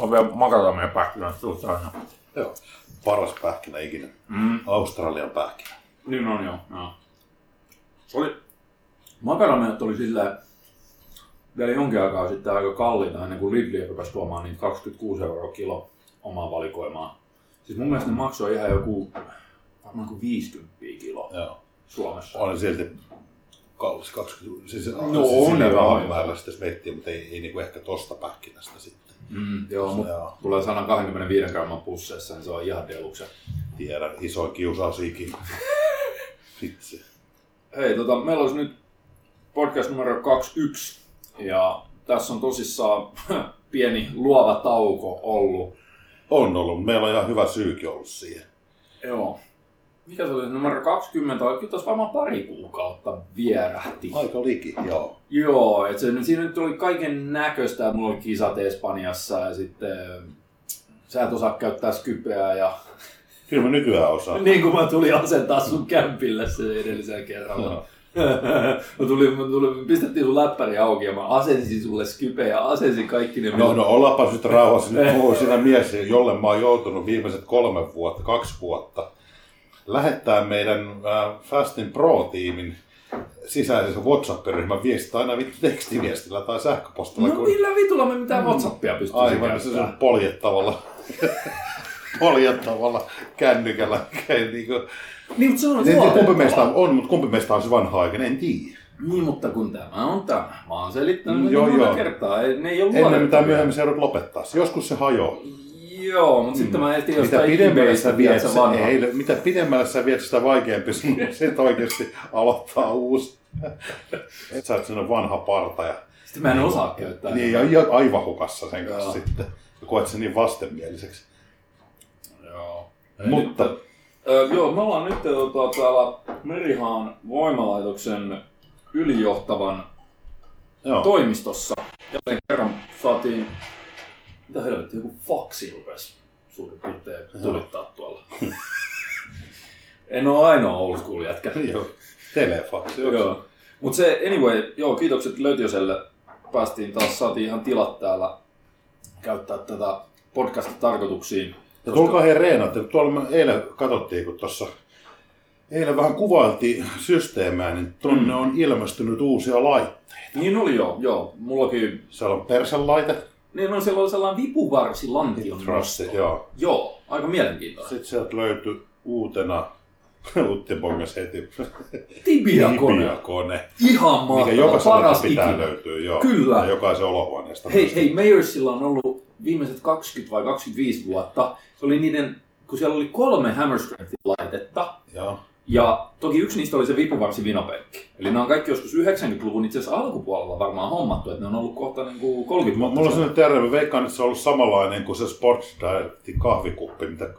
Mulla on vielä makadamia pähkinöistä tullut aina. Joo. Paras pähkinä ikinä. Mm. Australian pähkinä. Niin on joo. joo. Oli, makadamiat oli sillä vielä jonkin aikaa sitten aika kalliita ennen kuin Lidl rupesi tuomaan niitä 26 euroa kilo omaa valikoimaa. Siis mun mielestä ne maksoi ihan joku varmaan kuin 50 kilo Joo. Suomessa. On silti kallis 20. Siis, No, siis on ne rahaa. määrällä sitä smettiä, mutta ei, ei niinku ehkä tosta pähkinästä sitten. Mm, joo, mutta tulee 125 gramman pusseissa, niin se on ihan deluxe. Tiedän, isoin kiusaus ikinä. Vitsi. Hei, tota, meillä olisi nyt podcast numero 21 ja tässä on tosissaan pieni luova tauko ollut. On ollut, meillä on ihan hyvä syykin ollut siihen. Joo. Mikä se oli? Numero 20 oli tuossa varmaan pari kuukautta vierähti. Aika liki, joo. Joo, et se, siinä nyt oli kaiken näköistä. Mulla oli kisat Espanjassa ja sitten sä et osaa käyttää skypeä ja Kyllä mä nykyään osaan. niin kuin mä tulin asentaa sun kämpille se edellisellä kerralla. Joo. mä tulin, mä tulin, pistettiin sun läppäri auki ja mä asensin sulle skypeä ja asensin kaikki ne... No, no ollaanpa nyt rauhassa. Nyt puhuu sinä mies, jolle mä oon joutunut viimeiset kolme vuotta, kaksi vuotta, lähettää meidän äh, Fastin Pro-tiimin sisäisen WhatsApp-ryhmän viestit aina vittu tekstiviestillä tai sähköpostilla. No kun- millä vitulla me mitään Whatsappia pystyisi Aivan, se on poljettavalla, poljettavalla kännykällä. Niin, kuin, Niin, mutta se on tiedä, kumpi meistä on, mutta kumpi meistä on se vanha aikainen, en tiedä. Niin, mutta kun tämä on tämä. Mä oon selittänyt Mm, mm, joo, joo, kertaa. Ei, ne ei ole Ennen mitä luotettavia. myöhemmin se lopettaa. Joskus se hajoaa. Joo, mutta sitten mä etin Mitä pidemmälle sä viet, se, ei, mitä pidemmälle sä viet sitä vaikeampi sun sit oikeasti aloittaa uusi. Et sä oot sellainen vanha parta ja, Sitten mä en osaa käyttää. niin, ja, ja aivan hukassa sen kanssa Joo. sitten. Ja koet sen niin vastenmieliseksi. Joo. Mutta Ö, joo, me ollaan nyt tota, täällä Merihaan voimalaitoksen ylijohtavan joo, toimistossa. Jälleen kerran saatiin, mitä helvettiä, joku faksi rupesi suurin piirtein tulittaa tuolla. en ole ainoa old school jätkä. joo. Telefax. Joo. Mutta se, anyway, joo, kiitokset Lötjöselle. Päästiin taas, saatiin ihan tilat täällä käyttää tätä podcast-tarkoituksiin. Ja tulkaa he reenat. Tuolla me eilen katsottiin, kun tuossa eilen vähän kuvailtiin systeemää, niin tonne Mm. on ilmestynyt uusia laitteita. Niin oli joo, joo. Mullakin, Siellä on perselaite, niin on siellä oli sellainen vipuvarsi lantion nosto. joo. Joo, aika mielenkiintoinen. Sitten sieltä löytyi uutena Utti bongas heti. Tibia-kone. Tibia-kone. Ihan mahtava, Mikä paras pitää ikinä. löytyä, joo. Kyllä. Ja jokaisen olohuoneesta. Hei, hei, Mayorsilla on ollut viimeiset 20 vai 25 vuotta. Se oli niiden, kun siellä oli kolme Hammer Strengthin laitetta, Joo. Ja toki yksi niistä oli se vipuvarsi vinopenkki. Eli nämä on kaikki joskus 90-luvun itse asiassa alkupuolella varmaan hommattu, että ne on ollut kohta niin kuin 30 M- vuotta. Mulla on sellainen terve, veikkaan, että se on ollut samanlainen kuin se Sports Directin kahvikuppi, mitä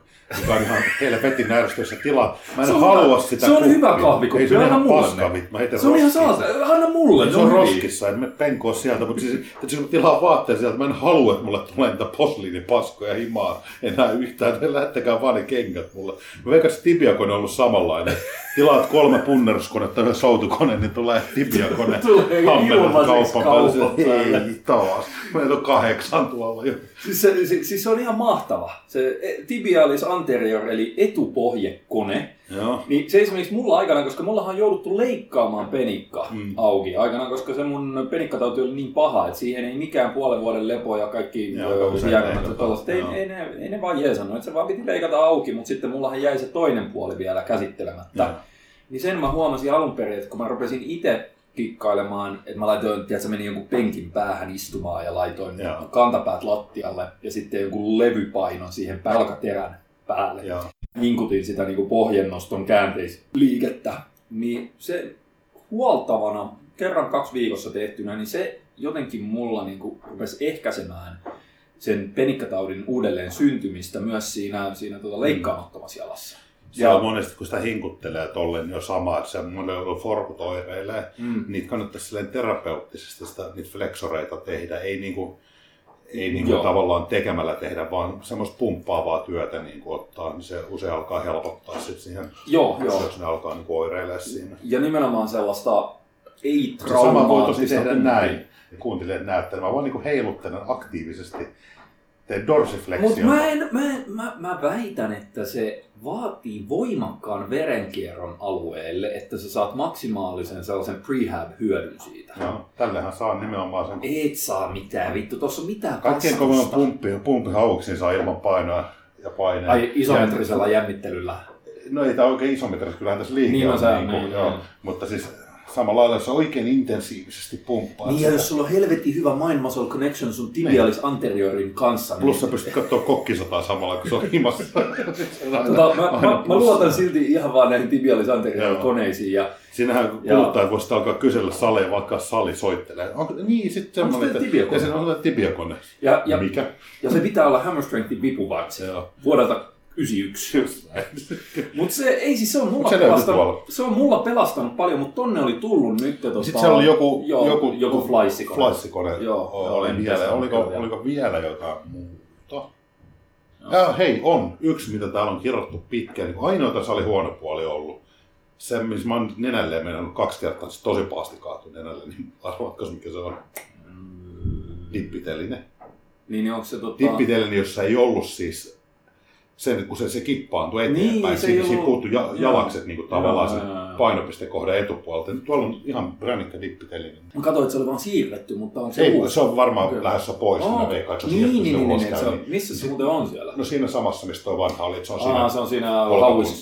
mikä on ihan helvetin ärsytössä tilaa. Mä en Se halua hyvä- sitä se on hyvä kahvikuppi, Ei se on anna ihan mulle paska. Mä heitän Se on ihan saata, anna mulle, Se ne on hyviä. roskissa, että me penkoa sieltä, mutta siis, että kun tilaa vaatteet sieltä, mä en halua, että mulle tulee niitä posliinipaskoja himaa enää yhtään. Ne lähettäkää vaan ne kengät mulle. Mä veikkaan, että Tibia-kone on ollut samanlainen. Tilaat kolme punneruskonetta ja soutukone, niin tulee Tibia-kone Tulee ilmaiseksi kaupan. Ei taas. Meillä on kahdeksan tuolla jo. Siis se, se, siis se on ihan mahtava. Se e, tibialis anterior eli etupohjekone. Joo. Niin se esimerkiksi mulla aikana, koska mullahan on jouduttu leikkaamaan penikka Mm. auki aikana, koska se mun penikkatauti oli niin paha, että siihen ei mikään puolen vuoden lepo ja kaikki jääkärmät ja ei, ei, ne, ei ne vaan jeesannut, että se vaan piti leikata auki, mutta sitten mullahan jäi se toinen puoli vielä käsittelemättä. Joo. Niin sen mä huomasin alun perin, että kun mä rupesin itse kikkailemaan, että mä laitoin, tiedätkö, menin jonkun penkin päähän istumaan ja laitoin Joo. kantapäät lattialle ja sitten jonkun levypainon siihen palkaterän päälle Joo. vinkutin sitä niin kuin pohjennoston käänteisliikettä, niin se huoltavana kerran kaksi viikossa tehtynä, niin se jotenkin mulla niin kuin rupesi ehkäisemään sen penikkataudin uudelleen syntymistä myös siinä, siinä tuota leikkaamattomassa jalassa. Se on monesti, kun sitä hinkuttelee tolleen, niin on sama, että se monella on forkut oireilee. Mm. Niitä kannattaisi silleen terapeuttisesti sitä, niitä flexoreita tehdä, ei niinku, ei niinku Joo. tavallaan tekemällä tehdä, vaan semmoista pumppaavaa työtä niinku ottaa, niin se usein alkaa helpottaa sit siihen, Joo, joo. jos ne alkaa niinku oireilee siinä. Ja nimenomaan sellaista ei Se sama voi tosi traumaattista tehdä näin. Ja kuuntelijat näyttää, mä vaan niinku heiluttelen aktiivisesti Tee Mutta dorsiflexiota. mä, en, mä, mä, mä väitän, että se vaatii voimakkaan verenkierron alueelle, että sä saat maksimaalisen sellaisen prehab-hyödyn siitä. Joo, tällähän saa nimenomaan sen. Et saa mitään, vittu, tossa on mitään Kaikkein kasvusta. kovimman pumppi, pumppihauuksin saa ilman painoa ja paineen. Ai isometrisellä jännittelyllä. No ei tämä oikein isometris, kyllähän tässä liike Niin on on, se, niin kuin, niin, joo. niin. Mutta siis samalla lailla se oikein intensiivisesti pumppaa. Niin ja jos sulla on helvetin hyvä mind muscle connection sun tibialis anteriorin kanssa, niin... Plus sä pystyt katsoa kokkisotaa samalla, kun se on himassa. Tota, mä, mä, mä luotan silti ihan vaan näihin tibialis anteriorin koneisiin ja Siinähän Joo. kuluttajat voisivat alkaa kysellä saleja, vaikka sali soittelee. Onko, niin, sitten Onko semmoinen, että tibiakone? ja sen on tibiakone. Ja, ja, Mikä? ja se pitää olla Hammer Strengthin vipuvarsi Joo. vuodelta 91. Just näin. Mutta se, ei siis se on mulla se pelastanut, se on mulla pelastanut paljon, mutta tonne oli tullut nyt. Tota, Sitten siellä oli joku, joo, joku, joku flaissikone. flaissikone. Joo, Joo, oli vielä, oliko, kyllä. oliko vielä jotain muuta? Ja, hei, on yksi, mitä täällä on kirjoittu pitkään. Niin ainoa tässä oli huono puoli ollut. Se, missä mä oon nenälleen mennyt kaksi kertaa, se tosi pahasti kaatui nenälle, niin arvaatko mikä se on? Dippiteline. Niin, niin onko se tota... Dippiteline, jossa ei ollut siis sen, kun se, se kippaantui eteenpäin, Niin, niin, se ei siinä, siinä ollut- puuttui ja, jalakset niin kuin tavallaan sen painopistekohdan etupuolelta. Nyt tuolla on ihan bränikkä dippiteline. Mä katsoin, että se oli vaan siirretty, mutta onko se Ei, uusi? se on varmaan Okei. lähdössä pois. Oh, Oh, veikkaan, että se on niin, niin, niin, ulos niin, se on, missä se muuten on siellä? No siinä samassa, mistä tuo vanha oli, se on siinä. Aa, se on siinä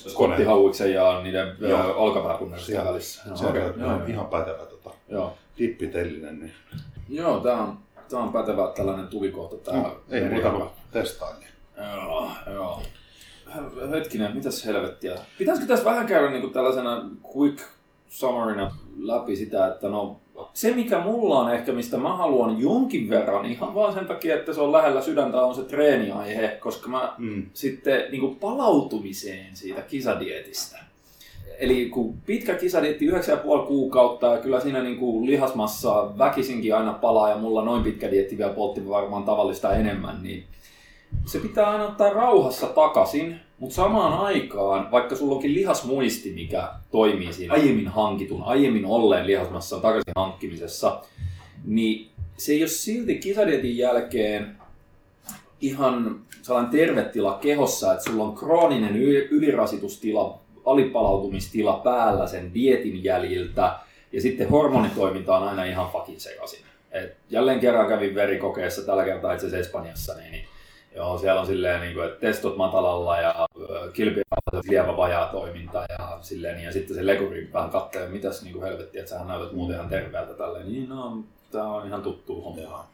skottihauiksen ja niiden olkapääkunnallisten välissä. Joo, se on ihan, joo, joo. ihan pätevä tota, dippitellinen. Niin. Joo, tää on, tää on pätevä tällainen tukikohta. Tää No, ei muuta kuin testailin. Joo, joo. Hetkinen, mitäs helvettiä? Pitäisikö tässä vähän käydä niinku tällaisena quick summarina läpi sitä, että no se mikä mulla on ehkä, mistä mä haluan jonkin verran, ihan vaan sen takia, että se on lähellä sydäntä, on se treeniaihe, koska mä Mm. sitten niin kuin palautumiseen siitä kisadietistä. Eli kun pitkä kisadietti 9,5 kuukautta ja kyllä siinä niin kuin lihasmassaa väkisinkin aina palaa ja mulla noin pitkä dietti vielä poltti varmaan tavallista enemmän, niin se pitää aina ottaa rauhassa takaisin, mutta samaan aikaan, vaikka sulla onkin lihasmuisti, mikä toimii siinä aiemmin hankitun, aiemmin olleen lihasmassan takaisin hankkimisessa, niin se ei ole silti kisadietin jälkeen ihan sellainen terve tila kehossa, että sulla on krooninen ylirasitustila, alipalautumistila päällä sen dietin jäljiltä, ja sitten hormonitoiminta on aina ihan fucking sekaisin. Et jälleen kerran kävin verikokeessa, tällä kertaa itse asiassa Espanjassa, niin joo, siellä on silleen, niin kuin, että testot matalalla ja kilpirauhassa lievä vajaa toiminta ja silleen, ja sitten se leguri vähän katsoo, että mitäs niin kuin helvettiä, että sähän näytät muuten ihan terveeltä tälleen, niin no, tää on ihan tuttu homma.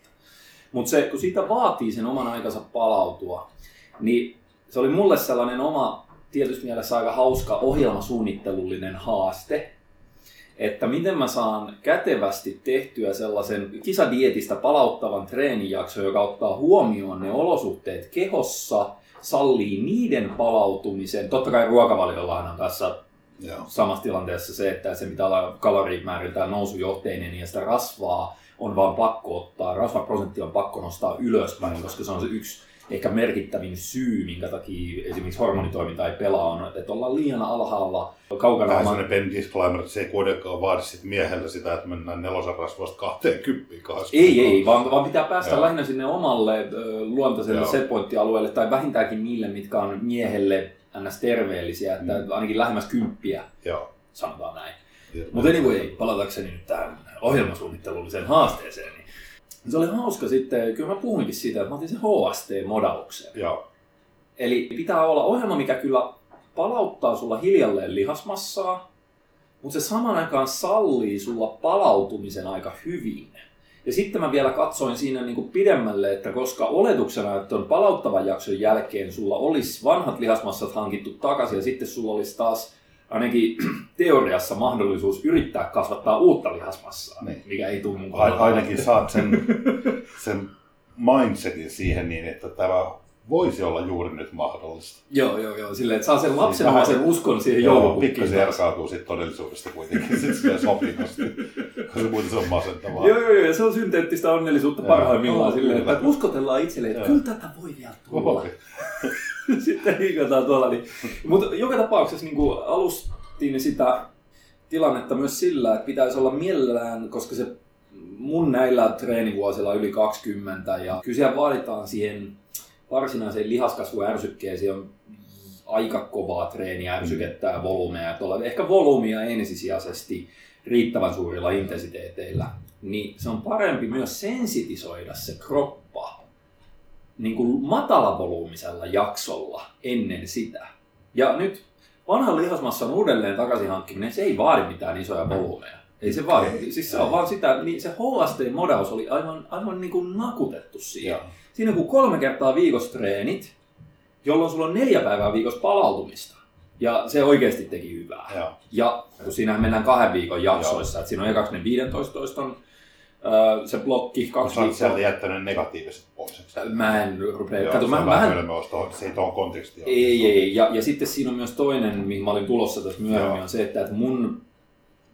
Mutta se, kun siitä vaatii sen oman aikansa palautua, niin se oli mulle sellainen oma, tietysti mielessä aika hauska ohjelmasuunnittelullinen haaste, että miten mä saan kätevästi tehtyä sellaisen kisadietistä palauttavan treenijakson, joka ottaa huomioon ne olosuhteet kehossa, sallii niiden palautumisen. Totta kai ruokavaliollahan on tässä Joo. samassa tilanteessa se, että se mitä kalorimääriltään nousujohteinen ja sitä rasvaa on vaan pakko ottaa, rasvaprosentti on pakko nostaa ylöspäin, koska se on se yksi ehkä merkittävin syy, minkä takia esimerkiksi hormonitoiminta ei pelaa, on, että ollaan liian alhaalla, kaukana Vähän oman... sellainen pen disclaimer, että se ei kuitenkaan vaadi sit miehellä sitä, että mennään nelosen rasvasta 20 kanssa. Ei, ei, vaan, vaan pitää päästä Joo. lähinnä sinne omalle luontaiselle setpointtialueelle tai vähintäänkin niille, mitkä on miehelle ns. terveellisiä, että Mm. ainakin lähemmäs kymppiä, Joo. sanotaan näin. Mutta anyway, palatakseni nyt tähän ohjelmasuunnittelulliseen haasteeseen, niin se oli hauska sitten, kyllä mä puhuinkin siitä, että mä otin sen HST-modauksen. Joo. Eli pitää olla ohjelma, mikä kyllä palauttaa sulla hiljalleen lihasmassaa, mutta se saman aikaan sallii sulla palautumisen aika hyvin. Ja sitten mä vielä katsoin siinä niin kuin pidemmälle, että koska oletuksena, että on palauttavan jakson jälkeen sulla olisi vanhat lihasmassat hankittu takaisin ja sitten sulla olisi taas ainakin teoriassa mahdollisuus yrittää kasvattaa uutta lihasmassaa, Niin. mikä ei tule kohdalla. ainakin saat sen, sen mindsetin siihen niin, että tämä voisi olla juuri nyt mahdollista. Joo, joo, joo. Silleen, että saa sen vähän- lapsenomaisen uskon siihen Joo, joulupukkiin. pikkasen erkautuu siitä todellisuudesta kuitenkin sitten sille sopivasti, koska muuten se on masentavaa. Joo, joo, joo, se on synteettistä onnellisuutta parhaimmillaan Joo, silleen, että uskotellaan itselleen, että kyllä tätä voi vielä tulla. Sitten hiikataan tuolla. Niin. Mutta joka tapauksessa niin kuin alustin sitä tilannetta myös sillä, että pitäisi olla mielellään, koska se mun näillä treenivuosilla yli 20 ja kyllä siellä vaaditaan siihen varsinaiseen lihaskasvuärsykkeeseen on aika kovaa treeniärsykettä ja volumea. Tuolla ehkä volyymia ensisijaisesti riittävän suurilla intensiteeteillä, niin se on parempi myös sensitisoida se kroppa niin kuin matalavolyymisella jaksolla ennen sitä. Ja nyt vanhan lihasmassan uudelleen takaisin hankkiminen, se ei vaadi mitään isoja volyymeja. Ei se vaadi. Siis se on vaan sitä, niin se HST-modaus oli aivan, aivan niin kuin nakutettu siihen. Joo. Siinä on kuin kolme kertaa viikossa treenit, jolloin sulla on neljä päivää viikossa palautumista. Ja se oikeasti teki hyvää. Joo. Ja kun siinä mennään kahden viikon jaksoissa, että siinä on ekaksi ne 15 toiston öö, se blokki, kaksi Sä sieltä viikkoa. jättänyt negatiiviset pois. sä? Mä en rupea, Joo, kato, se mä, on mähän, vähän hölmöä, jos se ei tuohon kontekstiin ole. ei, ei, ja, ja sitten siinä on myös toinen, mihin mä olin tulossa tässä myöhemmin, Joo. on se, että, että mun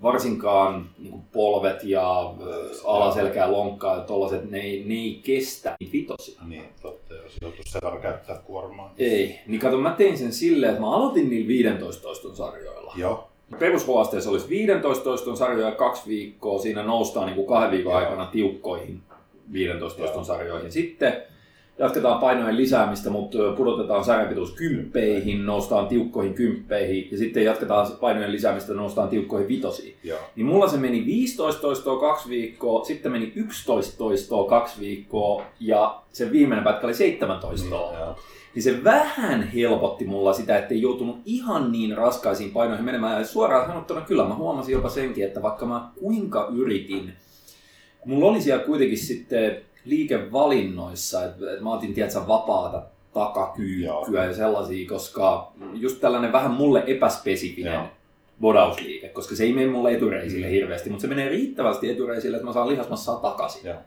varsinkaan niin polvet ja ö, alaselkä ja lonkka ja tollaset, ne, ei- ne ei kestä niitä vitosia. Niin, totta. Jos joutuu sen verran käyttää kuormaa. Ei, niin kato, mä tein sen silleen, että mä aloitin niillä 15 toiston sarjoilla. Joo. Perushuosteessa olisi 15 toiston sarjoja kaksi viikkoa, siinä noustaan niin kuin kahden viikon aikana tiukkoihin 15 toiston sarjoihin. Sitten jatketaan painojen lisäämistä, mutta pudotetaan sarjapituus kymppeihin, noustaan tiukkoihin kymppeihin ja sitten jatketaan painojen lisäämistä, noustaan tiukkoihin vitosiin. Joo. Niin mulla se meni 15 toistoa kaksi viikkoa, sitten meni 11 toistoa kaksi viikkoa ja se viimeinen pätkä oli 17 Niin. Niin se vähän helpotti mulla sitä, että ei joutunut ihan niin raskaisiin painoihin menemään. Ja suoraan sanottuna kyllä mä huomasin jopa senkin, että vaikka mä kuinka yritin, mulla oli siellä kuitenkin sitten liikevalinnoissa, että, että mä otin tiedätkö, vapaata takakyykkyä ja sellaisia, koska just tällainen vähän mulle epäspesifinen Joo. bodausliike, koska se ei mene mulle etureisille hirveästi, mutta se menee riittävästi etureisille, että mä saan lihasmassaa takaisin Joo.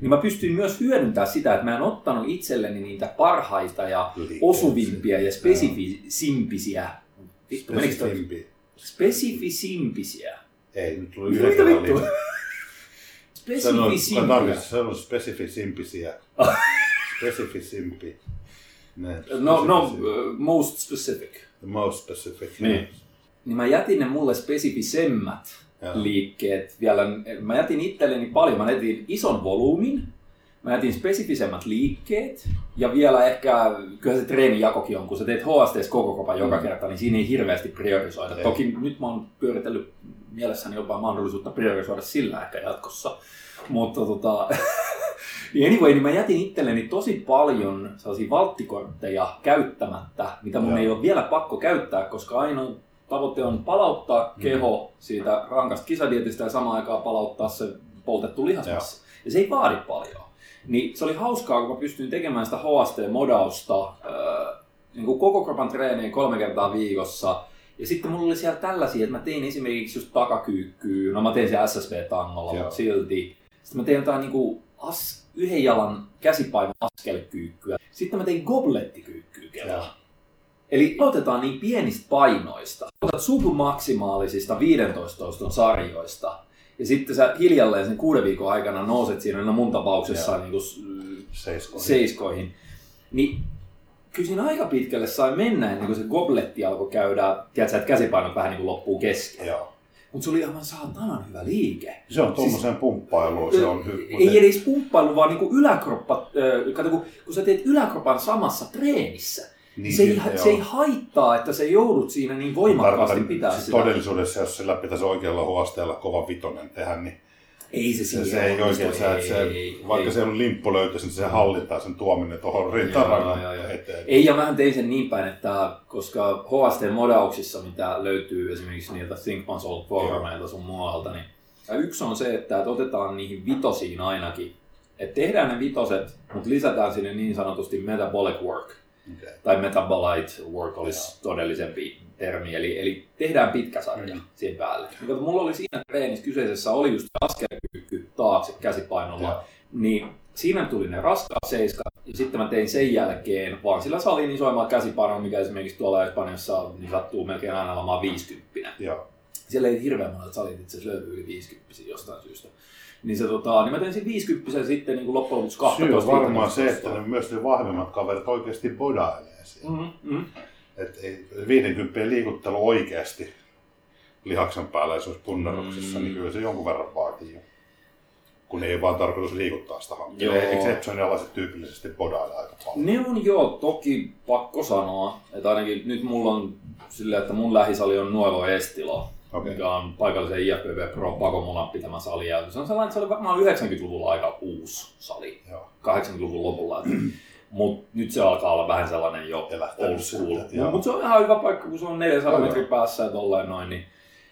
Niin mä pystyin myös hyödyntämään sitä, että mä en ottanut itselleni niitä parhaita ja osuvimpia ja spesifisimpisiä. Vittu, menikö. Spesifisimpisiä. Ei, nyt tuli Mitä kerran vittu? Spesifisimpiä. sano spesifisimpisiä. Spesifisimpi. Ne, No, no, uh, most specific. The most specific. Niin. Niin mä jätin ne mulle spesifisemmät. Liikkeet vielä. Mä jätin itselleni paljon. Mä jätin ison volyymin. Mä jätin spesifisemmät liikkeet ja vielä ehkä, kyllä se treenijakokin on, kun sä teet HSTs koko kopan joka Mm. kerta, niin siinä ei hirveästi priorisoida. Ei. Toki nyt mä oon pyöritellyt mielessäni jopa mahdollisuutta priorisoida sillä ehkä jatkossa. Mutta tota, niin anyway, niin mä jätin itselleni tosi paljon sellaisia valttikortteja käyttämättä, mitä mun Joo. ei ole vielä pakko käyttää, koska ainoa tavoite on palauttaa Mm. keho siitä rankasta kisadietistä ja samaan aikaan palauttaa se poltettu lihasmassa. Ja se ei vaadi paljon. Niin se oli hauskaa, kun mä pystyin tekemään sitä HST-modausta öö, niin kuin koko kropan treeneen kolme kertaa viikossa. Ja sitten mulla oli siellä tällaisia, että mä tein esimerkiksi just takakyykkyä, no mä tein se SSV-tangolla, Joo. mutta silti. Sitten mä tein jotain niin kuin as, yhden jalan käsipainon askelkyykkyä. Sitten mä tein goblettikyykkyä Joo. kerran. Eli aloitetaan niin pienistä painoista. Otat submaksimaalisista 15 toiston sarjoista. Ja sitten sä hiljalleen sen kuuden viikon aikana nouset siinä, no mun tapauksessa Joo. niin kuin Seiskoihin. seiskoihin. Niin kyllä siinä aika pitkälle sai mennä ennen kuin se gobletti alkoi käydä, tiedätkö, että käsipainot vähän niin kuin loppuu kesken. Joo. Mutta se oli aivan saatanan hyvä liike. Se on tuommoiseen pumppailuun, se on hyvä. Ei edes pumppailu, vaan niin kuin yläkroppa, ö, kato, kun, kun sä teet yläkropan samassa treenissä, niin, se, ei, se ei haittaa, että se joudut siinä niin voimakkaasti pitää siis sitä. Todellisuudessa, jos sillä pitäisi oikealla huosteella kova vitonen tehdä, niin Ei se se, se ei oikein, se, se, ei, vaikka ei. se on limppu löytäisi, niin se hallitaan sen tuominen tuohon rintarannan eteen. Ei, ja mä tein sen niin päin, että koska HST-modauksissa, mitä löytyy esimerkiksi niiltä Think Muscle foorumeilta sun muualta, niin ja yksi on se, että otetaan niihin vitosiin ainakin. Että tehdään ne vitoset, mutta lisätään sinne niin sanotusti metabolic work. Okay. Tai metabolite work olisi todellisempi termi. Eli, eli tehdään pitkä sarja Mm. siihen päälle. Kato, mulla oli siinä treenissä kyseisessä oli just askelkyykky taakse käsipainolla. Joo. Niin siinä tuli ne raskaat seiskat, ja sitten mä tein sen jälkeen vaan sillä salin isoimmalla käsipainolla, mikä esimerkiksi tuolla Espanjassa niin sattuu melkein aina olemaan 50. Joo. Siellä ei hirveän monet salit itse asiassa löytyy yli 50 jostain syystä. Niin, se, tota, niin mä tein siinä 50 sitten niin kuin loppujen lopuksi 12 Syy on varmaan se, 15 että ne, myös ne vahvemmat kaverit oikeasti bodailee siellä. Mm, mm. Et ei, 50 liikuttelu oikeasti lihaksen päällä, jos olisi punneruksessa, Mm. niin kyllä se jonkun verran vaatii jo. kun ei vaan tarkoitus liikuttaa sitä hankkia. Joo. Exceptionin alaiset tyypillisesti bodailla aika paljon. Ne on joo, toki pakko sanoa, että ainakin nyt mulla on silleen, että mun lähisali on Nuevo Estilo, Okei. mikä on paikallisen IFBB Pro Pakomolan pitämä sali. Ja se on sellainen, että se oli varmaan 90-luvulla aika uusi sali, Joo. 80-luvun lopulla. Mutta nyt se alkaa olla vähän sellainen jo old school. Mutta se on ihan hyvä paikka, kun se on 400 Joo, metrin päässä ja tolleen noin. Niin,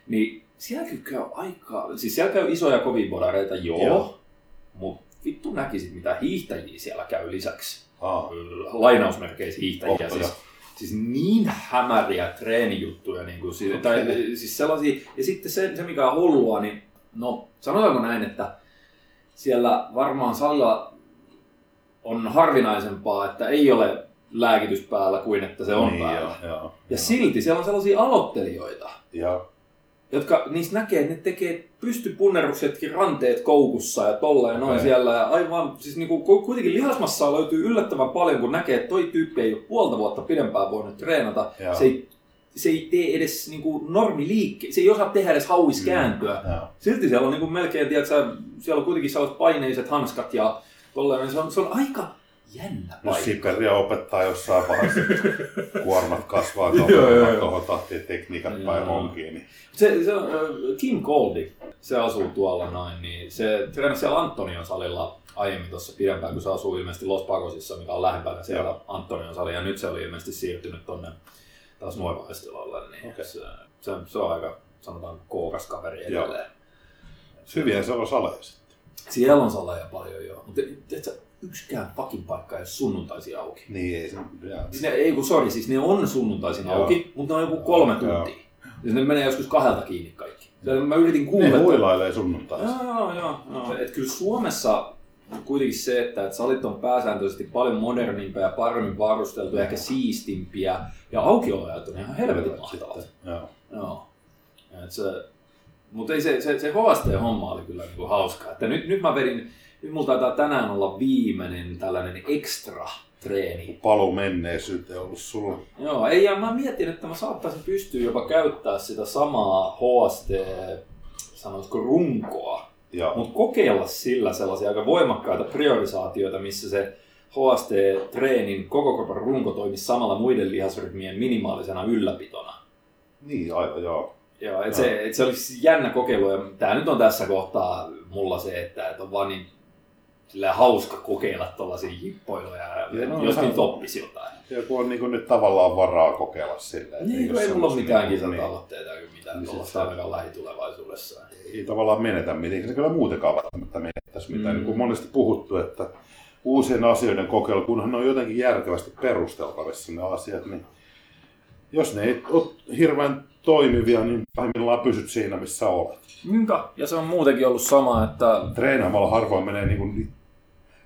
niin siellä käy aika... Siis siellä käy isoja kovia bodareita, joo. Joo. Mutta vittu näkisit, mitä hiihtäjiä siellä käy lisäksi Aa, lainausmerkeissä hiihtäjiä. Totta, Siis, joo. Siis niin hämäriä treenijuttuja, niin kuin, siis, tai, siis sellaisia, ja sitten se, se mikä on hullua, niin no sanotaanko näin, että siellä varmaan salilla on harvinaisempaa, että ei ole lääkitys päällä kuin että se on niin, päällä. Joo, joo, Ja silti siellä on sellaisia aloittelijoita, ja, jotka niistä näkee, että ne tekee pystypunneruksetkin ranteet koukussa ja tolla ja noin Okei. siellä. Ja aivan, siis niinku, ku- kuitenkin lihasmassaa löytyy yllättävän paljon, kun näkee, että toi tyyppi ei ole puolta vuotta pidempään voinut treenata. Joo. Se ei, se ei tee edes niinku normiliikke, se ei osaa tehdä edes hauis kääntyä. joo. Silti siellä on niinku melkein, tiedätkö, siellä on kuitenkin sellaiset paineiset hanskat ja tolleen. Se on, se on aika jännä paikka. Siperia opettaa jossain vaiheessa, kuormat kasvaa Joo, joo, joo. tuohon tahtiin tekniikat päin Joo. onkiin. Niin. Se, se on, äh, Kim Coldy, se asuu tuolla noin, niin se treenasi siellä Antonion salilla aiemmin tuossa pidempään, kun se asuu ilmeisesti Los Pagosissa, mikä on lähempänä siellä Antonion sali, ja nyt se oli ilmeisesti siirtynyt tonne taas Nuevaestilalle, niin Okei. se, se, se, on aika, sanotaan, kookas kaveri Joo. edelleen. Hyviä se on saleja sitten. Siellä on saleja paljon joo, mutta yksikään fucking paikka ei ole sunnuntaisin auki. Niin ei se jää. Siis ne, ei kun sorry, siis ne on sunnuntaisin Joo. auki, mutta ne on joku kolme tuntia. Siis ne menee joskus kahdelta kiinni kaikki. Mä yritin Ne googlettaa. huilailee sunnuntaisin. Joo, joo, joo. Et kyllä Suomessa kuitenkin se, että, että salit on pääsääntöisesti paljon modernimpia ja paremmin varusteltuja, ehkä siistimpiä, ja aukioloajat on ihan helvetin mahtavat. Sitten, Joo. Joo. Et se, mutta ei se, se, se HST-homma oli kyllä niinku hauska. Että nyt, nyt mä vedin, nyt mulla taitaa tänään olla viimeinen tällainen extra treeni. Paluu menneisyyteen ollut sulla. Joo, ei, ja mä mietin, että mä saattaisin pystyä jopa käyttää sitä samaa HST, sanoisiko runkoa, mutta kokeilla sillä sellaisia aika voimakkaita priorisaatioita, missä se HST-treenin koko kropan runko toimisi samalla muiden lihasryhmien minimaalisena ylläpitona. Niin, aivan joo. Joo, et se, et se olisi jännä kokeilu ja tämä nyt on tässä kohtaa mulla se, että et on vaan niin silleen hauska kokeilla tuollaisia hippoiluja ja no, jos niitä oppisi jotain. Ja kun on niin nyt tavallaan varaa kokeilla että Niin, jos ei mulla ole mitään niinku- kisatavoitteita eikä mitään Niin tuollaista ainakaan lähitulevaisuudessa. ei tavallaan menetä mitään, eikä se kyllä muutenkaan välttämättä menettäisi mitään. Mm. Niin kuin monesti puhuttu, että uusien asioiden kokeilu, kunhan ne on jotenkin järkevästi perusteltavissa ne asiat, niin jos ne ei ole hirveän toimivia, niin pahimmillaan pysyt siinä, missä olet. Minkä? Ja se on muutenkin ollut sama, että Treenaamalla harvoin menee niin kuin,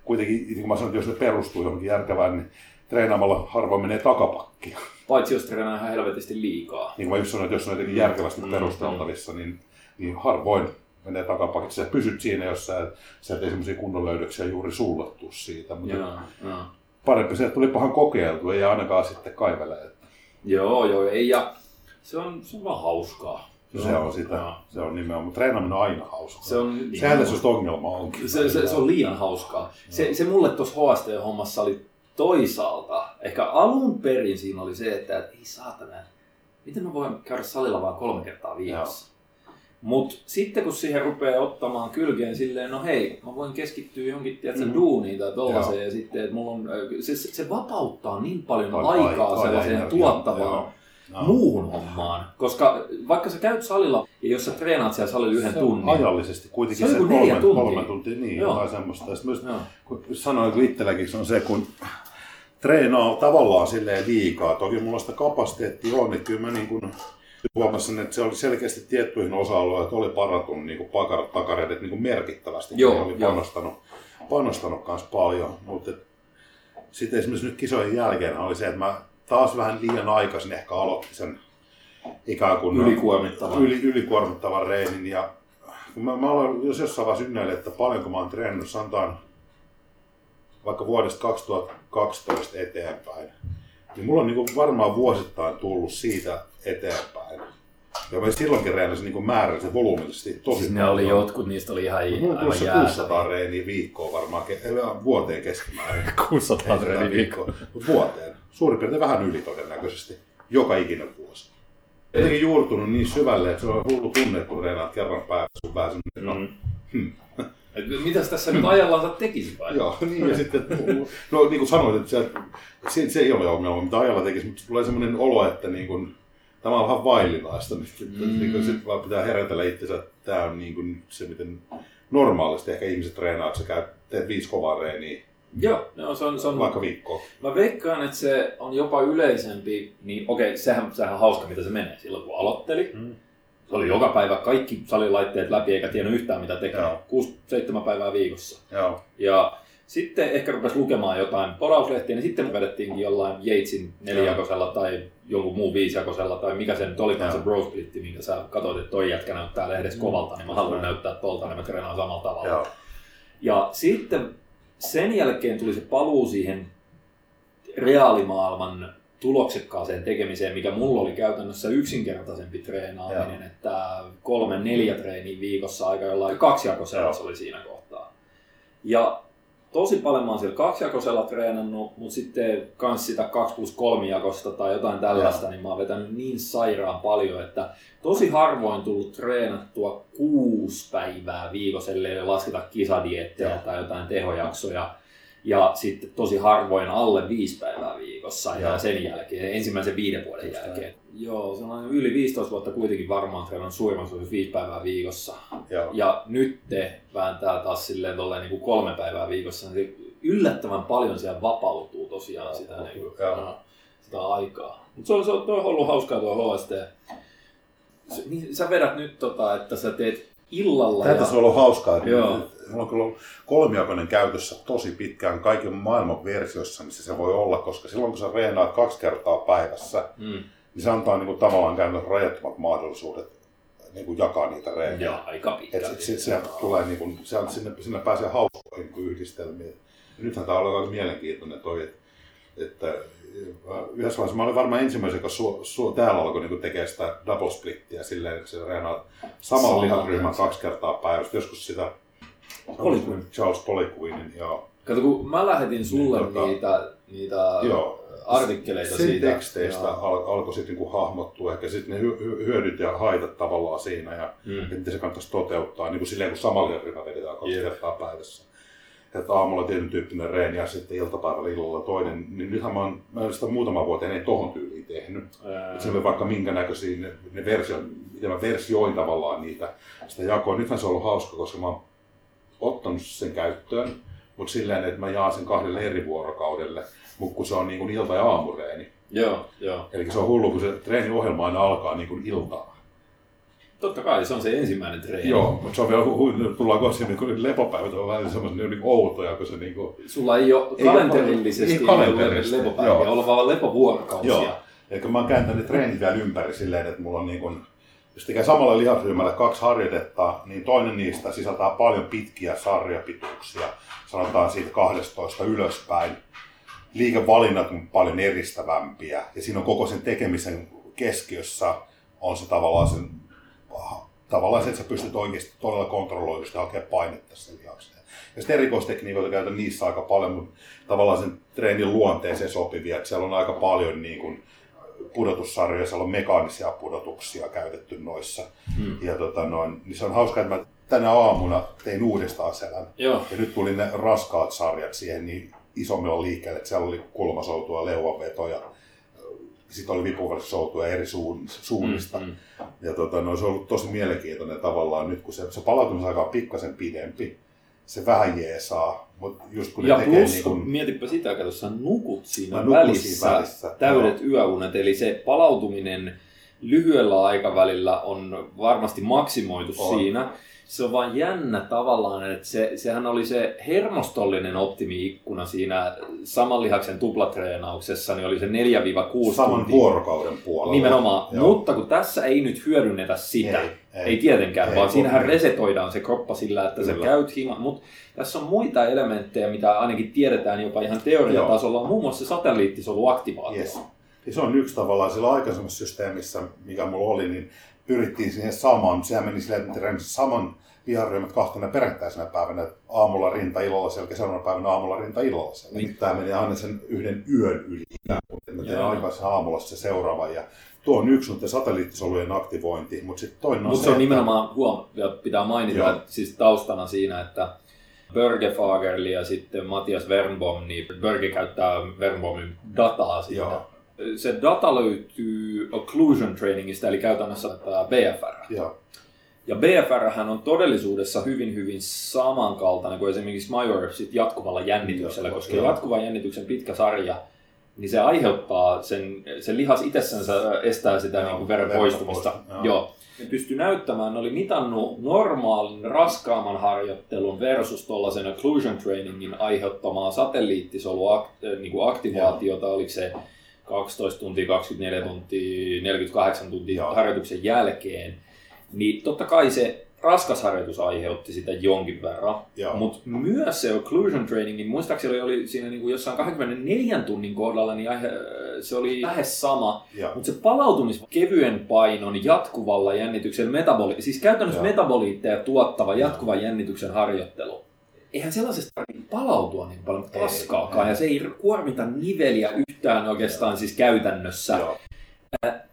kuitenkin, niin kuin mä sanoin, että jos ne perustuu johonkin järkevään, niin treenaamalla harvoin menee takapakkia. paitsi jos treenaa ihan helvetisti liikaa. Niin kuin mä just sanoin, että jos on jotenkin järkevästi Mm, perusteltavissa, niin, niin harvoin menee takapakit. Sä pysyt siinä, jos sä, sä et semmoisia kunnon löydöksiä juuri sulle tuu siitä. Mutta Joo, joo. parempi se, että tuli pahan kokeiltu, ei ainakaan sitten kaivele. Että joo, joo, ei ja se on, se on vaan hauskaa. Se on sitä, Joo. se on nimenomaan, mutta treenaaminen on aina hauskaa. Se on, Sehän tässä just ongelma onkin. se, se, se on liian hauskaa. Se, se mulle tuossa HST-hommassa oli toisaalta, ehkä alun perin siinä oli se, että et, ei saatana, miten mä voin käydä salilla vaan kolme kertaa viikossa. Mutta sitten kun siihen rupeaa ottamaan kylkeen silleen, no hei, mä voin keskittyä johonkin tiedätkö, Mm. duuniin tai tollaiseen Joo. ja sitten, että mulla on, se, se, vapauttaa niin paljon Ai- aikaa sellaiseen tuottavaan Joo. muuhun hommaan. Koska vaikka sä käyt salilla ja jos sä treenaat siellä salilla yhden Se tunnin, Ajallisesti kuitenkin Se se, joku neljä kolme, tuntia. kolme tuntia, niin Joo. jotain semmoista. Ja myös, Joo. kun sanoin, kun itselläkin se on se, kun treenaa tavallaan silleen liikaa. Toki mulla sitä kapasiteettia on, niin kyllä mä niin kuin huomasin, että se oli selkeästi tiettyihin osa-alueihin, että oli parantunut niin kuin pakar, takareidet niin kuin merkittävästi. Joo, Ne oli joo. panostanut, panostanut kans paljon, mutta sitten esimerkiksi nyt kisojen jälkeen oli se, että mä taas vähän liian aikaisin ehkä aloitin sen ikään kuin Ylikuormittavan. Yli, ylikuormittavan reenin. Ja kun mä, mä olen jos jossain vaiheessa ynnäilen, että paljonko mä oon treenannut, sanotaan vaikka vuodesta 2012 eteenpäin, niin mulla on niin kuin varmaan vuosittain tullut siitä eteenpäin Ja mä silloinkin reenasin niin määrällisesti volyymillisesti tosi siis ne oli jotkut, niistä oli ihan, Mulla on aivan 600 reeniä viikkoa varmaan, ke- vuoteen keskimäärin. 600 reeniä viikkoa. Vuoteen. Suurin piirtein vähän yli todennäköisesti. Joka ikinen vuosi. Jotenkin juurtunut niin syvälle, että se on hullu tunne, kun reenaat kerran päivässä, kun vähän semmoinen, no, hmm. Mitäs tässä nyt ajallansa tekisi vai? Joo, niin ja sitten, no niin kuin sanoit, että se, se, se ei ole ongelma, mitä ajalla tekisi, mutta tulee semmoinen olo, että niin kuin, tämä on vähän vaillinaista, niin sitten mm. niin sit vaan pitää herätellä itsensä, että tämä on niin kuin se, miten normaalisti ehkä ihmiset treenaa, että sä käyt, teet viisi kovaa reeniä Joo, no, se on, se on... Vaikka viikkoa. Mä veikkaan, että se on jopa yleisempi, niin okei, sehän, sehän on hauska, mitä se menee silloin, kun aloitteli. Mm. Se oli joka päivä kaikki salilaitteet läpi, eikä tiennyt yhtään mitä tekee. 6-7 päivää viikossa. Joo. Ja sitten ehkä rupesi lukemaan jotain porauslehtiä, niin sitten vedettiinkin jollain Yatesin nelijakosella tai jonkun muun viisijakosella tai mikä se nyt olikaan se bro splitti, minkä sä katsoit, että toi jätkä näyttää lehdessä mm. kovalta, niin mä haluan näyttää tolta, niin mä treenaan samalla tavalla. Joo. Ja sitten sen jälkeen tuli se paluu siihen reaalimaailman tuloksekkaaseen tekemiseen, mikä mulla oli käytännössä yksinkertaisempi treenaaminen, Joo. että kolme, neljä treeniä viikossa aika jollain kaksijakoisella oli siinä kohtaa. Ja tosi paljon mä oon siellä kaksijakoisella treenannut, mutta sitten kans sitä 2 plus 3 jakosta tai jotain tällaista, ja. niin mä oon vetänyt niin sairaan paljon, että tosi harvoin tullut treenattua kuusi päivää viikossa, ellei lasketa kisadiettejä tai jotain tehojaksoja. Ja sitten tosi harvoin alle viisi päivää viikossa ja, ja sen jälkeen, ensimmäisen viiden vuoden Just jälkeen. Joo, se on yli 15 vuotta kuitenkin varmaan treenannut suurimman osa viisi päivää viikossa. Joo. Ja nyt te vääntää taas silleen tolleen niin kuin kolme päivää viikossa, niin yllättävän paljon siellä vapautuu tosiaan sitä, niin kuin, sitä aikaa. Mutta se on, se on, ollut hauskaa tuo HST. Niin, sä vedät nyt tota, että sä teet illalla. Tätä ja... on ollut hauskaa. Että Joo. Mulla on kyllä ollut kolmijakoinen käytössä tosi pitkään kaiken maailman versioissa, missä se voi olla, koska silloin kun sä reenaat kaksi kertaa päivässä, mm. Niin se antaa niin kuin, tavallaan käytännössä rajattomat mahdollisuudet niin kuin jakaa niitä reenejä. Joo, aika pitkälti. Et sit, sit, tulee, niin kuin, se, sinne, sinne pääsee hauskoihin niin yhdistelmiin. Ja nythän tämä on aika mielenkiintoinen toi, että, että yhdessä vaiheessa mä olin varmaan ensimmäisen, joka su, su, täällä alkoi niin tekee sitä double splittiä silleen, että se reenaa saman liharyhmän kaksi kertaa päivässä. Joskus sitä Poliquin. Charles Poliquinin, joo. Kato, kun mä lähetin sulle niin, tota, niitä, niitä joo. Artikkeleita sen siitä. teksteistä al- alkoi sitten niin hahmottua ehkä sitten ne hy- hyödyt ja haitat tavallaan siinä ja mm. miten se kannattaisi toteuttaa, niin kuin silleen kun samalla ryhmä vedetään kaksi yeah. kertaa päivässä että aamulla tietyn tyyppinen reeni ja sitten iltapäivällä illalla toinen, niin nythän mä oon, mä sitä muutama vuoteen ei tohon tyyliin tehnyt. Ää... Se oli vaikka minkä näköisiä ne, ne versio, miten mä versioin tavallaan niitä, sitä jakoa. Nythän se on ollut hauska, koska mä oon ottanut sen käyttöön, mutta silleen, että mä jaan sen kahdelle eri vuorokaudelle, mutta kun se on niin kuin ilta- ja aamureeni. Joo, joo. Eli se on hullu, kun se treeniohjelma aina alkaa niin kuin iltaa. Totta kai, se on se ensimmäinen treeni. Joo, mutta se on vielä, hu- tullaan kohti, niin kuin lepopäivät on vähän semmoisia niin outoja, kun se niin kuin... Sulla ei ole kalenterillisesti ei, kalenterillisesti. lepopäiviä, on vaan lepovuorokausia. Joo, eli mä oon kääntänyt treenit vielä ympäri silleen, että mulla on niin kuin, jos tekee samalla lihasryhmällä kaksi harjoitetta, niin toinen niistä sisältää paljon pitkiä sarjapituuksia, sanotaan siitä 12 ylöspäin. Liikevalinnat on paljon eristävämpiä ja siinä on koko sen tekemisen keskiössä on se tavallaan sen tavallaan se, että sä pystyt oikeasti todella kontrolloidusti hakemaan painetta sen lihakseen. Ja sitten erikoistekniikoita käytän niissä aika paljon, mutta tavallaan sen treenin luonteeseen sopivia, että siellä on aika paljon niin kuin pudotussarjoja, siellä on mekaanisia pudotuksia käytetty noissa. Hmm. Ja tota noin, niin se on hauska, että mä tänä aamuna tein uudestaan selän. Joo. Ja nyt tuli ne raskaat sarjat siihen niin isommilla liikkeelle, että siellä oli kulmasoutua, leuanvetoja, sitten oli vipuvarsoutuja eri suunnista. Mm, mm. Ja tota, no, se on ollut tosi mielenkiintoinen tavallaan nyt, kun se, se palautumisaika on pikkasen pidempi, se vähän jeesaa. Mutta just kun ja ne plus, tekee, niin kun... mietipä sitä, että sä nukut siinä välissä, siinä välissä, täydet joo. yöunet, eli se palautuminen lyhyellä aikavälillä on varmasti maksimoitu on. siinä se on vaan jännä tavallaan, että se, sehän oli se hermostollinen optimiikkuna siinä saman lihaksen tuplatreenauksessa, niin oli se 4-6 Saman tuntia. vuorokauden puolella. Nimenomaan, Joo. mutta kun tässä ei nyt hyödynnetä sitä, ei, ei, ei tietenkään, ei, vaan ei, siinähän ei. resetoidaan se kroppa sillä, että Kyllä. sä käyt hima, mutta tässä on muita elementtejä, mitä ainakin tiedetään jopa ihan teoriatasolla, muun muassa se satelliittisoluaktivaatio. Yes. Ja se on yksi tavallaan sillä aikaisemmassa systeemissä, mikä mulla oli, niin pyrittiin siihen samaan. Sehän meni silleen, että treenasi saman viharyhmät kahtena perättäisenä päivänä, että aamulla rinta illalla selkeä, seuraavana päivänä aamulla rinta illalla selkeä. Niin. Tämä meni aina sen yhden yön yli, mutta me tehdään aikaisin aamulla se seuraava. Ja tuo on yksi noiden satelliittisolujen aktivointi, mutta sitten toinen on Mutta se, on nimenomaan, huom, pitää mainita, Joo. että siis taustana siinä, että Börge Fagerli ja sitten Matias Wernbom, niin Börge käyttää Wernbomin dataa siitä. Joo. Se data löytyy Occlusion Trainingista, eli käytännössä BFR. Joo. Ja BFR on todellisuudessa hyvin hyvin samankaltainen kuin esimerkiksi Major jatkuvalla jännityksellä, koska joo. jatkuvan jännityksen pitkä sarja, niin se aiheuttaa sen, sen lihas itsessänsä estää sitä joo, niin kuin veren poistumista. Joo. joo. Ne pysty näyttämään, ne oli mitannut normaalin raskaamman harjoittelun versus tuollaisen occlusion trainingin aiheuttamaa satelliittisoluaktivaatiota, niin oliko se 12 tuntia, 24 tuntia, 48 tuntia Joo. harjoituksen jälkeen, niin totta kai se raskas harjoitus aiheutti sitä jonkin verran, mutta myös se occlusion training, niin muistaakseni oli siinä niin kuin jossain 24 tunnin kohdalla, niin aihe, se oli lähes sama, mutta se palautumis kevyen painon jatkuvalla jännityksellä, metaboli, siis käytännössä Joo. metaboliitteja tuottava jatkuvan jännityksen harjoittelu, eihän sellaisesta tarvitse palautua niin paljon paskaakaan, ei, ja se ei kuormita niveliä yhtään oikeastaan siis käytännössä. Joo.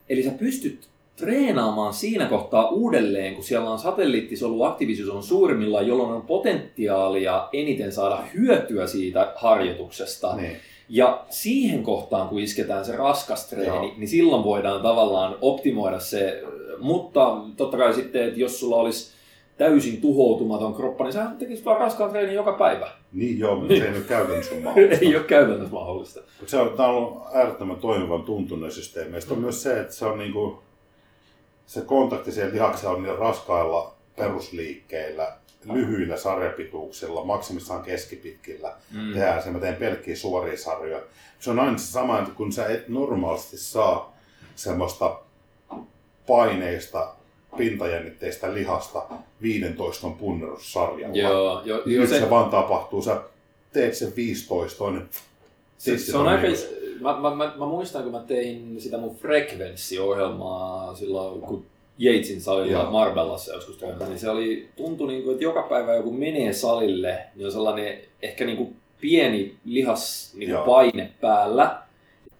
eli sä pystyt treenaamaan siinä kohtaa uudelleen, kun siellä on satelliittisoluaktiivisuus on suurimmillaan, jolloin on potentiaalia eniten saada hyötyä siitä harjoituksesta. Niin. Ja siihen kohtaan, kun isketään se raskas treeni, Joo. niin silloin voidaan tavallaan optimoida se. Mutta totta kai sitten, että jos sulla olisi täysin tuhoutumaton kroppa, niin sä tekisit vaan raskaan treenin joka päivä. Niin joo, mutta se ei ole käytännössä mahdollista. ei ole käytännössä mahdollista. Se on, tämä on äärettömän toimivan tuntunen systeemi. Sitten on myös se, että se on niin kuin, se kontakti siihen lihakseen on niillä raskailla perusliikkeillä, lyhyillä sarjapituuksilla, maksimissaan keskipitkillä. Mm. Tehdään se, mä teen pelkkiä suoria sarjoja. Se on aina se sama, että kun sä et normaalisti saa semmoista paineista, pintajännitteistä lihasta 15 punnerussarjalla. Joo, jo, jo, Nyt se, se vaan tapahtuu, sä teet sen 15, toinen se, se on aika, mä, mä, mä, mä, muistan, kun mä tein sitä mun frekvenssiohjelmaa silloin, kun Jeitsin salilla Joo. Marbellassa joskus töissä, niin se oli, tuntui niin kuin, että joka päivä joku menee salille, niin on sellainen ehkä niin kuin pieni lihas niin kuin paine päällä.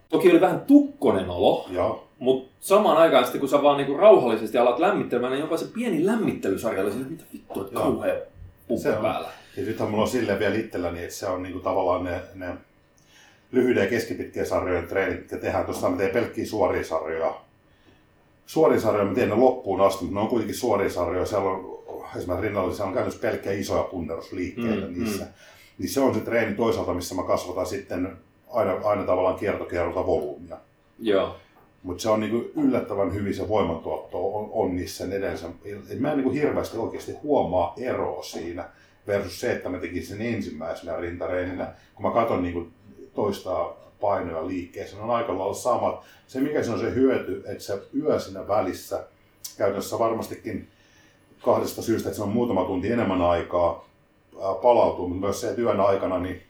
Toki oli vähän tukkonen olo, Joo. Mutta samaan aikaan sitten kun sä vaan niin kuin rauhallisesti alat lämmittelemään, niin jopa se pieni lämmittelysarja oli että mitä vittua, että kauhea puppu päällä. Ja nythän mulla on silleen vielä itselläni, että se on niin kuin tavallaan ne, ne lyhyiden ja keskipitkien sarjojen treenit, mitkä tehdään. Tuossa mä teen pelkkiä suoria sarjoja. Suoria sarjoja mä teen ne loppuun asti, mutta ne on kuitenkin suoria sarjoja. Siellä on esimerkiksi rinnalla siellä on käynyt pelkkiä isoja punnerusliikkeitä mm, niissä. Mm. Niin se on se treeni toisaalta, missä mä kasvatan sitten aina, aina tavallaan kiertokierrolta volyymia. Joo. Mutta se on niinku yllättävän hyvin se voimantuotto on, on niissä edellisen. Et mä en niinku hirveästi oikeasti huomaa eroa siinä versus se, että mä tekisin sen ensimmäisenä rintareeninä. Kun mä katson niinku toistaa painoja liikkeessä, ne on aika lailla samat. Se mikä se on se hyöty, että se yö siinä välissä, käytössä varmastikin kahdesta syystä, että se on muutama tunti enemmän aikaa palautuu, mutta myös se, että yön aikana niin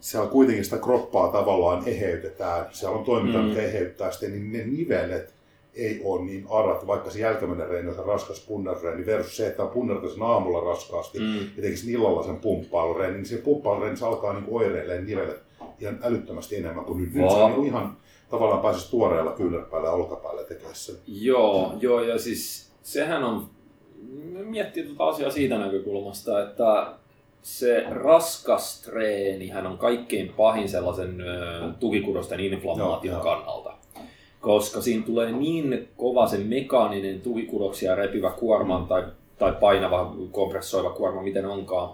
siellä kuitenkin sitä kroppaa tavallaan eheytetään. Siellä on toiminta, mm. eheyttää sitä, niin ne nivelet ei ole niin arat, vaikka se jälkimmäinen reeni on se raskas punnerreeni versus se, että punnerta sen aamulla raskaasti mm. ja tekisi illalla sen pumppailureeni, niin se pumppailureeni se alkaa niin oireilemaan nivelet ihan älyttömästi enemmän kuin nyt. Nyt se on ihan tavallaan pääsisi tuoreella kyynärpäällä ja olkapäällä tekemään sen. Joo, joo, ja siis sehän on, miettii tuota asiaa siitä näkökulmasta, että se raskas treeni on kaikkein pahin sellaisen tukikudosten inflammaation joo, kannalta. Koska siinä tulee niin kova se mekaaninen tukikudoksia repivä kuorma mm. tai, tai painava, kompressoiva kuorma, miten onkaan,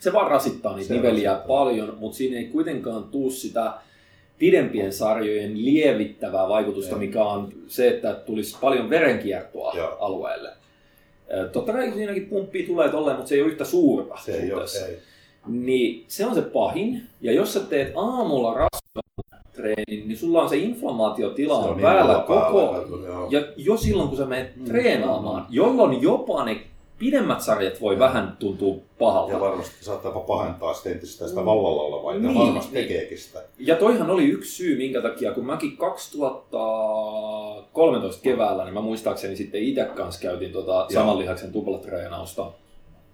se vaan rasittaa niitä se niveliä rasittaa. paljon, mutta siinä ei kuitenkaan tuu sitä pidempien sarjojen lievittävää vaikutusta, ja. mikä on se, että tulisi paljon verenkiertoa ja. alueelle. Totta kai siinäkin pumppia tulee tolleen, mutta se ei ole yhtä suurta. Se ei ole, ei. Niin se on se pahin. Ja jos sä teet aamulla raskaan treenin, niin sulla on se inflammaatiotila se on päällä niin koko... Päällä, ja jo silloin, kun sä menet mm, treenaamaan, jolloin jopa ne pidemmät sarjat voi vähän tuntua pahalta. Ja varmasti saattaa pahentaa sitä entistä sitä vallalla olevaa, niin, ja varmasti niin. tekeekin sitä. Ja toihan oli yksi syy, minkä takia, kun mäkin 2013 13 keväällä, niin mä muistaakseni sitten itse kanssa käytin tota saman lihaksen tuplatreenausta.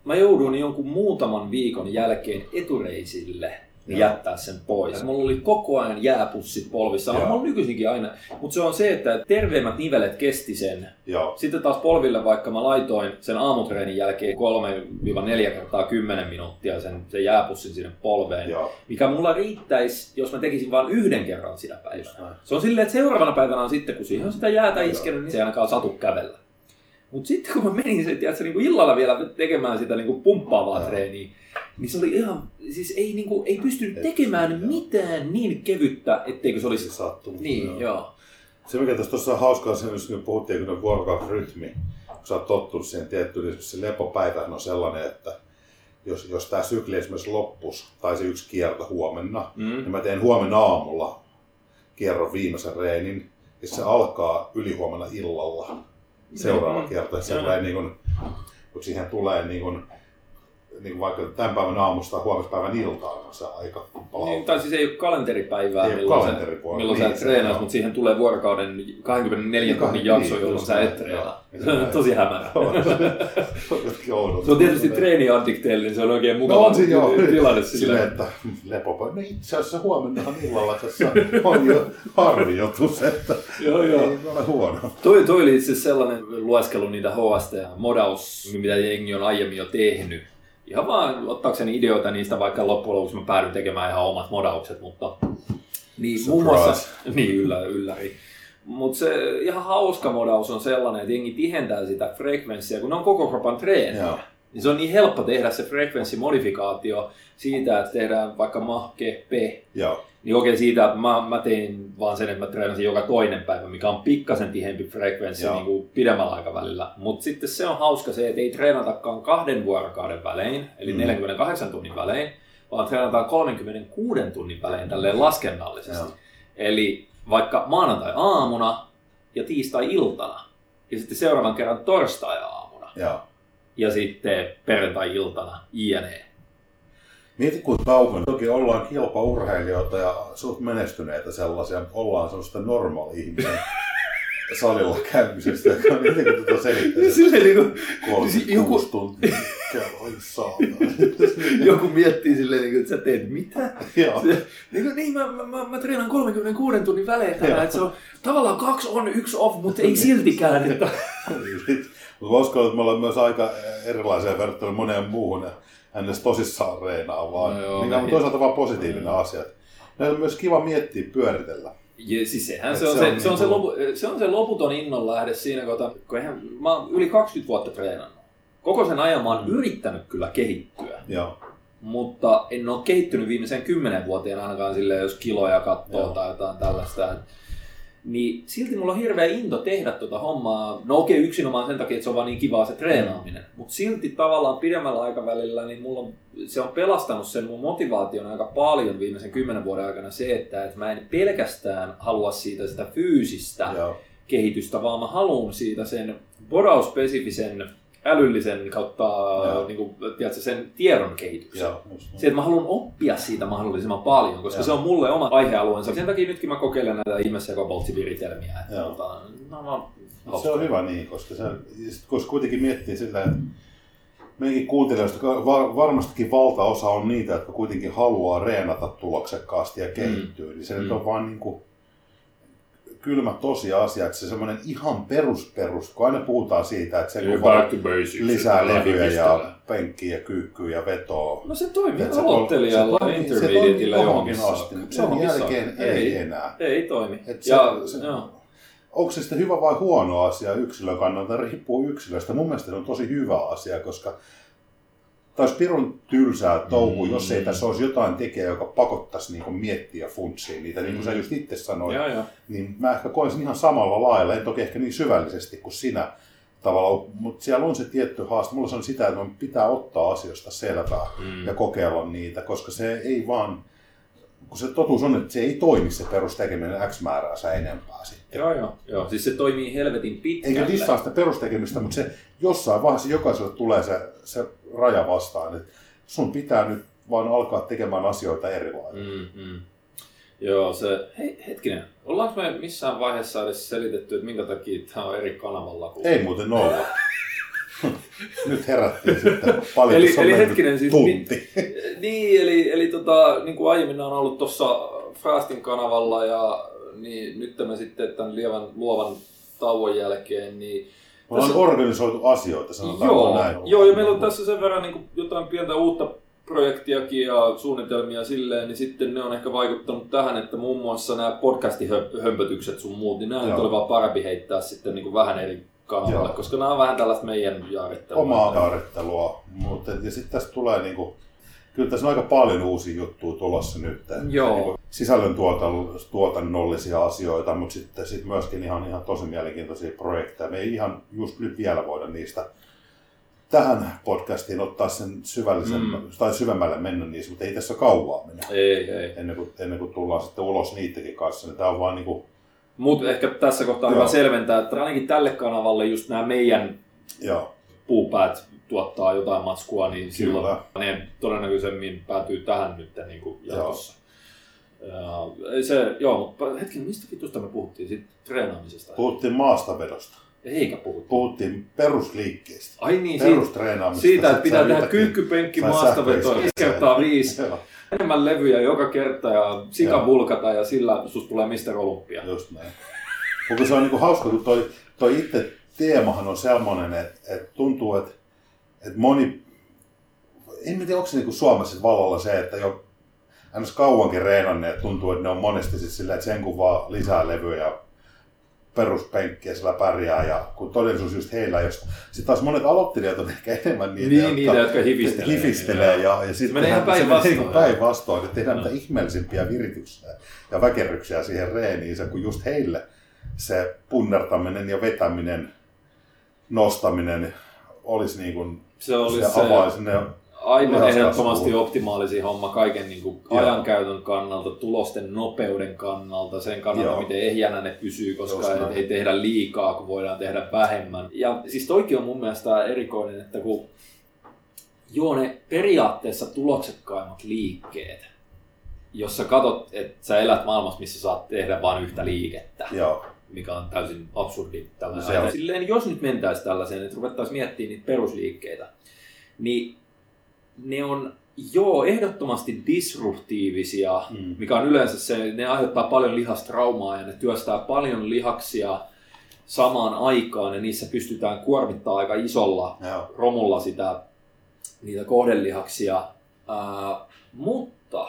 Mä jouduin jonkun muutaman viikon jälkeen etureisille niin Joo. jättää sen pois. Mulla oli koko ajan jääpussit polvissa. Joo. Mulla on nykyisinkin aina. Mutta se on se, että terveemmät nivelet kesti sen. Joo. Sitten taas polville, vaikka mä laitoin sen aamutreenin jälkeen 3-4 kertaa 10 minuuttia sen, sen jääpussin sinne polveen, Joo. mikä mulla riittäisi, jos mä tekisin vain yhden kerran sitä päivänä. Se on silleen, että seuraavana päivänä on sitten, kun siihen on sitä jäätä iskenyt, niin se ei ainakaan satu kävellä. Mutta sitten kun mä menin se, tiedätkö, niin kuin illalla vielä tekemään sitä niin kuin pumppaavaa Joo. treeniä, niin se oli ihan, siis ei, niin kuin, ei pystynyt Et- tekemään joo. mitään niin kevyttä, etteikö se Se olisi... sattuu. Niin, joo. Se mikä tässä tuossa on hauskaa, se, me puhuttiin, kun on vuorokausirytmi, kun sä oot tottunut siihen tiettyyn, niin se lepopäivähän on sellainen, että jos, jos tämä sykli esimerkiksi loppus, tai se yksi kierto huomenna, Mm. niin mä teen huomenna aamulla kierron viimeisen reenin, ja se alkaa ylihuomenna illalla seuraava Mm. kierto. Ja se Joo. tulee niin kuin, kun siihen tulee niin kuin, niin vaikka tämän päivän aamusta huomispäivän iltaan on se aika Niin, palautuu. tai siis ei ole kalenteripäivää, Ei milloin, kalenteripuolella, sä, milloin sä niin, se treenaat, on. mutta siihen tulee vuorokauden 24 Niin, tunnin niin, jakso, jolloin just sä et treenaa. on tosi hämärä. Se on tietysti treeniaddikteille, niin se on oikein No mukava on siinä joo. tilanne silleen. että lepopäivä. No itse asiassa huomennahan illalla tässä on jo harjoitus, että Joo, joo. ei ole huono. Toi, toi oli itse sellainen lueskelu niitä HST ja modaus, mitä jengi on aiemmin jo tehnyt. Ihan vaan ottaakseni ideoita niistä, vaikka loppujen lopuksi mä päädyin tekemään ihan omat modaukset, mutta niin, muun muassa, niin yllä, ylläri. Mutta se ihan hauska modaus on sellainen, että jengi tihentää sitä frekvenssiä, kun ne on koko kropan treenejä. Niin se on niin helppo tehdä se frekvenssimodifikaatio siitä, että tehdään vaikka mahke, P, Joo. niin okei siitä, että mä, mä tein vaan sen, että mä treenasin joka toinen päivä, mikä on pikkasen tihempi frekvenssi Joo. niin kuin pidemmällä aikavälillä. Mutta sitten se on hauska se, että ei treenatakaan kahden vuorokauden välein, eli Mm. 48 tunnin välein, vaan treenataan 36 tunnin välein tälleen laskennallisesti. Joo. Eli vaikka maanantai-aamuna ja tiistai-iltana, ja sitten seuraavan kerran torstai-aamuna, Joo. Ja sitten perjantai-iltana, jne. Mieti, kun kauan. Toki ollaan kilpaurheilijoita ja suht menestyneitä sellaisia, mutta ollaan sellaista normaali ihmisen salilla käymisestä, joka on jotenkin tuota. Silleen niin kuin, 36 joku- tuntia. Joku miettii silleen, niin kuin, että sä teet mitä? Joo. Niin, kuin, niin mä, mä, mä, mä treenaan 36 tunnin välein täällä, että se on tavallaan kaksi on, yksi off, mutta ei siltikään. Että... Mutta uskon, että me ollaan myös aika erilaisia verrattuna moneen muuhun ns. tosissaan reenaa vaan. No No joo, mikä on toisaalta vaan positiivinen asia. Näitä on myös kiva miettiä pyöritellä. Ja siis sehän Et se on se se, on se, on se, lopu, se on se loputon innon lähde siinä, kun, otan- kun eihän, mä oon yli 20 vuotta treenannut. Koko sen ajan mä oon yrittänyt kyllä kehittyä, Joo. mutta en ole kehittynyt viimeisen kymmenen vuoteen ainakaan sille, jos kiloja katsoo Joo. tai jotain tällaista. Niin silti mulla on hirveä into tehdä tuota hommaa. No okei, yksinomaan sen takia, että se on vaan niin kivaa se treenaaminen. Mutta silti tavallaan pidemmällä aikavälillä niin mulla on, se on pelastanut sen mun motivaation aika paljon viimeisen kymmenen vuoden aikana se, että, että mä en pelkästään halua siitä sitä fyysistä Joo. kehitystä, vaan mä haluan siitä sen bodaus-spesifisen älyllisen kautta Joo. niin kuin, tiedätkö, sen tiedon kehityksen. Joo. just niin. Se, että mä haluan oppia siitä mahdollisimman paljon, koska Joo. se on mulle oma aihealueensa. Sen takia nytkin mä kokeilen näitä ihmissekoboltsiviritelmiä. Että Joo. tota, no, Se on hyvä niin, koska, se, koska kuitenkin miettii sillä, että meidänkin kuuntelijoista var, varmastikin valtaosa on niitä, jotka kuitenkin haluaa reenata tuloksekkaasti ja kehittyä. Mm. Niin se mm. Mm. on vaan niin kuin kylmä tosiasia, että se semmoinen ihan perusperus, kun aina puhutaan siitä, että se kun vaan lisää levyjä ja penkkiä ja kyykkyä ja vetoa. No se toimii aloittelijalla, toimii johonkin asti, mutta sen jälkeen saakka. ei, enää. Ei toimi. Et se- ja, se- joo. Onko se sitten hyvä vai huono asia yksilön kannalta, riippuu yksilöstä. Mun mielestä se on tosi hyvä asia, koska tämä olisi pirun tylsää touhua, Mm. jos ei tässä olisi jotain tekijää, joka pakottaisi niin miettiä ja funtsia niitä. Niin kuin sä just itse sanoit, Joo, joo. niin mä ehkä koen sen ihan samalla lailla, en toki ehkä niin syvällisesti kuin sinä tavallaan, mutta siellä on se tietty haaste. Mulla on sitä, että mun pitää ottaa asioista selvää Mm. ja kokeilla niitä, koska se ei vaan, kun se totuus on, että se ei toimi se perustekeminen X määrää sä enempää sitten. Joo, joo, joo. Siis se toimii helvetin pitkälle. Eikä dissaa sitä perustekemistä, mutta se jossain vaiheessa jokaiselle tulee se, se raja vastaan, että sun pitää nyt vaan alkaa tekemään asioita eri lailla. Mm, mm. Joo, se, hei, hetkinen, ollaanko me missään vaiheessa edes selitetty, että minkä takia tämä on eri kanavalla? Kuin... Ei muuten olla. Nyt herättiin sitten paljon. Eli, eli hetkinen, siis, tunti. Niin, eli, eli tota, niin kuin aiemmin on ollut tuossa Fastin kanavalla ja niin nyt me sitten tämän lievän luovan tauon jälkeen, niin Me Tässä- organisoitu asioita, sanotaan Joo, näin. joo, ja meillä on tässä sen verran niin kuin jotain pientä uutta projektiakin ja suunnitelmia silleen, niin sitten ne on ehkä vaikuttanut tähän, että muun muassa nämä podcastihömpötykset sun muut, niin nämä oli vaan parempi heittää sitten niin kuin vähän eri kanavalle, koska nämä on vähän tällaista meidän jaarittelua. Omaa harjoittelua. Mutta, ja sitten tästä tulee niinku, kyllä tässä on aika paljon uusia juttuja tulossa nyt. että Joo. Niinku sisällön tuotan- tuotannollisia asioita, mutta sitten sit myöskin ihan, ihan tosi mielenkiintoisia projekteja. Me ei ihan just nyt vielä voida niistä tähän podcastiin ottaa sen syvällisen, Mm. tai syvemmälle mennä niissä, mutta ei tässä kauaa mennä. Ei, ei. Ennen kuin, ennen kuin tullaan sitten ulos niidenkin kanssa, niin tämä on vaan niinku, Mutta ehkä tässä kohtaa on hyvä selventää, että ainakin tälle kanavalle just nämä meidän joo, puupäät tuottaa jotain matskua, niin silloin Kyllä. ne todennäköisemmin päätyy tähän nyt niin kuin jatkossa. Ja, ei se, joo, mutta hetken, mistä vitusta me puhuttiin siitä treenaamisesta? puhuttiin maastavedosta, Eikä puhuttu. puhuttiin perusliikkeistä, Ai niin, siitä, perustreenaamisesta. siitä, että Sit pitää tehdä kyykkypenkki sähköiseen. 5 kertaa 5 Joo, enemmän levyjä joka kerta ja sika Joo. bulkata ja sillä susta tulee Mr. Olympia. Just näin. Mutta se on niinku hauska, kun toi, toi itse teemahan on sellainen, että, että tuntuu, että, että moni, en mä tiedä, onko se niinku Suomessa vallalla se, että jo aina kauankin reenanneet tuntuu, että ne on monesti siis silleen, että sen kun vaan lisää levyjä ja peruspenkkiä sillä pärjää ja kun todellisuus just heillä, jos sitten taas monet aloittelijat on ehkä enemmän niitä, Niin, niitä, jotka hifistelee. hifistelee ja, ja sitten menee ihan päinvastoin. niinku päinvastoin, että tehdään No. mitä ihmeellisimpiä virityksiä ja väkerryksiä siihen reeniin, kun just heille se punnertaminen ja vetäminen, nostaminen olisi niin kuin Se oli se, se, ne aivan Lihaskasvuun. ehdottomasti optimaalisin homma kaiken niin kuin Joo. ajankäytön kannalta, tulosten nopeuden kannalta, sen kannalta, Joo. miten ehjänä ne pysyy, koska ei, ei tehdä liikaa, kun voidaan tehdä vähemmän. Ja siis toikin on mun mielestä erikoinen, että kun joo, ne periaatteessa tuloksekkaimmat liikkeet, jos sä katot, että sä elät maailmassa, missä saat tehdä vain yhtä liikettä, Joo, mikä on täysin absurdi tällainen Se on. ajatus. Silleen, jos nyt mentäisiin tällaiseen, että ruvettaisiin miettimään niitä perusliikkeitä, niin ne on joo ehdottomasti disruptiivisia, Mm. mikä on yleensä se, ne aiheuttaa paljon lihastraumaa ja ne työstää paljon lihaksia samaan aikaan ja niissä pystytään kuormittamaan aika isolla joo, romulla sitä, niitä kohdelihaksia. Ää, mutta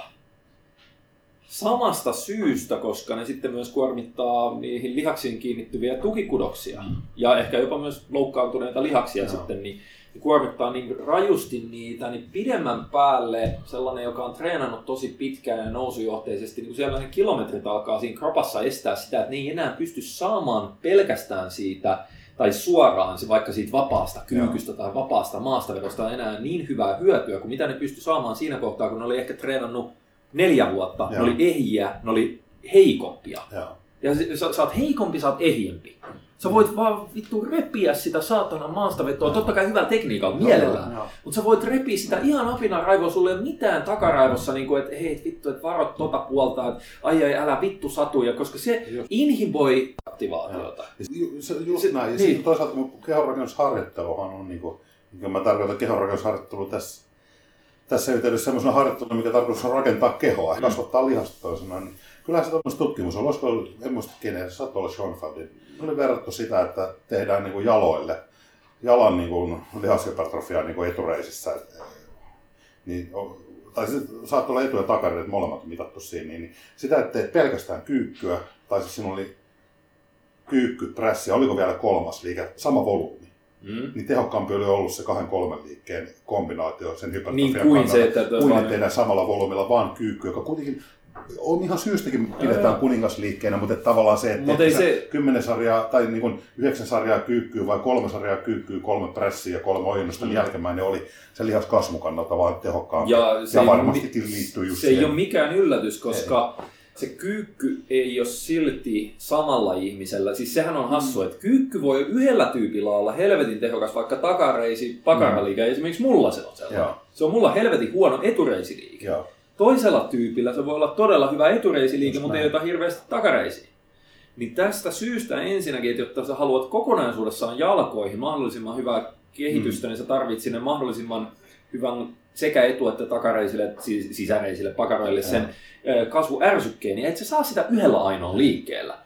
samasta syystä, koska ne sitten myös kuormittaa niihin lihaksiin kiinnittyviä tukikudoksia Mm. ja ehkä jopa myös loukkaantuneita lihaksia Joo. sitten, niin ne kuormittaa niin rajusti niitä, niin pidemmän päälle sellainen, joka on treenannut tosi pitkään ja nousujohteisesti, niin kun siellä ne kilometrit alkaa siinä kropassa estää sitä, että ne ei enää pysty saamaan pelkästään siitä tai suoraan se vaikka siitä vapaasta kyykystä tai vapaasta maastavedosta enää niin hyvää hyötyä kuin mitä ne pysty saamaan siinä kohtaa, kun ne oli ehkä treenannut neljä vuotta, ne Joo. oli ehjiä, ne oli heikompia. joo. Ja sä, sä, oot heikompi, sä oot ehjempi. Sä voit vaan vittu repiä sitä saatana maastavetoa, totta kai hyvällä tekniikalla, mielellään. Joo, Mutta sä voit repiä sitä ihan apina raivoa, sulle ei ole mitään takaraivossa, niin kuin, että hei vittu, että varot tota puolta, että ai ai älä vittu satuja, koska se Joo. inhiboi aktivaatiota. Ju- se, just Se- näin. Ja niin. toisaalta kehonrakennusharjoitteluhan on, niin kuin, niin mä tarkoitan kehonrakennusharjoittelu tässä, tässä yhteydessä semmoisena harjoitteluna, mikä tarkoitus on rakentaa kehoa ja Mm. kasvattaa lihasta toisena. Niin kyllähän se tämmöistä tutkimus on. Olisiko, ollut- en muista kenen, se saattoi olla Sean Faldin. Oli verrattu sitä, että tehdään niin kuin jaloille, jalan niin kuin lihashypertrofiaa niin kuin etureisissä. Niin, tai se saattoi olla etu- ja takareidet molemmat mitattu siinä, niin, sitä, että teet pelkästään kyykkyä, tai siis siinä oli kyykky, prässi, oliko vielä kolmas liike, sama volyymi, Mm. niin tehokkaampi oli ollut se kahden kolmen liikkeen kombinaatio sen hypertrofian Niin kuin se, että... kuin että tehdään samalla volyymilla vaan kyykky, joka kuitenkin on ihan syystäkin pidetään kuningasliikkeenä, mutta että tavallaan se, että ei sä se- kymmenen sarjaa tai niin kuin yhdeksän sarjaa kyykkyä vai kolme sarjaa kyykkyä, kolme pressiä ja kolme ojennusta, niin Mm. ne oli se lihaskasvun kannalta vaan tehokkaampi. Ja se ja ei varmastikin mi- liittyy just Se ei siihen. ole mikään yllätys, koska se kyykky ei ole silti samalla ihmisellä. Siis sehän on hassu, Mm. että kyykky voi yhdellä tyypillä olla helvetin tehokas, vaikka takareisi, pakaraliike, esimerkiksi mulla se on sellainen. Joo. Se on mulla helvetin huono etureisiliike. Joo. Toisella tyypillä se voi olla todella hyvä etureisiliike, Just mutta ei näin. ota hirveästi takareisiä. Niin tästä syystä ensinnäkin, että jotta sä haluat kokonaisuudessaan jalkoihin mahdollisimman hyvää kehitystä, mm. niin sä tarvitset sinne mahdollisimman hyvän sekä etu- että takareisille, että siis sisäreisille, pakaroille sen kasvuärsykkeen, niin et sä saa sitä yhdellä ainoa liikkeellä.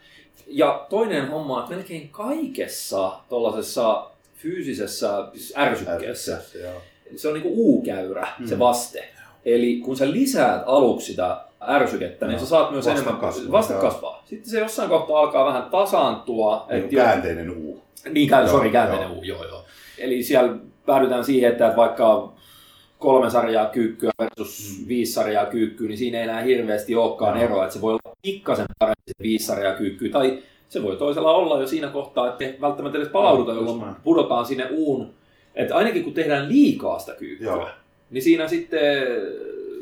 Ja toinen homma on, että melkein kaikessa tuollaisessa fyysisessä ärsykkeessä, Ärsykeessä, joo. se on niinku U-käyrä, mm. se vaste. Eli kun sä lisäät aluksi sitä ärsykettä, niin Joo. sä saat myös Vaste enemmän kasvaa, vaste joo. kasvaa. Sitten se jossain kohtaa alkaa vähän tasaantua. Niin et kuin käänteinen U. niin, käy, Joo, sori, käänteinen U, joo, joo. Eli siellä päädytään siihen, että vaikka kolme sarjaa kyykkyä versus Mm. viisi sarjaa kyykkyä, niin siinä ei enää hirveästi olekaan Joo. eroa, että se voi olla pikkasen parempi se viisi sarjaa kyykkyä, tai se voi toisella olla jo siinä kohtaa, että välttämättä edes palauduta, Joo, jolloin pudotaan sinne uun. Että ainakin kun tehdään liikaa sitä kyykkyä, Joo. niin siinä sitten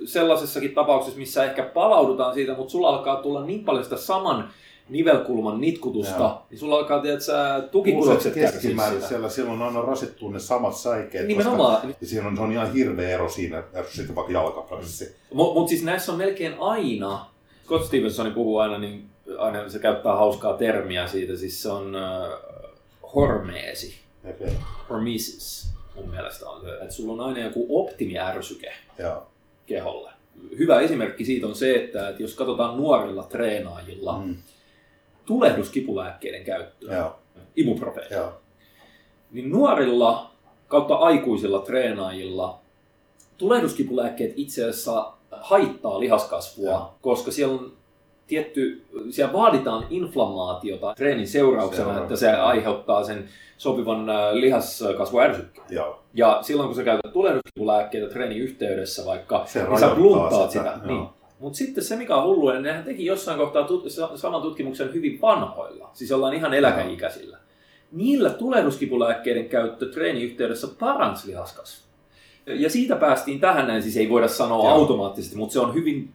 sellaisessakin tapauksessa, missä ehkä palaudutaan siitä, mutta sulla alkaa tulla niin paljon sitä saman nivelkulman nitkutusta, Joo. niin sulla alkaa, tiedätkö, tukikudokset keskimäärin siellä silloin aina rasittuu ne samat säikeet. Nimenomaan. Koska, ja siinä on, se on ihan hirveä ero siinä, että sitten vaikka jalkaprosessi. Mutta mut siis näissä on melkein aina, Scott Stevenson puhuu aina, niin aina se käyttää hauskaa termiä siitä, siis se on äh, hormeesi, Okay. hormesis mun mielestä on se, että sulla on aina joku optimiärsyke Joo. keholle. Hyvä esimerkki siitä on se, että, että jos katsotaan nuorilla treenaajilla Mm. Tulehduskipulääkkeiden käyttöä, Joo. Joo. niin nuorilla kautta aikuisilla treenaajilla tulehduskipulääkkeet itse asiassa haittaa lihaskasvua, Joo. koska siellä on tietty, siellä vaaditaan inflammaatiota treenin seurauksena, Seuraava. että se aiheuttaa sen sopivan äh, lihaskasvuärsykkeen. Joo. Ja silloin kun sä käytät tulehduskipulääkkeitä treenin yhteydessä vaikka, Se niin sä bluntaat sitä. sitä, Niin. Mutta sitten se, mikä on hullua, niin nehän teki jossain kohtaa tut- sa- saman tutkimuksen hyvin vanhoilla, siis ollaan ihan eläkäikäisillä. Niillä tulehduskipulääkkeiden käyttö treeniyhteydessä paransi lihaskasvua. Ja siitä päästiin tähän näin, siis ei voida sanoa Joo. automaattisesti, mutta se on hyvin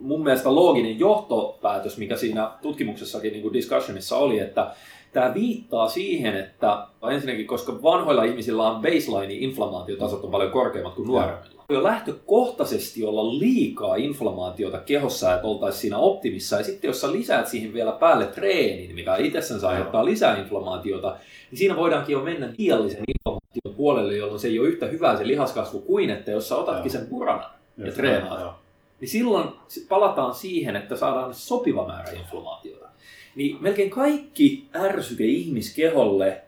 mun mielestä looginen johtopäätös, mikä siinä tutkimuksessakin niin kuin discussionissa oli, että tämä viittaa siihen, että ensinnäkin, koska vanhoilla ihmisillä on baseline-inflammaatiotasot on paljon korkeammat kuin nuoremmilla. Jo lähtökohtaisesti olla liikaa inflammaatiota kehossa, että oltaisiin siinä optimissa, ja sitten jos sä lisäät siihen vielä päälle treenin, mikä itsessänsä aiheuttaa lisää inflammaatiota, niin siinä voidaankin jo mennä liiallisen inflammaation puolelle, jolloin se ei ole yhtä hyvää se lihaskasvu kuin, että jos sä otatkin sen puranan, ja Just treenaat. niin silloin palataan siihen, että saadaan sopiva määrä inflammaatiota. Niin melkein kaikki ärsyke ihmiskeholle,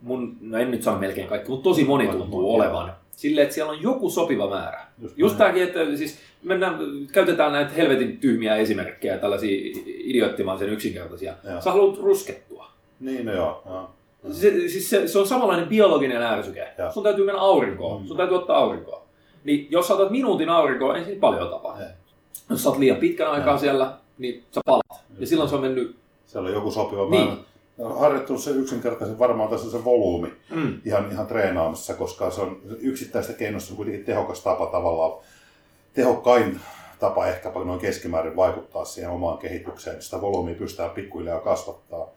mun, no en nyt sano melkein kaikki, mutta tosi moni tuntuu olevan. Silleen, että siellä on joku sopiva määrä. Just Just tämäkin, että siis mennään, käytetään näitä helvetin tyhmiä esimerkkejä, tällaisia idioottimaisen yksinkertaisia. Joo. Sä haluat ruskettua. Niin, no joo. joo. Se, siis se, se on samanlainen biologinen ärsyke. Joo. Sun täytyy mennä aurinkoon. Mm. Sun täytyy ottaa aurinkoa. Niin jos sä otat minuutin aurinkoa, ei siinä paljon tapahdu. Jos sä oot liian pitkän aikaa Joo. siellä, niin sä palat. Ja silloin se on mennyt... Siellä on joku sopiva Niin. määrä. Olen harjoittanut se yksinkertaisen varmaan tässä se volyymi Mm. ihan, ihan treenaamisessa, koska se on yksittäistä keinosta on kuitenkin tehokas tapa tavallaan, tehokkain tapa ehkä noin keskimäärin vaikuttaa siihen omaan kehitykseen. Sitä volyymia pystytään pikkuhiljaa kasvattaa.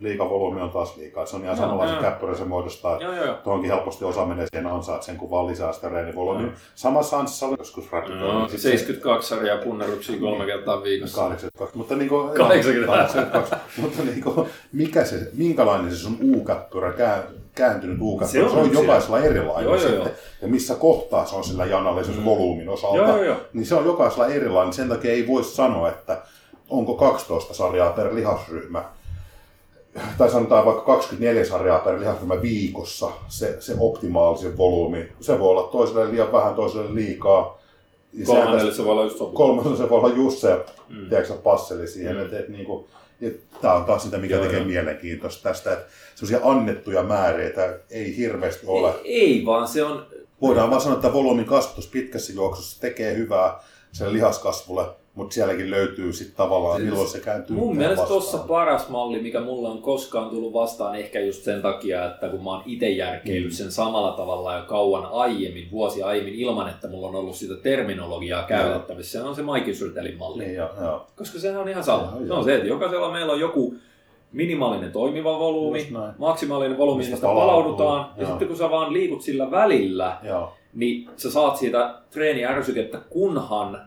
Liika volyymi on taas liikaa. Se on ihan samanlaisen joo. käppyrän se muodostaa. Joo, joo. Tuonkin helposti osa menee siihen ansaan, että sen kun vaan lisää sitä reenivolyymiä. Samassa ansassa oli joskus ratifioinut. No, 72 sarjaa punneruksia kolme kertaa viikossa. 82. Mutta niin kuin, 82. 82. Mutta niin kuin, mikä se, minkälainen se sun U-käppyrä, kää, kääntynyt U-käppyrä, Se se on on, yksi. jokaisella erilainen Joo, joo, sitten. joo. Ja missä kohtaa se on sillä janalla, se Mm. volyymin osalta. Joo, joo, joo. Niin se on jokaisella erilainen. Sen takia ei voi sanoa, että onko 12 sarjaa per lihasryhmä. Tai sanotaan vaikka 24 sarjaa per lihasryhmä viikossa se, se optimaalisin volyymi. Se voi olla toiselle liian vähän, toiselle liikaa. Kolmannelle se voi olla just kolmosella se voi olla just se Mm. tiedätkö, passeli siihen. Mm. Mm. Et, et, niinku, Tämä on taas sitä, mikä Joo, tekee joo. mielenkiintoista tästä, että sellaisia annettuja määreitä ei hirveästi ole. Ei, ei, vaan se on... Voidaan vaan sanoa, että volyymin kasvatus pitkässä juoksussa tekee hyvää sen lihaskasvulle, mutta sielläkin löytyy sitten tavallaan, Siis milloin se kääntyy Mun mielestä vastaan. tuossa paras malli, mikä mulla on koskaan tullut vastaan, ehkä just sen takia, että kun mä oon itse järkeillyt Mm. sen samalla tavalla jo kauan aiemmin, vuosia aiemmin, ilman että mulla on ollut sitä terminologiaa käytettävissä, se on se Mike Syrtelin malli. Niin, joo, joo. Koska sehän on ihan sama. Joo, Se on se, että jokaisella meillä on joku minimaalinen toimiva volyymi, maksimaalinen volyymi, Mistä mistä palaudutaan, ja joo. sitten kun sä vaan liikut sillä välillä, joo. niin sä saat siitä treeniärsykettä, kunhan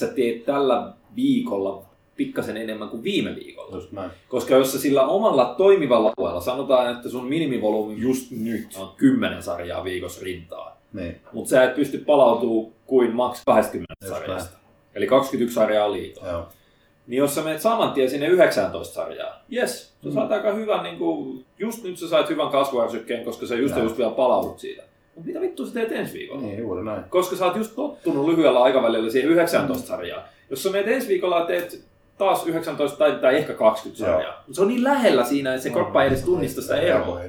sä, teet tällä viikolla pikkasen enemmän kuin viime viikolla. Just näin. Koska jos sä sillä omalla toimivalla alueella, sanotaan, että sun minimivolyymi just nyt on 10 sarjaa viikossa rintaa, Niin. mutta sä et pysty palautumaan kuin maks 20 Just sarjasta. Eli 21 sarjaa liitoa. Joo. Niin jos sä menet saman tien sinne 19 sarjaa, jes, sä saat aika hyvän, niin kuin, just nyt sä sait hyvän kasvuärsykkeen, koska sä just, just vielä palaudut siitä. Mutta mitä vittua sä teet ensi viikolla? Niin, juuri näin. Koska sä oot just tottunut lyhyellä aikavälillä siihen 19 sarjaa. Jos sä menet ensi viikolla ja teet taas 19 tai, tai ehkä 20 Joo. sarjaa. Mutta se on niin lähellä siinä, että se kroppa ei edes tunnista sitä eroa.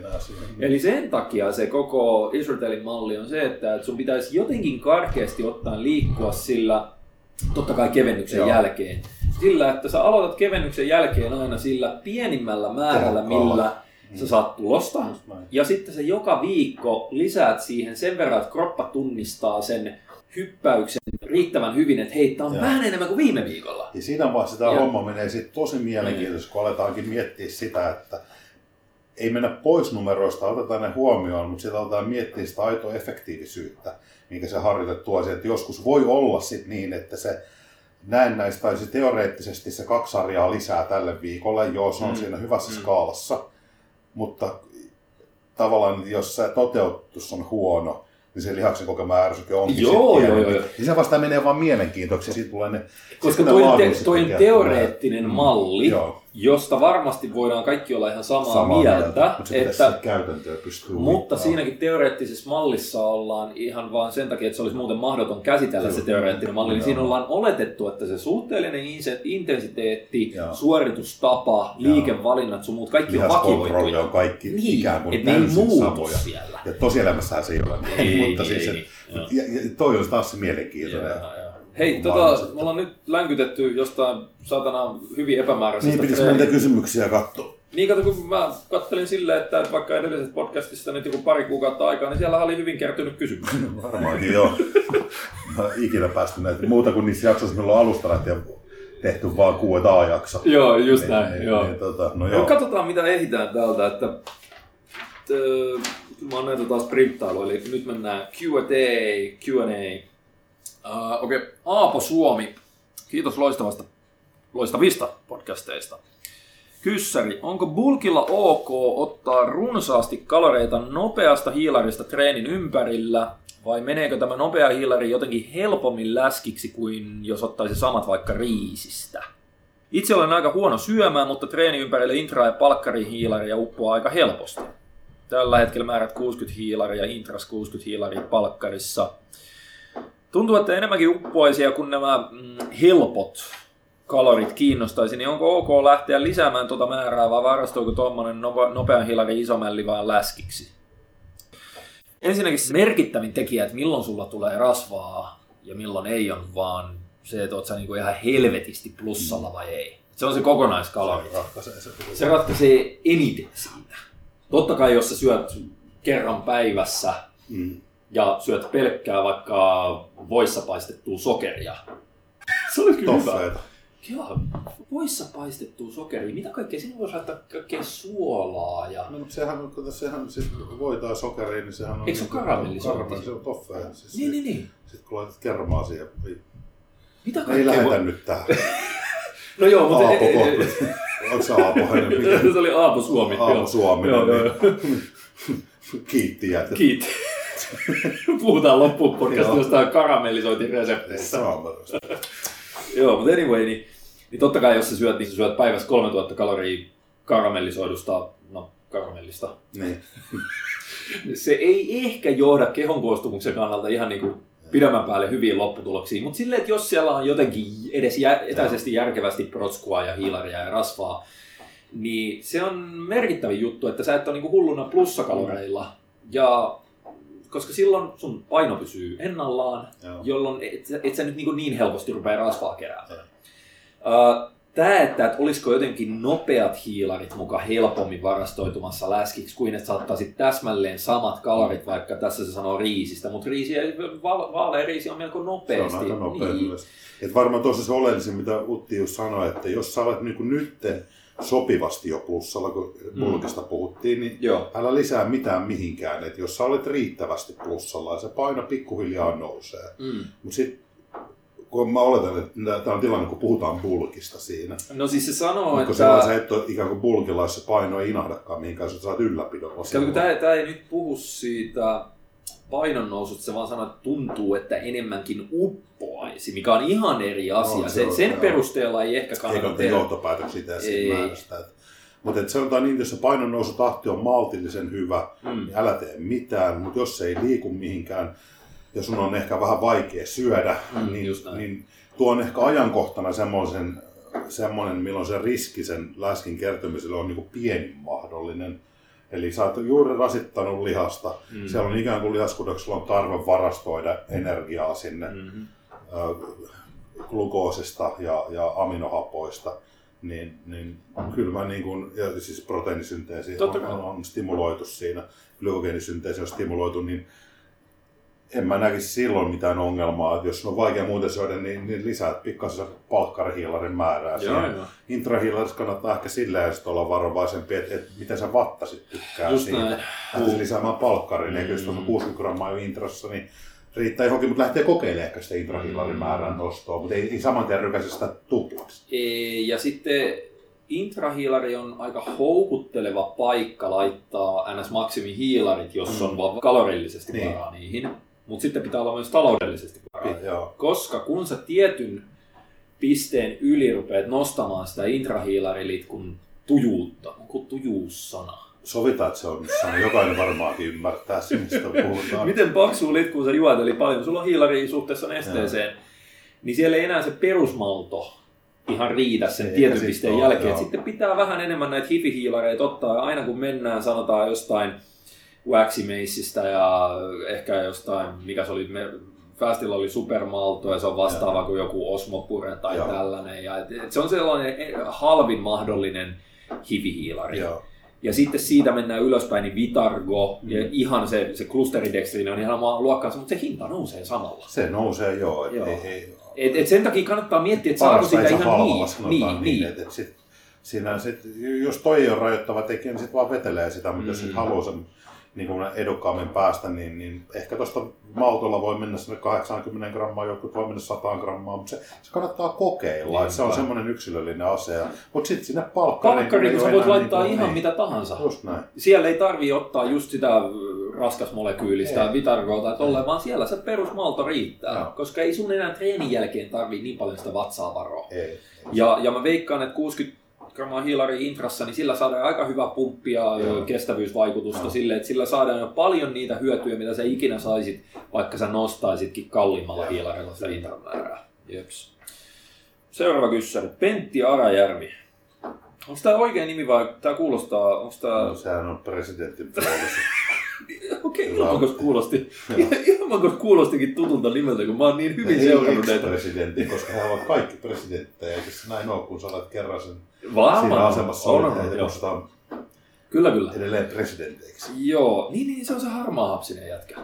Eli sen takia se koko Israelin malli on se, että sun pitäisi jotenkin karkeasti ottaen liikkua sillä, totta kai kevennyksen Joo. jälkeen, sillä, että sä aloitat kevennyksen jälkeen aina sillä pienimmällä määrällä, millä sä saat tulosta. Ja sitten se joka viikko lisäät siihen sen verran, että kroppa tunnistaa sen hyppäyksen riittävän hyvin, että hei, tää on Joo. vähän enemmän kuin viime viikolla. Ja siinä vaiheessa tämä Ja- homma menee sitten tosi mielenkiintoisesti, kun aletaankin miettiä sitä, että ei mennä pois numeroista, otetaan ne huomioon, mutta sitten aletaan miettiä sitä aitoa efektiivisyyttä, minkä se harjoite tuo että joskus voi olla sit niin, että se näennäistä tai se teoreettisesti se kaksi sarjaa lisää tälle viikolle, joo se on Mm. siinä hyvässä Mm. skaalassa, mutta tavallaan jos se toteutus on huono, niin se lihaksen kokema ärsyke onkin Joo, joo, joo, joo. Niin se vasta menee vaan mielenkiintoiseksi ja siitä tulee ne Koska ne on, te, toi teoreettinen tulee. malli, Joo. Josta varmasti voidaan kaikki olla ihan samaa, mieltä, mutta se pitäisi että että, käytäntöä pystyy Mutta siinäkin teoreettisessa mallissa ollaan ihan vaan sen takia, että se olisi muuten mahdoton käsitellä se Kyllä. teoreettinen malli, niin siinä ollaan oletettu, että se suhteellinen intensiteetti, Joo. suoritustapa, liikevalinnat, sun muut, kaikki on vakioituja. on kaikki Niin, ikään kuin ne ei samoja. siellä. Ja tosielämässähän se ei ole niin, Ei, mutta siis ei, se, niin. Ja, ja toi on taas se mielenkiintoinen. Joo. Hei, tota, me ollaan nyt länkytetty jostain satana hyvin epämääräisestä Niin pitäisi näitä kysymyksiä katsoa. Niin kato, kun mä kattelin silleen, että vaikka edellisestä podcastista nyt joku pari kuukautta aikaa, niin siellä oli hyvin kertynyt kysymyksiä. Varmaankin joo. Mä ikinä päästy näitä. Muuta kuin niissä jaksoissa, milloin alusta lähtien tehty vaan Q&A-jakso. joo, just Niin, näin. niin, joo. Niin, tota, no No, joo. katsotaan mitä ehditään täältä, että että, mä oon näitä taas printtailu, eli nyt mennään Q&A, Q&A. Uh, Okei, okay. Aapo Suomi, kiitos loistavasta, loistavista podcasteista. Kyssäri, onko bulkilla ok ottaa runsaasti kaloreita nopeasta hiilarista treenin ympärillä, vai meneekö tämä nopea hiilari jotenkin helpommin läskiksi kuin jos ottaisi samat vaikka riisistä? Itse olen aika huono syömään, mutta treeni ympärille intra- ja palkkarihiilaria uppoaa aika helposti. Tällä hetkellä määrät 60 hiilaria, intras 60 hiilaria palkkarissa. Tuntuu, että enemmänkin uppoaisia kuin nämä mm, helpot kalorit kiinnostaisi, niin onko ok lähteä lisäämään tuota määrää vai varastoiko tuommoinen nopean hiilari isomälli vaan läskiksi? Ensinnäkin se merkittävin tekijä, että milloin sulla tulee rasvaa ja milloin ei on vaan se, että oot sä niinku ihan helvetisti plussalla vai ei. Se on se kokonaiskalori. Ratkaisee se. Se ratkaisee eniten siitä. Totta kai jos sä syöt kerran päivässä Mm. Ja syöt pelkkää vaikka voissa paistettua sokeria. Se oli kyllä hyvä. Toffeita. Joo, voissa paistettua sokeria. Mitä kaikkea? Sinne voisi laittaa kaikkea suolaa ja... No, mutta sehän, kun sehän sit voitaa sokeriin, niin sehän on... Eikö se ole karamellisointi? Karamelli, se on toffeja. Siis Niin, niin, niin. Sitten kun laitat kermaa siihen, ei, Mitä ei kaikkea? lähetä voi- nyt tähän. No joo, mutta... Aapo ei- ei- kohta. Onko se Aapo? se oli Aapo Suomi. Aapo. Suomi. Joo, joo, joo. Kiitti jätet. Kiitos. Puhutaan loppuun podcastista Joo. jostain karamellisointiresepteistä. Joo, mutta anyway, niin, niin totta kai jos sä syöt, niin sä syöt päivässä 3000 kaloria karamellisoidusta, no karamellista. Niin. Se ei ehkä johda kehon koostumuksen kannalta ihan niin kuin pidemmän päälle hyviin lopputuloksiin, mutta silleen, että jos siellä on jotenkin edes jä, etäisesti järkevästi protskua ja hiilaria ja rasvaa, niin se on merkittävin juttu, että sä et ole niinku hulluna plussakaloreilla. Ja koska silloin sun paino pysyy ennallaan, Joo. jolloin et, et sä nyt niin, niin helposti rupea rasvaa keräämään. Joo. Tämä, että, että olisiko jotenkin nopeat hiilarit muka helpommin varastoitumassa läskiksi, kuin että sä ottaisit täsmälleen samat kalorit, vaikka tässä se sanoo riisistä, mutta riisi, va- vaalea riisi on melko Se nopeasti. on aika nopea niin. myös. Et varmaan tuossa se oleellisin, mitä Utti just sanoi, että jos sä olet niin nytten sopivasti jo plussalla, kun bulkista puhuttiin, niin Joo. älä lisää mitään mihinkään. Et jos sä olet riittävästi plussalla ja se paino pikkuhiljaa nousee. Mm. Mutta sitten kun mä oletan, että tämä on tilanne, kun puhutaan bulkista siinä. No siis se sanoo, Mutta että... silloin sä et ole ikään kuin bulkilla, se paino ei inahdakaan mihinkään, sä saat kun tämä, tämä ei nyt puhu siitä painonnoususta, se vaan sanoo, että tuntuu, että enemmänkin uppoaisi, mikä on ihan eri asia. No, se sen, sen perusteella ei ehkä Eikä kannata ole tehdä. johtopäätöksiä määrästä. Mutta et sanotaan niin, että jos se painonnousutahti on maltillisen hyvä, Mm. niin älä tee mitään. Mutta jos se ei liiku mihinkään ja sun on ehkä vähän vaikea syödä, Mm, niin, niin tuo on ehkä ajankohtana semmoisen, semmoinen, milloin se riski sen läskin kertymiselle on niin kuin pienin mahdollinen. Eli sä oot juuri rasittanut lihasta. Mm. Siellä on ikään kuin lihaskudoksella on tarve varastoida energiaa sinne Mm-hmm. Ö, glukoosista ja, ja aminohapoista, niin, niin kyllä mä niin kuin, ja siis proteiinisynteesi on, on, on, stimuloitu siinä, glykogeenisynteesi on stimuloitu, niin en mä näkisi silloin mitään ongelmaa, että jos on vaikea muuten syödä, niin, niin lisäät pikkasen palkkarihiilarin määrää Joo, siihen. Intrahiilarissa kannattaa ehkä silleen sitten olla varovaisempi, että, että miten sä vattasit tykkää Just siitä. näin. Lisäämään palkkarin, eikä jos on Mm. 60 grammaa jo intrassa, niin riittää johonkin, mutta lähtee kokeilemaan ehkä sitä intrahiilarin Mm. määrän nostoa, mutta ei, ei saman tien rykäse sitä tuplaksi. Ee, Ja sitten intrahiilari on aika houkutteleva paikka laittaa ns-maksimihiilarit, jos Mm. on vaan kalorillisesti Niin. varaa niihin. Mutta sitten pitää olla myös taloudellisesti varaa. Joo. Koska kun sä tietyn pisteen yli rupeat nostamaan sitä intrahiilarilitkun tujuutta, onko tujuussana? Sovitaan, että se on sana. Jokainen varmaankin ymmärtää sen, mistä puhutaan. Miten paksu litkuun sä juot, eli paljon sulla on hiilari suhteessa nesteeseen, niin siellä ei enää se perusmalto ihan riitä sen Eikä tietyn pisteen jälkeen. joo. Sitten pitää vähän enemmän näitä hifihiilareita ottaa. Ja aina kun mennään, sanotaan jostain Waximaceista ja ehkä jostain, mikä se oli, me, Fastilla oli supermalto ja se on vastaava kuin joku Osmopure tai Joo. tällainen. Ja et, et se on sellainen eh, halvin mahdollinen hifihiilari. Joo. Ja sitten siitä mennään ylöspäin, niin Vitargo Mm. ja ihan se, se klusteridextriini on ihan omaa luokkaansa, mutta se hinta nousee samalla. Se nousee joo. Et Joo. Ei, ei, Et, et sen takia kannattaa miettiä, että saako sitä ihan halvalla, niin. Niin, niin. niin. Et, et sit, siinä sit, jos toi ole rajoittava tekijä, niin sitten vaan vetelee sitä, mutta mm. jos sit haluaa sen niin kuin edukkaammin päästä, niin, niin ehkä tuosta maltolla voi mennä sinne 80 grammaa, jotkut voi mennä 100 grammaa, mutta se, se kannattaa kokeilla, Niin, se on semmoinen yksilöllinen asia. Mutta sitten sinne palkkariin... Palkkariin, kun sä voit laittaa niin ihan niin. mitä tahansa. Just näin. Siellä ei tarvii ottaa just sitä äh, raskasmolekyylistä Ei. vitargoa tai tolleen, vaan siellä se perusmalto riittää. Joo. Koska ei sun enää treenin jälkeen tarvii niin paljon sitä vatsaa varoa. Ei. Ja, ja mä veikkaan, että 60 hiilari intrassa, niin sillä saadaan aika hyvä pumppi ja Joo. kestävyysvaikutusta Joo. sille, että sillä saadaan jo paljon niitä hyötyjä, mitä sä ikinä saisit, vaikka sä nostaisitkin kalliimmalla hiilarilla sitä intran määrää. Jeps. Seuraava kyssäri. Pentti Arajärvi. Onko tämä oikea nimi vai tämä kuulostaa, onko tämä... No, sehän on presidentin puolessa. Okei, Hyvä. ilmankos kuulosti, ilmankos kuulostikin tutulta nimeltä, kun mä oon niin hyvin seurannut näitä. presidentti, koska he ovat kaikki presidenttejä, eikö se näin ole, kun sä olet kerran sen Varmaan. siinä asemassa on, on, joo. kutsutaan Kyllä, kyllä. edelleen presidenteiksi. Joo, niin, niin se on se harmaa hapsinen jätkä.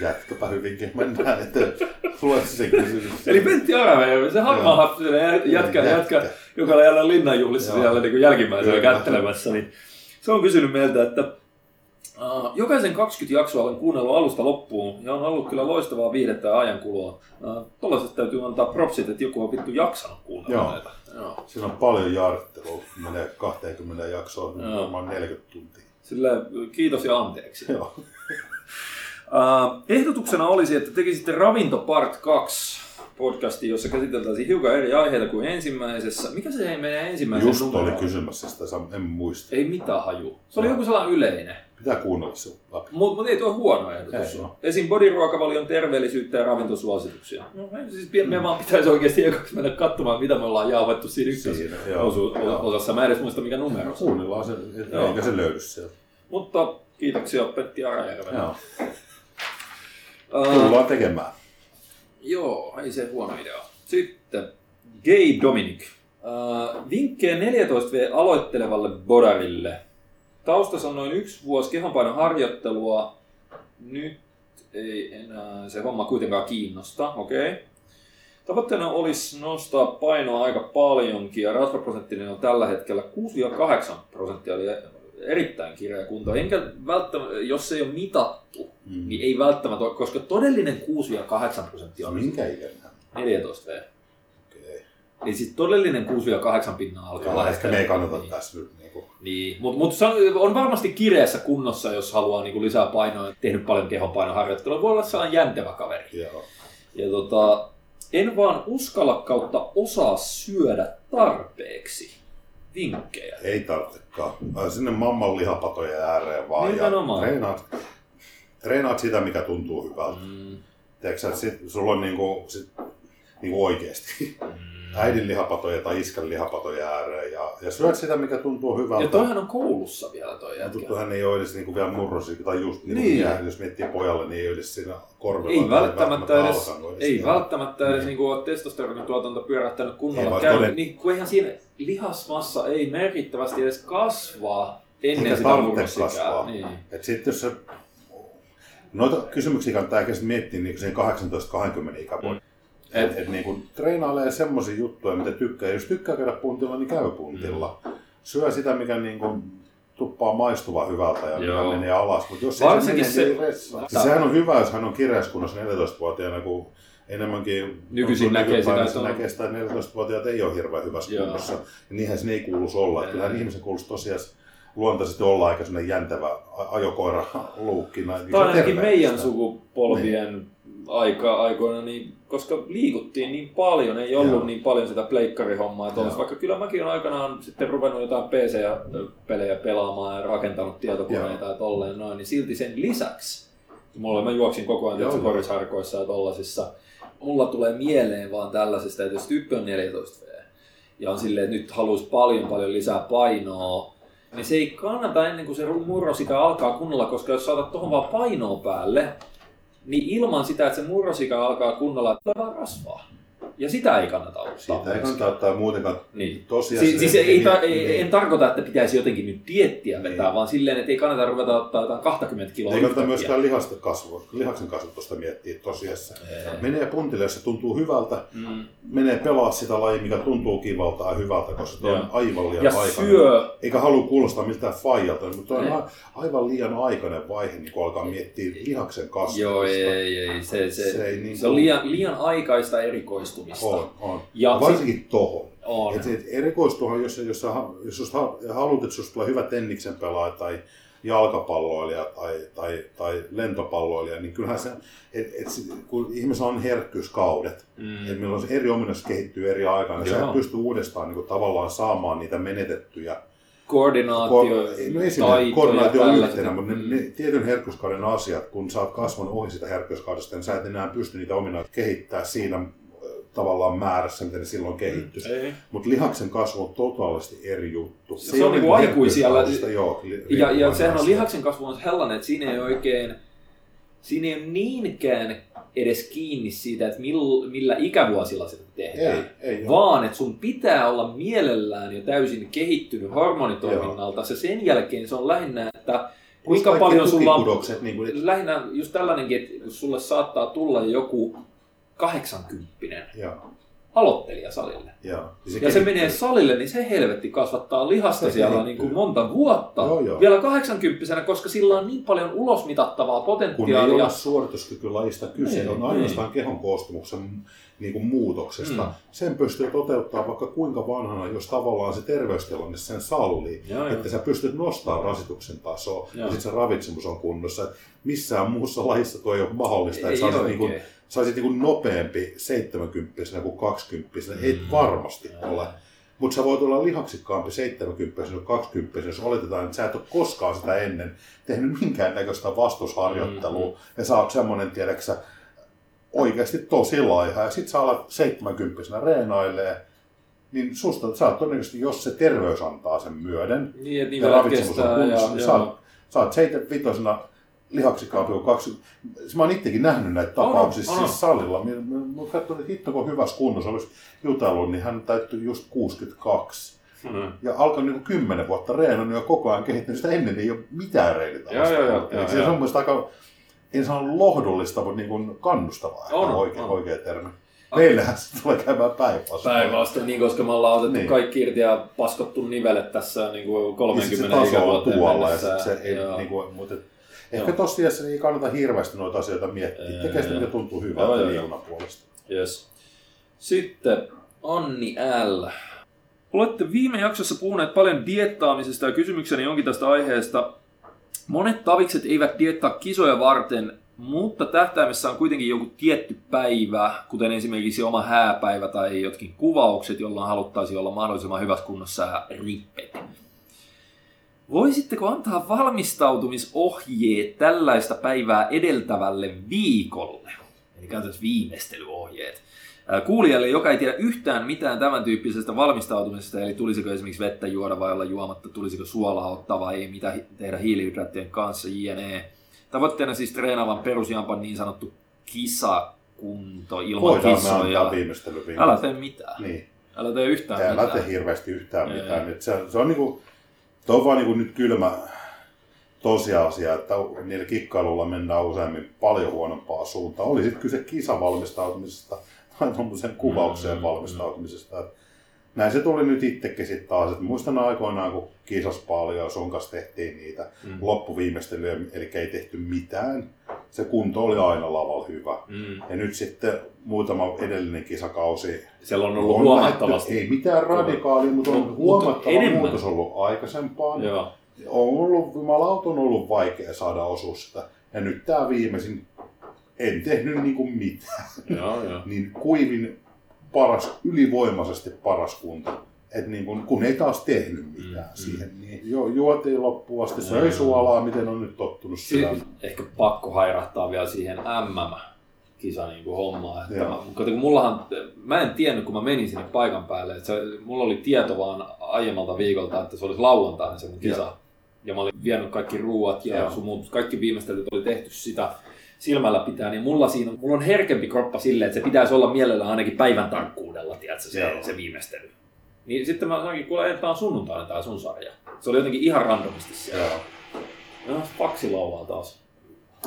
Jätkäpä hyvinkin, mennään eteen. Se kysymys. Eli Pentti Aramäjärvi, se harmaa Joo. hapsinen jä- jätkä, jätkä, joka oli jälleen linnanjuhlissa Joo. siellä niin jälkimmäisenä Kyllä. kättelemässä, niin se on kysynyt meiltä, että uh, jokaisen 20 jaksoa olen kuunnellut alusta loppuun ja on ollut kyllä loistavaa viihdettä ja ajankulua. Uh, Tuollaisesta täytyy antaa propsit, että joku on vittu jaksanut kuunnella Joo. näitä. Joo. Siinä on paljon jaarittelua, menee 20 jaksoa, niin varmaan 40 tuntia. Sillä kiitos ja anteeksi. Joo. Uh, ehdotuksena olisi, että tekisitte Ravinto Part 2 podcasti, jossa käsiteltäisiin hiukan eri aiheita kuin ensimmäisessä. Mikä se ei meidän ensimmäisen Just oli kysymässä sitä, en muista. Ei mitään haju. Se oli Joo. joku sellainen yleinen. Pitää kuunnella se läpi. Mutta mut ei tuo huono ehdotus Ei, ole. joo. Esim. bodyruokavalion terveellisyyttä ja ravintosuosituksia. No, me, siis me vaan pitäisi oikeasti ekaksi mennä katsomaan, mitä me ollaan jauhettu siinä ykkös Siinä, joo. osu- Joo. osassa. Mä en edes muista, mikä numero se on. Kuunnellaan se, eikä se löydy sieltä. Mutta kiitoksia Petti Arajärven. Joo. Tullaan tekemään. Joo, ei se huono idea. Sitten Gay Dominic. Uh, vinkkejä 14V aloittelevalle bodarille. Taustassa on noin yksi vuosi kehonpainon harjoittelua. Nyt ei enää se homma kuitenkaan kiinnosta, okei. Okay. Tavoitteena olisi nostaa painoa aika paljonkin ja rasvaprosenttinen on tällä hetkellä 6-8 prosenttia, eli erittäin kireä kunto. Enkä välttämättä, jos se ei ole mitattu, mm. niin ei välttämättä ole, koska todellinen 6-8 prosenttia on Minkä ikäinen? 14 V. Okei. Eli siis todellinen 6-8 pinnaa alkaa Joo, ehkä me ei kannata niin. tässä nyt niinku... Niin, mutta mut on, varmasti kireässä kunnossa, jos haluaa niinku lisää painoa tehnyt paljon kehonpainoharjoittelua. Voi olla sellainen jäntevä kaveri. Joo. Ja tota, en vaan uskalla kautta osaa syödä tarpeeksi. Vinkkejä. Ei tarvitsekaan. Sinne mamman lihapatojen ääreen vaan Nimenomaan. ja treenaat, treenaat sitä, mikä tuntuu hyvältä. Mm, Tiedätkö, sit, sulla on niinku, sit, niinku oikeasti mm. Äidin lihapatoja tai iskän lihapatoja ääreen ja, ja syöt sitä, mikä tuntuu hyvältä. Ja toihan on koulussa vielä toi jätkä. Mutta hän ei ole edes niinku vielä murrosi, tai just niin, Niin. niin. jos miettii pojalle, niin ei ole edes siinä korvilla. Ei välttämättä edes, alkanut ei välttämättä edes Niin. niinku ole testosteronin tuotanto pyörähtänyt Ei, kunnolla vaan käy, toden- niin kun eihän siinä lihasmassa ei merkittävästi edes kasvaa ennen Eikä sitä murrosikää. Niin. Et sitten jos se, noita kysymyksiä kannattaa miettiä niin siihen 18-20 ikävuoden. Et- Et, et niin kuin treenailee semmoisia juttuja, mitä tykkää. Jos tykkää käydä puntilla, niin käy puntilla. Syö sitä, mikä niin kuin tuppaa maistuva hyvältä ja Joo. menee alas. Mutta jos Varsinkin se, mene, se- niin ressaa. Siis sehän on hyvä, jos hän on kireäskunnossa 14-vuotiaana, kun enemmänkin Nykyisin näkee sitä, että on- näkee sitä, että 14-vuotiaat ei ole hirveän hyvässä Joo. kunnossa. Ja niinhän sen ei kuuluisi olla. Että kyllähän ihmisen kuuluisi tosiaan luontaisesti olla aika jäntävä ajokoira luukkina. Niin Tai se on ainakin meidän sukupolvien aika, aikoina, niin, koska liikuttiin niin paljon, ei ollut Joo. niin paljon sitä pleikkarihommaa. Joo. olisi, vaikka kyllä mäkin olen aikanaan sitten ruvennut jotain PC-pelejä pelaamaan ja rakentanut tietokoneita ja tolleen noin, niin silti sen lisäksi, mulla mä juoksin koko ajan Joo, tietysti joo. korisharkoissa ja tollasissa, mulla tulee mieleen vaan tällaisesta, että jos tyyppi on 14 V ja on silleen, että nyt haluaisi paljon paljon lisää painoa, niin se ei kannata ennen kuin se murrosika alkaa kunnolla, koska jos saatat tuohon vaan painoa päälle, niin ilman sitä, että se murrosika alkaa kunnolla, tulee vaan rasvaa. Ja sitä ei kannata ottaa. Siitä ei kannata ottaa muutenkaan Niin. tosiaan. Siis, siis ei, niin, ei, en tarkoita, että pitäisi jotenkin nyt diettiä vetää, Niin. vaan silleen, että ei kannata ruveta ottaa jotain 20 kiloa ei kannata myöskään lihasta kasvua, lihaksen kasvatusta miettiä tosiassa. Ei. Menee puntille, jos se tuntuu hyvältä, Mm. menee pelaa sitä lajia, mikä tuntuu kivalta ja hyvältä, koska se on aivan liian Ja aikainen. syö, Eikä halua kuulostaa miltään faijalta, mutta on Ei. aivan liian aikainen vaihe, niin kun alkaa miettiä lihaksen kasvatusta. joo ei, ei, se, se, Se se, ei niin se on liian, liian aikaista erikoistumista. On, on. Ja varsinkin tohon. On. Et, et erikoistuhan, jos, jos, jos ha- haluat, että susta tulee hyvä tenniksen pelaaja tai jalkapalloilija tai, tai, tai lentopalloilija, niin kyllähän se, et, et, kun ihmisellä on herkkyyskaudet, Mm. että milloin se eri ominaisuus kehittyy eri aikana, niin sä Joo. et pysty uudestaan niin kuin, tavallaan saamaan niitä menetettyjä Koordinaatio, Ko- no koordinaatio on yhtenä, mutta ne, Mm. ne tietyn herkkyyskauden asiat, kun sä oot kasvanut ohi sitä herkkyyskaudesta, niin sä et enää pysty niitä ominaisuuksia kehittää siinä tavallaan määrässä, miten ne silloin kehittyisi. Ei. Mutta lihaksen kasvu on totaalisesti eri juttu. Se on niinku aikuisilla- Joo, li- Ja, ja sehän on lihaksen kasvu on sellainen, että siinä ei oikein, siinä ei ole niinkään edes kiinni siitä, että mill, millä ikävuosilla sitä tehdään. Ei, ei vaan että sun pitää olla mielellään jo täysin kehittynyt hormonitoiminnalta. Se sen jälkeen se on lähinnä, että kuinka paljon sulla on, niin kuin, lähinnä just tällainenkin, että sulle saattaa tulla joku 80 joo, aloittelija salille. Joo. Ja se menee salille, niin se helvetti kasvattaa lihasta Se siellä niin kuin monta vuotta. Joo, joo. Vielä 80 koska sillä on niin paljon ulosmitattavaa kun ei potentiaalia. ole suorituskykylajista kyse, Niin, on ainoastaan kehon koostumuksen niin kuin muutoksesta. Mm. Sen pystyy toteuttaa vaikka kuinka vanhana, jos tavallaan se terveystilanne sen sallii. Joo, joo. että sä pystyt nostamaan rasituksen tasoa Joo. ja sitten se ravitsemus on kunnossa. Et Missään muussa lajissa tuo ei ole mahdollista, Ei että olisit oikein. niin kuin, sä olisit niin kuin nopeampi 70 kuin 20 Ei Mm. Varmasti ole. Mutta sä voit olla lihaksikkaampi 70 kuin 20 jos oletetaan, että sä et ole koskaan sitä ennen tehnyt minkäännäköistä vastusharjoittelua. Mm. Ja sä oot semmonen, tiedäksä, oikeasti tosi laiha. Ja sit sä alat 70 reenailee, niin susta, sä oot todennäköisesti, jos se terveys antaa sen myöden, Niin, että ja ravitsemus on kunnossa, niin sä oot, sä oot 75 lihaksikkaampi kuin 20. Mä oon itsekin nähnyt näitä tapauksia on, siis salilla. Mä, mä, mä oon katsonut, että hitto kun hyvässä kunnossa, olisi jutellut, niin hän täyttyi just 62. Mm. Ja alkoi niin 10 vuotta reenannut ja koko ajan kehittänyt sitä ennen ei ole mitään reenitavasta. Joo, joo, joo, Eli joo, se on mun mielestä aika, en sano lohdullista, mutta niin kuin kannustavaa. On, On, oikea, on. oikea termi. Meillähän se tulee käymään päinvastoin. Päinvastoin, niin, koska me ollaan otettu Niin. niin. kaikki irti ja paskottu nivelet tässä niin kuin Niin 30 sit se taso on ikävuoteen tuolla ja sit se ei, niin kuin, mutta ehkä tosiaan ei kannata hirveästi noita asioita miettiä. Tekee sitä, mikä tuntuu hyvältä joo, liikunnan puolesta. Yes. Sitten Anni L. Olette viime jaksossa puhuneet paljon diettaamisesta ja kysymykseni onkin tästä aiheesta. Monet tavikset eivät diettaa kisoja varten, mutta tähtäimessä on kuitenkin joku tietty päivä, kuten esimerkiksi oma hääpäivä tai jotkin kuvaukset, jolloin haluttaisiin olla mahdollisimman hyvässä kunnossa ja rippet. Voisitteko antaa valmistautumisohjeet tällaista päivää edeltävälle viikolle? Eli käytännössä viimeistelyohjeet. Kuulijalle, joka ei tiedä yhtään mitään tämän tyyppisestä valmistautumisesta, eli tulisiko esimerkiksi vettä juoda vai olla juomatta, tulisiko suolaa ottaa vai ei, mitä tehdä hiilihydraattien kanssa, jne. Tavoitteena siis treenaavan perusjampan niin sanottu kisakunto ilman Voidaan viimeistelyvinkki. Älä tee mitään. Niin. Älä tee yhtään Älä mitään. tee hirveästi yhtään Ei. mitään. Nyt se, se on niinku, tuo on vaan niinku nyt kylmä tosiasia, että niillä kikkailulla mennään useammin paljon huonompaa suuntaan. Oli sitten kyse kisavalmistautumisesta tai tuommoisen kuvaukseen Mm, valmistautumisesta. Et Näin se tuli nyt itsekin sitten taas. Et muistan aikoinaan, kun kisas paljon ja sun kanssa tehtiin niitä Mm. loppuviimeistelyjä, eli ei tehty mitään. Se kunto oli aina lavalla hyvä. Mm. Ja nyt sitten muutama edellinen kisakausi Siellä on ollut on huomattavasti. lähdetty- ei mitään radikaalia, mutta on mutta huomattava enemmän. muutos ollut aikaisempaan. Joo. On ollut, jumalauta on ollut vaikea saada osuus sitä. Ja nyt tämä viimeisin, en tehnyt niinku mitään. Joo, joo. Niin kuivin paras, ylivoimaisesti paras kunto. Et niin kun, kun ei taas tehnyt mitään Mm, mm. siihen, niin jo, juotiin loppuun asti, söi Joo. suolaa, miten on nyt tottunut Si- syömään. ehkä pakko hairahtaa vielä siihen MM-kisa niin kuin hommaan. Että Joo. mä, mutta kun mullahan, mä en tiennyt, kun mä menin sinne paikan päälle, että se, mulla oli tieto vaan aiemmalta viikolta, että se olisi lauantaina se mun kisa. Joo. Ja mä olin vienyt kaikki ruuat ja sun muut, kaikki viimeistelyt oli tehty sitä silmällä pitää, niin mulla, siinä, mulla on herkempi kroppa silleen, että se pitäisi olla mielellään ainakin päivän tarkkuudella, tiedätkö, se, Joo. se viimeistely. Niin sitten mä sanoinkin, kuule, että on sunnuntaina tää sun sarja. Se oli jotenkin ihan randomisti siellä. Joo. No, faksi laulaa taas.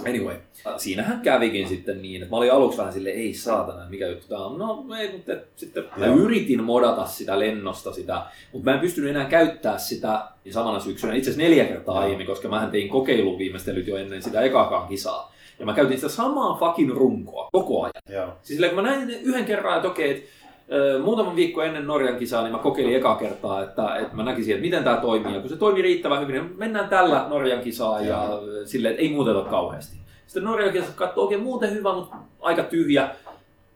Anyway, siinähän kävikin sitten niin, että mä olin aluksi vähän silleen, ei saatana, mikä juttu tää on. No ei, mutta sitten mä Joo. yritin modata sitä lennosta sitä, mutta mä en pystynyt enää käyttää sitä samana syksynä, itse asiassa neljä kertaa aiemmin, koska mä tein kokeilun viimeistelyt jo ennen sitä ekaakaan kisaa. Ja mä käytin sitä samaa fucking runkoa koko ajan. Joo. Siis silleen, kun mä näin yhden kerran, että okei, että ö, muutaman viikko ennen Norjan kisaa, niin mä kokeilin ekaa kertaa, että, että mä näkisin, että miten tämä toimii. Ja kun se toimii riittävän hyvin, niin mennään tällä Norjan kisaan ja silleen, että ei muuteta kauheasti. Sitten Norjan kisassa katsoo oikein muuten hyvä, mutta aika tyhjä.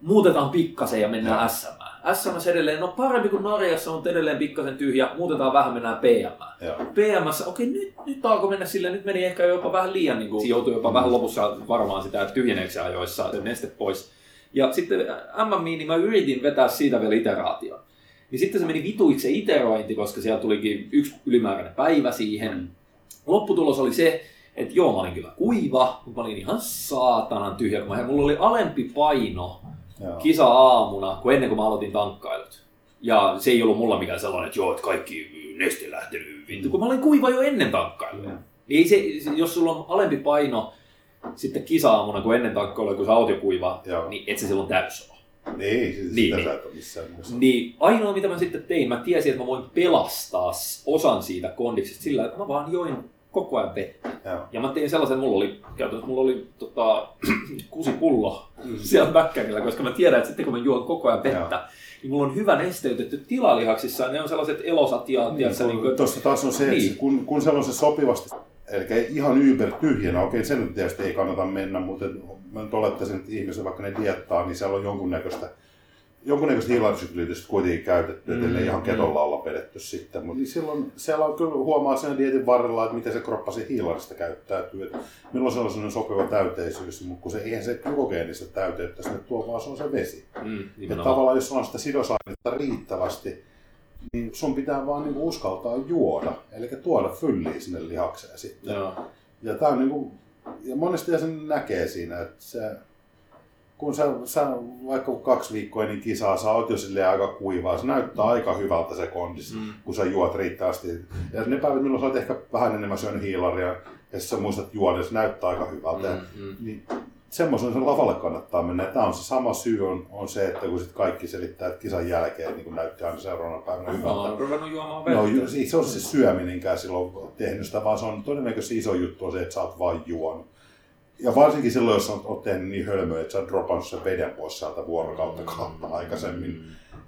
Muutetaan pikkasen ja mennään. SM. SM edelleen, no parempi kuin Norjassa, mutta edelleen pikkasen tyhjä. Muutetaan vähän, mennään PM. Joo. PMS, okei nyt, nyt alkoi mennä silleen, nyt meni ehkä jopa vähän liian, niin kuin, joutui jopa vähän lopussa varmaan sitä, että tyhjeneekö se ajoissa se neste pois. Ja sitten MMI, niin mä yritin vetää siitä vielä iteraation. Niin sitten se meni vituiksi se iterointi, koska siellä tulikin yksi ylimääräinen päivä siihen. Lopputulos oli se, että joo, mä olin kyllä kuiva, mutta mä olin ihan saatanan tyhjä, kun mä, mulla oli alempi paino Joo. kisa-aamuna kuin ennen kuin mä aloitin tankkailut. Ja se ei ollut mulla mikään sellainen, että joo, että kaikki neste lähtenyt vittu, kun mä olin kuiva jo ennen tankkailuja. Mm. Niin ei se, jos sulla on alempi paino sitten kisa-aamuna kuin ennen tankkailuja, kun sä oot jo kuiva, Joo. niin et se silloin täys ole. Ei, siis Niin, sitä niin. missään nimessä. Niin ainoa mitä mä sitten tein, mä tiesin, että mä voin pelastaa osan siitä kondiksesta sillä, että mä vaan join koko ajan vettä. Joo. Ja mä tein sellaisen, mulla oli, käytännössä mulla oli tota, kuusi pullo siellä väkkärillä, koska mä tiedän, että sitten kun mä juon koko ajan vettä, niin mulla on hyvä nesteytetty tila lihaksissa, ne on sellaiset elosat ja Niin, tiedätkö, niin kuin, Tuossa taas on se, että Niin. kun, kun se on se sopivasti, eli ihan yber tyhjänä, okei sen nyt tietysti ei kannata mennä, mutta mä nyt olettaisin, että ihmiset vaikka ne diettaa, niin siellä on jonkunnäköistä jonkunnäköistä hiilarsyklitystä kuitenkin käytetty, mm, ettei ihan mm. ketolla olla vedetty sitten. Mutta silloin siellä on kyllä huomaa sen dietin varrella, että miten se kroppa siitä hiilarista käyttäytyy. Että milloin se on sellainen sopiva täyteisyys, mutta kun se eihän se glykogeenista täyteyttä sinne tuo, vaan se on se vesi. mm, Että nimenomaan. tavallaan jos on sitä sidosainetta riittävästi, niin sun pitää vaan niinku uskaltaa juoda, eli tuoda fylliä sinne lihakseen sitten. Joo. Ja, tää on niinku, ja monesti sen näkee siinä, että se, kun sä, sä vaikka kaksi viikkoa ennen kisaa, sä oot jo silleen aika kuivaa, se näyttää aika hyvältä se kondis, Mm. kun sä juot riittävästi. Ja ne päivät, milloin sä oot ehkä vähän enemmän syönyt hiilaria, ja sä muistat juoda, niin se näyttää aika hyvältä. Mm, mm. Niin semmoisen se lavalle kannattaa mennä. Tämä on se sama syy on, on se, että kun sit kaikki selittää, että kisan jälkeen niin kun näytti aina seuraavana päivänä Mä hyvältä. oon ruvennut juomaan No, vettä. ju- siis se on se syöminenkään silloin tehnyt sitä, vaan se on todennäköisesti iso juttu on se, että sä oot vain juonut. Ja varsinkin silloin, jos oot tehnyt niin hölmöä, että sä oot dropannut sen veden pois sieltä vuorokautta kahta aikaisemmin.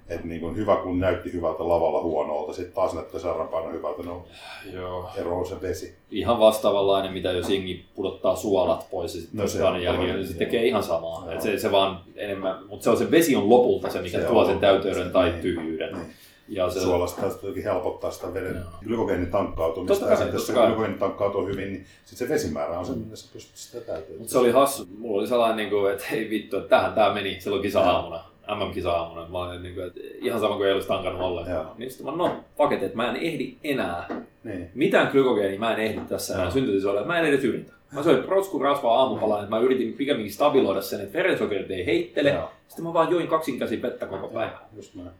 Että niin kun hyvä, kun näytti hyvältä lavalla huonolta, sitten taas näyttää seuraavana hyvältä, no Joo. ero on se vesi. Ihan vastaavanlainen, mitä jos jengi pudottaa suolat pois ja sitten No se on jälkeen, toinen, niin se tekee ihan samaa. Et se, se vaan enemmän, mutta se on se vesi on lopulta se, mikä Se tuo on sen täyteyden se, tai niin, tyhjyyden. niin. Ja se, Suolasta jotenkin helpottaa sitä veden Joo. glykogeenin tankkautumista. Totta ja kai, sitten jos se totta kai. glykogeeni tankkautuu hyvin, niin sitten se vesimäärä on se, millä sä pystyt sitä täyttämään. Mutta se oli hassu. Mulla oli sellainen, niin kuin, että hei vittu, että tähän tämä meni silloin kisa-aamuna. MM-kisa-aamuna. Mä olin niin kuin, että ihan sama kuin ei olisi tankannut ollenkaan. Niin sitten mä no, paket, että mä en ehdi enää. Niin. Mitään glykogeenia mä en ehdi tässä enää että mä en edes yritä. Mä söin protskun rasvaa aamupalaan, että mä yritin pikemminkin stabiloida sen, että verensokerit ei heittele. Joo. Sitten mä vaan join kaksinkäsin vettä koko näin.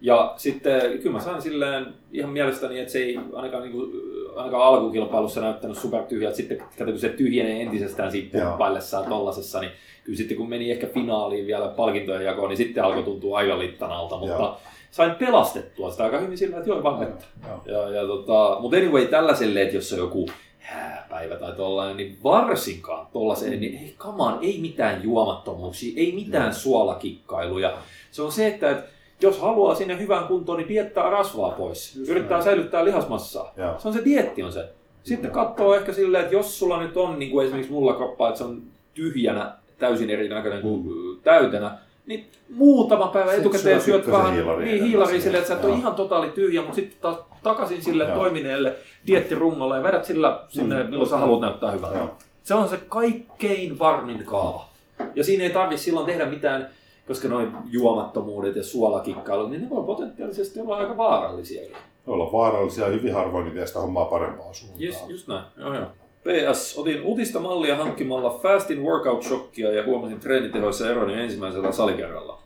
Ja sitten kyllä mä sain silleen ihan mielestäni, että se ei ainakaan, niin kuin, ainakaan alkukilpailussa näyttänyt supertyhjältä. Sitten kato, kun se tyhjenee entisestään siinä pumppaillessaan tollasessa, niin kyllä sitten kun meni ehkä finaaliin vielä palkintojen jakoon, niin sitten alkoi tuntua aika littanalta. Mutta Joo. sain pelastettua sitä aika hyvin sillä, että join vaan vettä. Ja, ja tota, mutta anyway, tällaiselle, että jos on joku hääpäivä tai tollainen, niin varsinkaan tollaiseen, niin ei, on, ei mitään juomattomuuksia, ei mitään suolakikkailuja. Se on se, että et, jos haluaa sinne hyvään kuntoon, niin diettää rasvaa pois. Just Yrittää näin. säilyttää lihasmassaa. Joo. Se on se dietti on se. Sitten katsoo ehkä silleen, että jos sulla nyt on, niin kuin esimerkiksi mulla kroppa, että se on tyhjänä, täysin erinäköinen kuin täytenä, niin muutama päivä Sit etukäteen syö syöt vähän hiilaria niin, siihen. silleen, että sä et ole ihan totaali tyhjä, mutta sitten taas takaisin sille Joo. toimineelle diettirungolle ja vedät sillä sinne, Mm. milloin sä haluat näyttää hyvältä. Joo. Se on se kaikkein varmin kaava. Ja siinä ei tarvitse silloin tehdä mitään, koska noin juomattomuudet ja suolakikkailut, niin ne voi potentiaalisesti olla aika vaarallisiakin. Ne olla vaarallisia ja hyvin harvoin niin vie sitä hommaa parempaan suuntaan. Yes, just näin. Joo, joo. PS, otin utista mallia hankkimalla Fastin Workout Shockia ja huomasin treenitehoissa eroja ensimmäisellä salikerralla.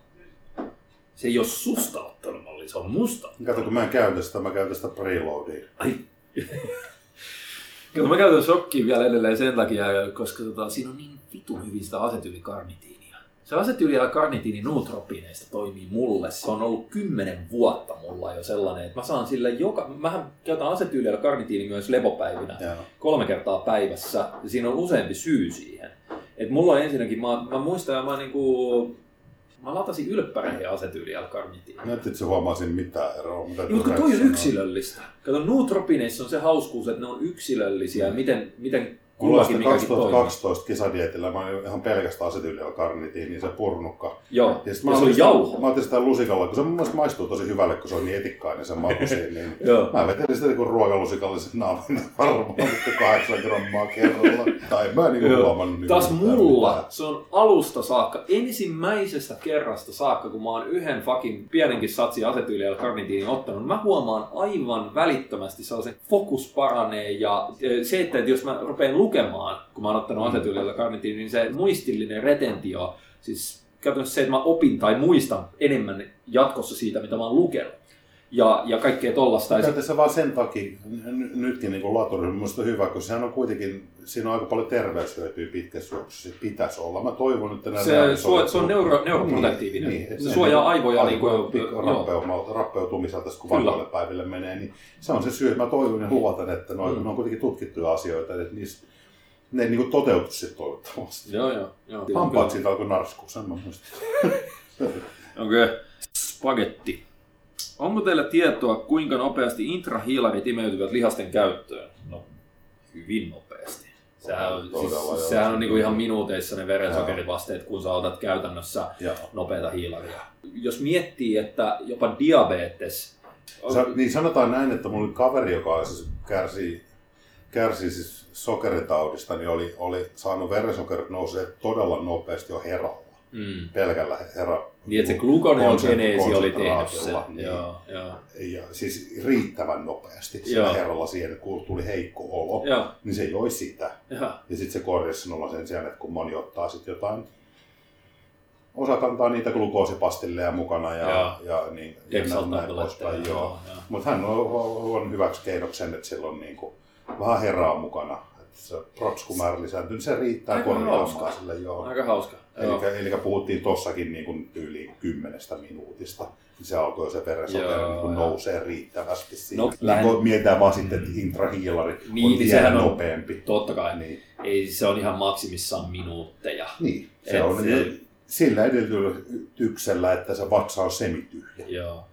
Se ei ole susta ottanut malli, se on musta. Kato, kun mä en käytä sitä, mä käytän sitä preloadia. Ai. Kato, mä käytän shokkiin vielä edelleen sen takia, koska tota, siinä on niin vitun hyvin sitä asetyylikarnitiinia. Se asetyyli ja karnitiini nootropiineista toimii mulle. Se on ollut kymmenen vuotta mulla jo sellainen, että mä saan sille joka... Mähän käytän asetyyliä ja karnitiini myös lepopäivinä Joo. kolme kertaa päivässä. Ja siinä on useampi syy siihen. Et mulla on ensinnäkin, mä, mä muistan, mä niinku... Mä latasin ylppäreihin asetyyliä ja karnitiinia. Näytti, että se huomaa siinä mitään eroa. Mitä Joo, mutta toi on yksilöllistä. Kato, nootropineissa on se hauskuus, että ne on yksilöllisiä ja miten, miten Toimii. 2012 kisadietillä, mä olin ihan pelkästään asetyylillä karnitiin, niin se purnukka. Joo, Ja, sit ja mä se oli jauho. Mä otin sitä lusikalla, kun se mun mielestä maistuu tosi hyvälle, kun se on niin etikkainen se maku siinä. Niin. Mä vetelin sitä niin ruokalusikallisen naaman varmaan nyt kahdeksan grammaa kerralla. Tai mä en niin huomannut. Niin Taas mulla mitään. se on alusta saakka, ensimmäisestä kerrasta saakka, kun mä oon yhden fucking pienenkin satsin asetyyliä ja karnitiinin ottanut, mä huomaan aivan välittömästi sellaisen fokus paranee ja eh, se, että jos mä rupean lukemaan, kun mä oon ottanut asetyyliä ja karnitiinin, niin se muistillinen retentio, siis käytännössä se, että mä opin tai muistan enemmän jatkossa siitä, mitä mä oon lukenut. Ja, ja kaikkea tollasta. Ja sit- Käytä se vaan sen takia, n- nytkin niin kuin laturi on minusta hyvä, kun sehän on kuitenkin, siinä on aika paljon terveyshyötyä pitkässä juoksussa, se pitäisi olla. Mä toivon, että nämä Se, suo, se on neuro, neuroprotektiivinen. Niin, niin, se suojaa aivoja. Niin Niin kuin rappeutumiselta, rappeutumiselta, kun vanhoille päiville menee, niin se on se syy, että mä toivon ja luotan, että noin, Mm. ne on kuitenkin tutkittuja asioita, että niissä, ne niin kuin toteutuisi sitten toivottavasti. Joo, joo. joo. Hampaat siitä alkoi narskua, sen mä muistan. Okei. Okay. Spagetti. Onko teillä tietoa, kuinka nopeasti intrahiilarit imeytyvät lihasten käyttöön? No, hyvin nopeasti. Sehän on, Todella, joo. siis, sehän on niinku ihan minuuteissa ne verensokerivasteet, kun sä otat käytännössä Joo. nopeita hiilaria. Jos miettii, että jopa diabetes... Sa, niin sanotaan näin, että mulla oli kaveri, joka siis kärsii, kärsii siis sokeritaudista, niin oli, oli saanut verensokerit nousee todella nopeasti jo heralla. Mm. Pelkällä herra. Niin, että se glukoneogeneesi oli tehnyt sen. konsentraatiolla, Niin. Joo, joo. Ja siis riittävän nopeasti sillä herralla siihen, kun tuli heikko olo, Joo, niin se joi sitä. joo. Ja sitten se korjasi sinulla sen sijaan, että kun moni ottaa sitten jotain, osa kantaa niitä glukoosipastilleja mukana ja, Joo. ja, niin, ja näin poispäin. Joo. joo. Mutta hän on, on, hyväksi keinoksi sen, että sillä on niin kuin, vähän herraa mukana. Että se propskumäärä lisääntyy, niin se riittää sille joo. Aika hauska. Eli, eli puhuttiin tossakin niin kuin yli kymmenestä minuutista. Niin se alkoi se verensokeri niin kuin nousee riittävästi siinä. No, lähen... niin mietitään vaan sitten, että intrahiilari niin, on niin vielä on, nopeampi. Totta kai. Niin. Ei, se on ihan maksimissaan minuutteja. Niin, se Et, on se... sillä edellytyksellä, että se vatsa on semityhjä. Joo.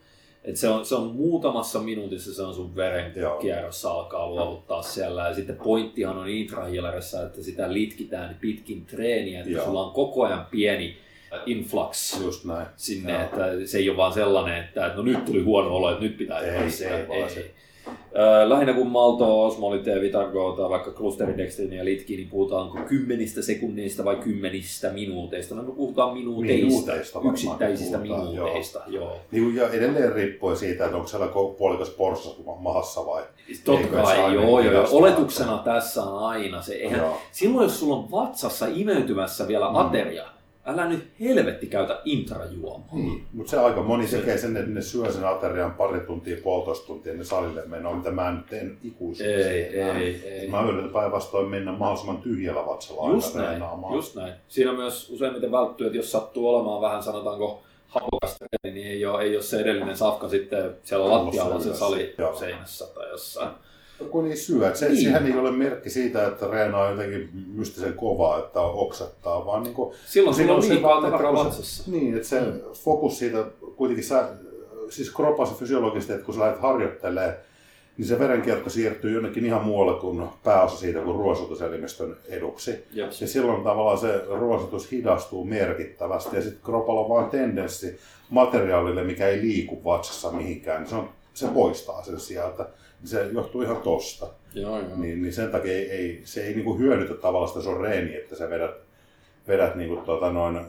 Et se, on, se on muutamassa minuutissa se on sun verenkierrossa alkaa luovuttaa siellä. Ja sitten pointtihan on intrahiilarissa, että sitä litkitään pitkin treeniä, että Joo. sulla on koko ajan pieni influx Just näin. sinne, Joo. että se ei ole vaan sellainen, että no nyt tuli huono olo, että nyt pitää ei, se, ei, ei, ei. Lähinnä kun Malto, Osmolite, Vitargo tai vaikka Clusteridextrin ja Litki, niin puhutaanko kymmenistä sekunneista vai kymmenistä minuuteista? No me puhutaan minuuteista, minuuteista yksittäisistä puhutaan, minuuteista. Joo. Joo. Niin, ja edelleen riippuen siitä, että onko siellä puolikas porsas mahassa vai... Totta kai, joo, joo. Oletuksena tässä on aina se. Eihän, silloin jos sulla on vatsassa imeytymässä vielä mm. ateria, älä nyt helvetti käytä intrajuomaa. Niin, mutta se aika moni se... tekee sen, että ne syö sen aterian pari tuntia, puolitoista tuntia ne salille menoa, mitä mä nyt teen ikuisesti. Ei, ei, ei. Mä yritän päinvastoin mennä mahdollisimman tyhjällä vatsalla just näin, reenaamaan. Just näin. Siinä myös useimmiten välttyy, että jos sattuu olemaan vähän sanotaanko hapokasta, niin ei ole, ei ole se edellinen safka sitten siellä lattialla se sali seinässä tai jossain kun ei syö. Se, niin. Sehän ei ole merkki siitä, että reenaa jotenkin mystisen kovaa, että oksettaa, vaan niin kuin, Silloin sulla on liikaa tavaraa vatsassa. Niin, että se mm. fokus siitä kuitenkin, sä, siis kropassa fysiologisesti, että kun sä lähdet harjoittelemaan, niin se verenkierto siirtyy jonnekin ihan muualle kuin pääosa siitä kuin ruosutuselimistön eduksi. Yes. Ja silloin tavallaan se ruosutus hidastuu merkittävästi ja sitten kropalla on vaan tendenssi materiaalille, mikä ei liiku vatsassa mihinkään. Se, on, se poistaa sen sieltä se johtuu ihan tosta. Joo, joo. Niin, niin sen takia ei, ei se ei niinku hyödytä tavallaan sitä sun reeni, että sä vedät, vedät niinku tota noin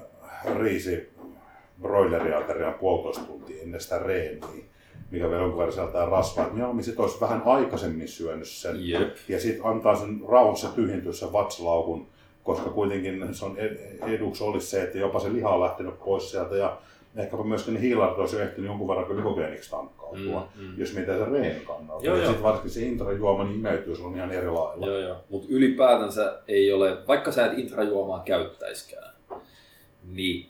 riisi broileriaterian puolitoista tuntia ennen sitä reeniä mikä vielä jonkun verran sieltä rasvaa. Että mieluummin sit olisi vähän aikaisemmin syönyt sen. Yep. Ja sitten antaa sen rauhassa tyhjentyä sen vatsalaukun, koska kuitenkin se on eduksi olisi se, että jopa se liha on lähtenyt pois sieltä ja ehkäpä myöskin ne hiilarit olisi ehtinyt jonkun verran glykogeeniksi tankkautua, mm, mm. jos mietitään sen reenin kannalta. Joo, ja sitten varsinkin se intrajuoma niin imeytyy on ihan eri lailla. Joo, joo. Mutta ylipäätänsä ei ole, vaikka sä et intrajuomaa käyttäiskään, niin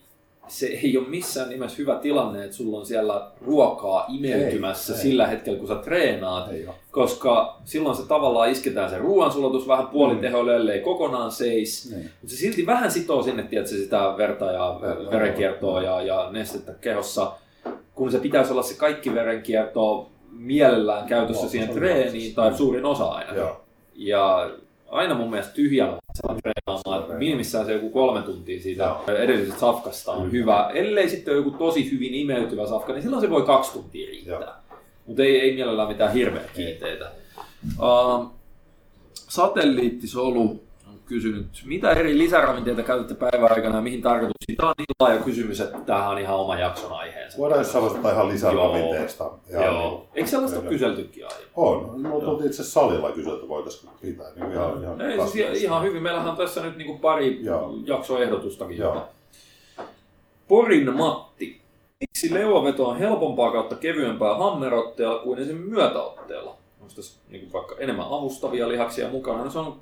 se ei ole missään nimessä hyvä tilanne, että sulla on siellä ruokaa imeytymässä ei, sillä ei. hetkellä, kun sä treenaat, ei koska silloin se tavallaan isketään se ruoansulatus vähän puolitehoille, mm. ellei kokonaan seis, niin. mutta se silti vähän sitoo sinne, tiedätkö, sitä verta ja verenkiertoa ja, ja nestettä kehossa, kun se pitäisi olla se kaikki verenkierto mielellään käytössä no, siihen treeniin, tai suurin osa aina. Joo. Ja aina mun mielestä tyhjällä treenaamaan, että minimissään se joku kolme tuntia siitä Joo. edellisestä safkasta on hyvä. Ellei sitten joku tosi hyvin imeytyvä safka, niin silloin se voi kaksi tuntia riittää. Mutta ei, ei mielellään mitään hirveä kiinteitä. Uh, satelliittisolu kysynyt, mitä eri lisäravinteita käytätte päivän aikana ja mihin tarkoituksiin? Tämä on niin laaja kysymys, että tämähän on ihan oma jakson aiheensa. Voidaan jos vastata ihan lisäravinteista. Joo. Joo. Eikö sellaista ole kyseltykin aiemmin? On. No, mutta itse salilla kyselty, voitaisiin pitää. Niin ihan, ihan, Ei, siis ihan hyvin. Meillähän on tässä nyt niin pari Joo. jaksoehdotustakin. Joo. Porin Matti. Miksi leoveto on helpompaa kautta kevyempää hammerotteella kuin esimerkiksi myötäotteella? Onko tässä niin vaikka enemmän avustavia lihaksia mukana? No se on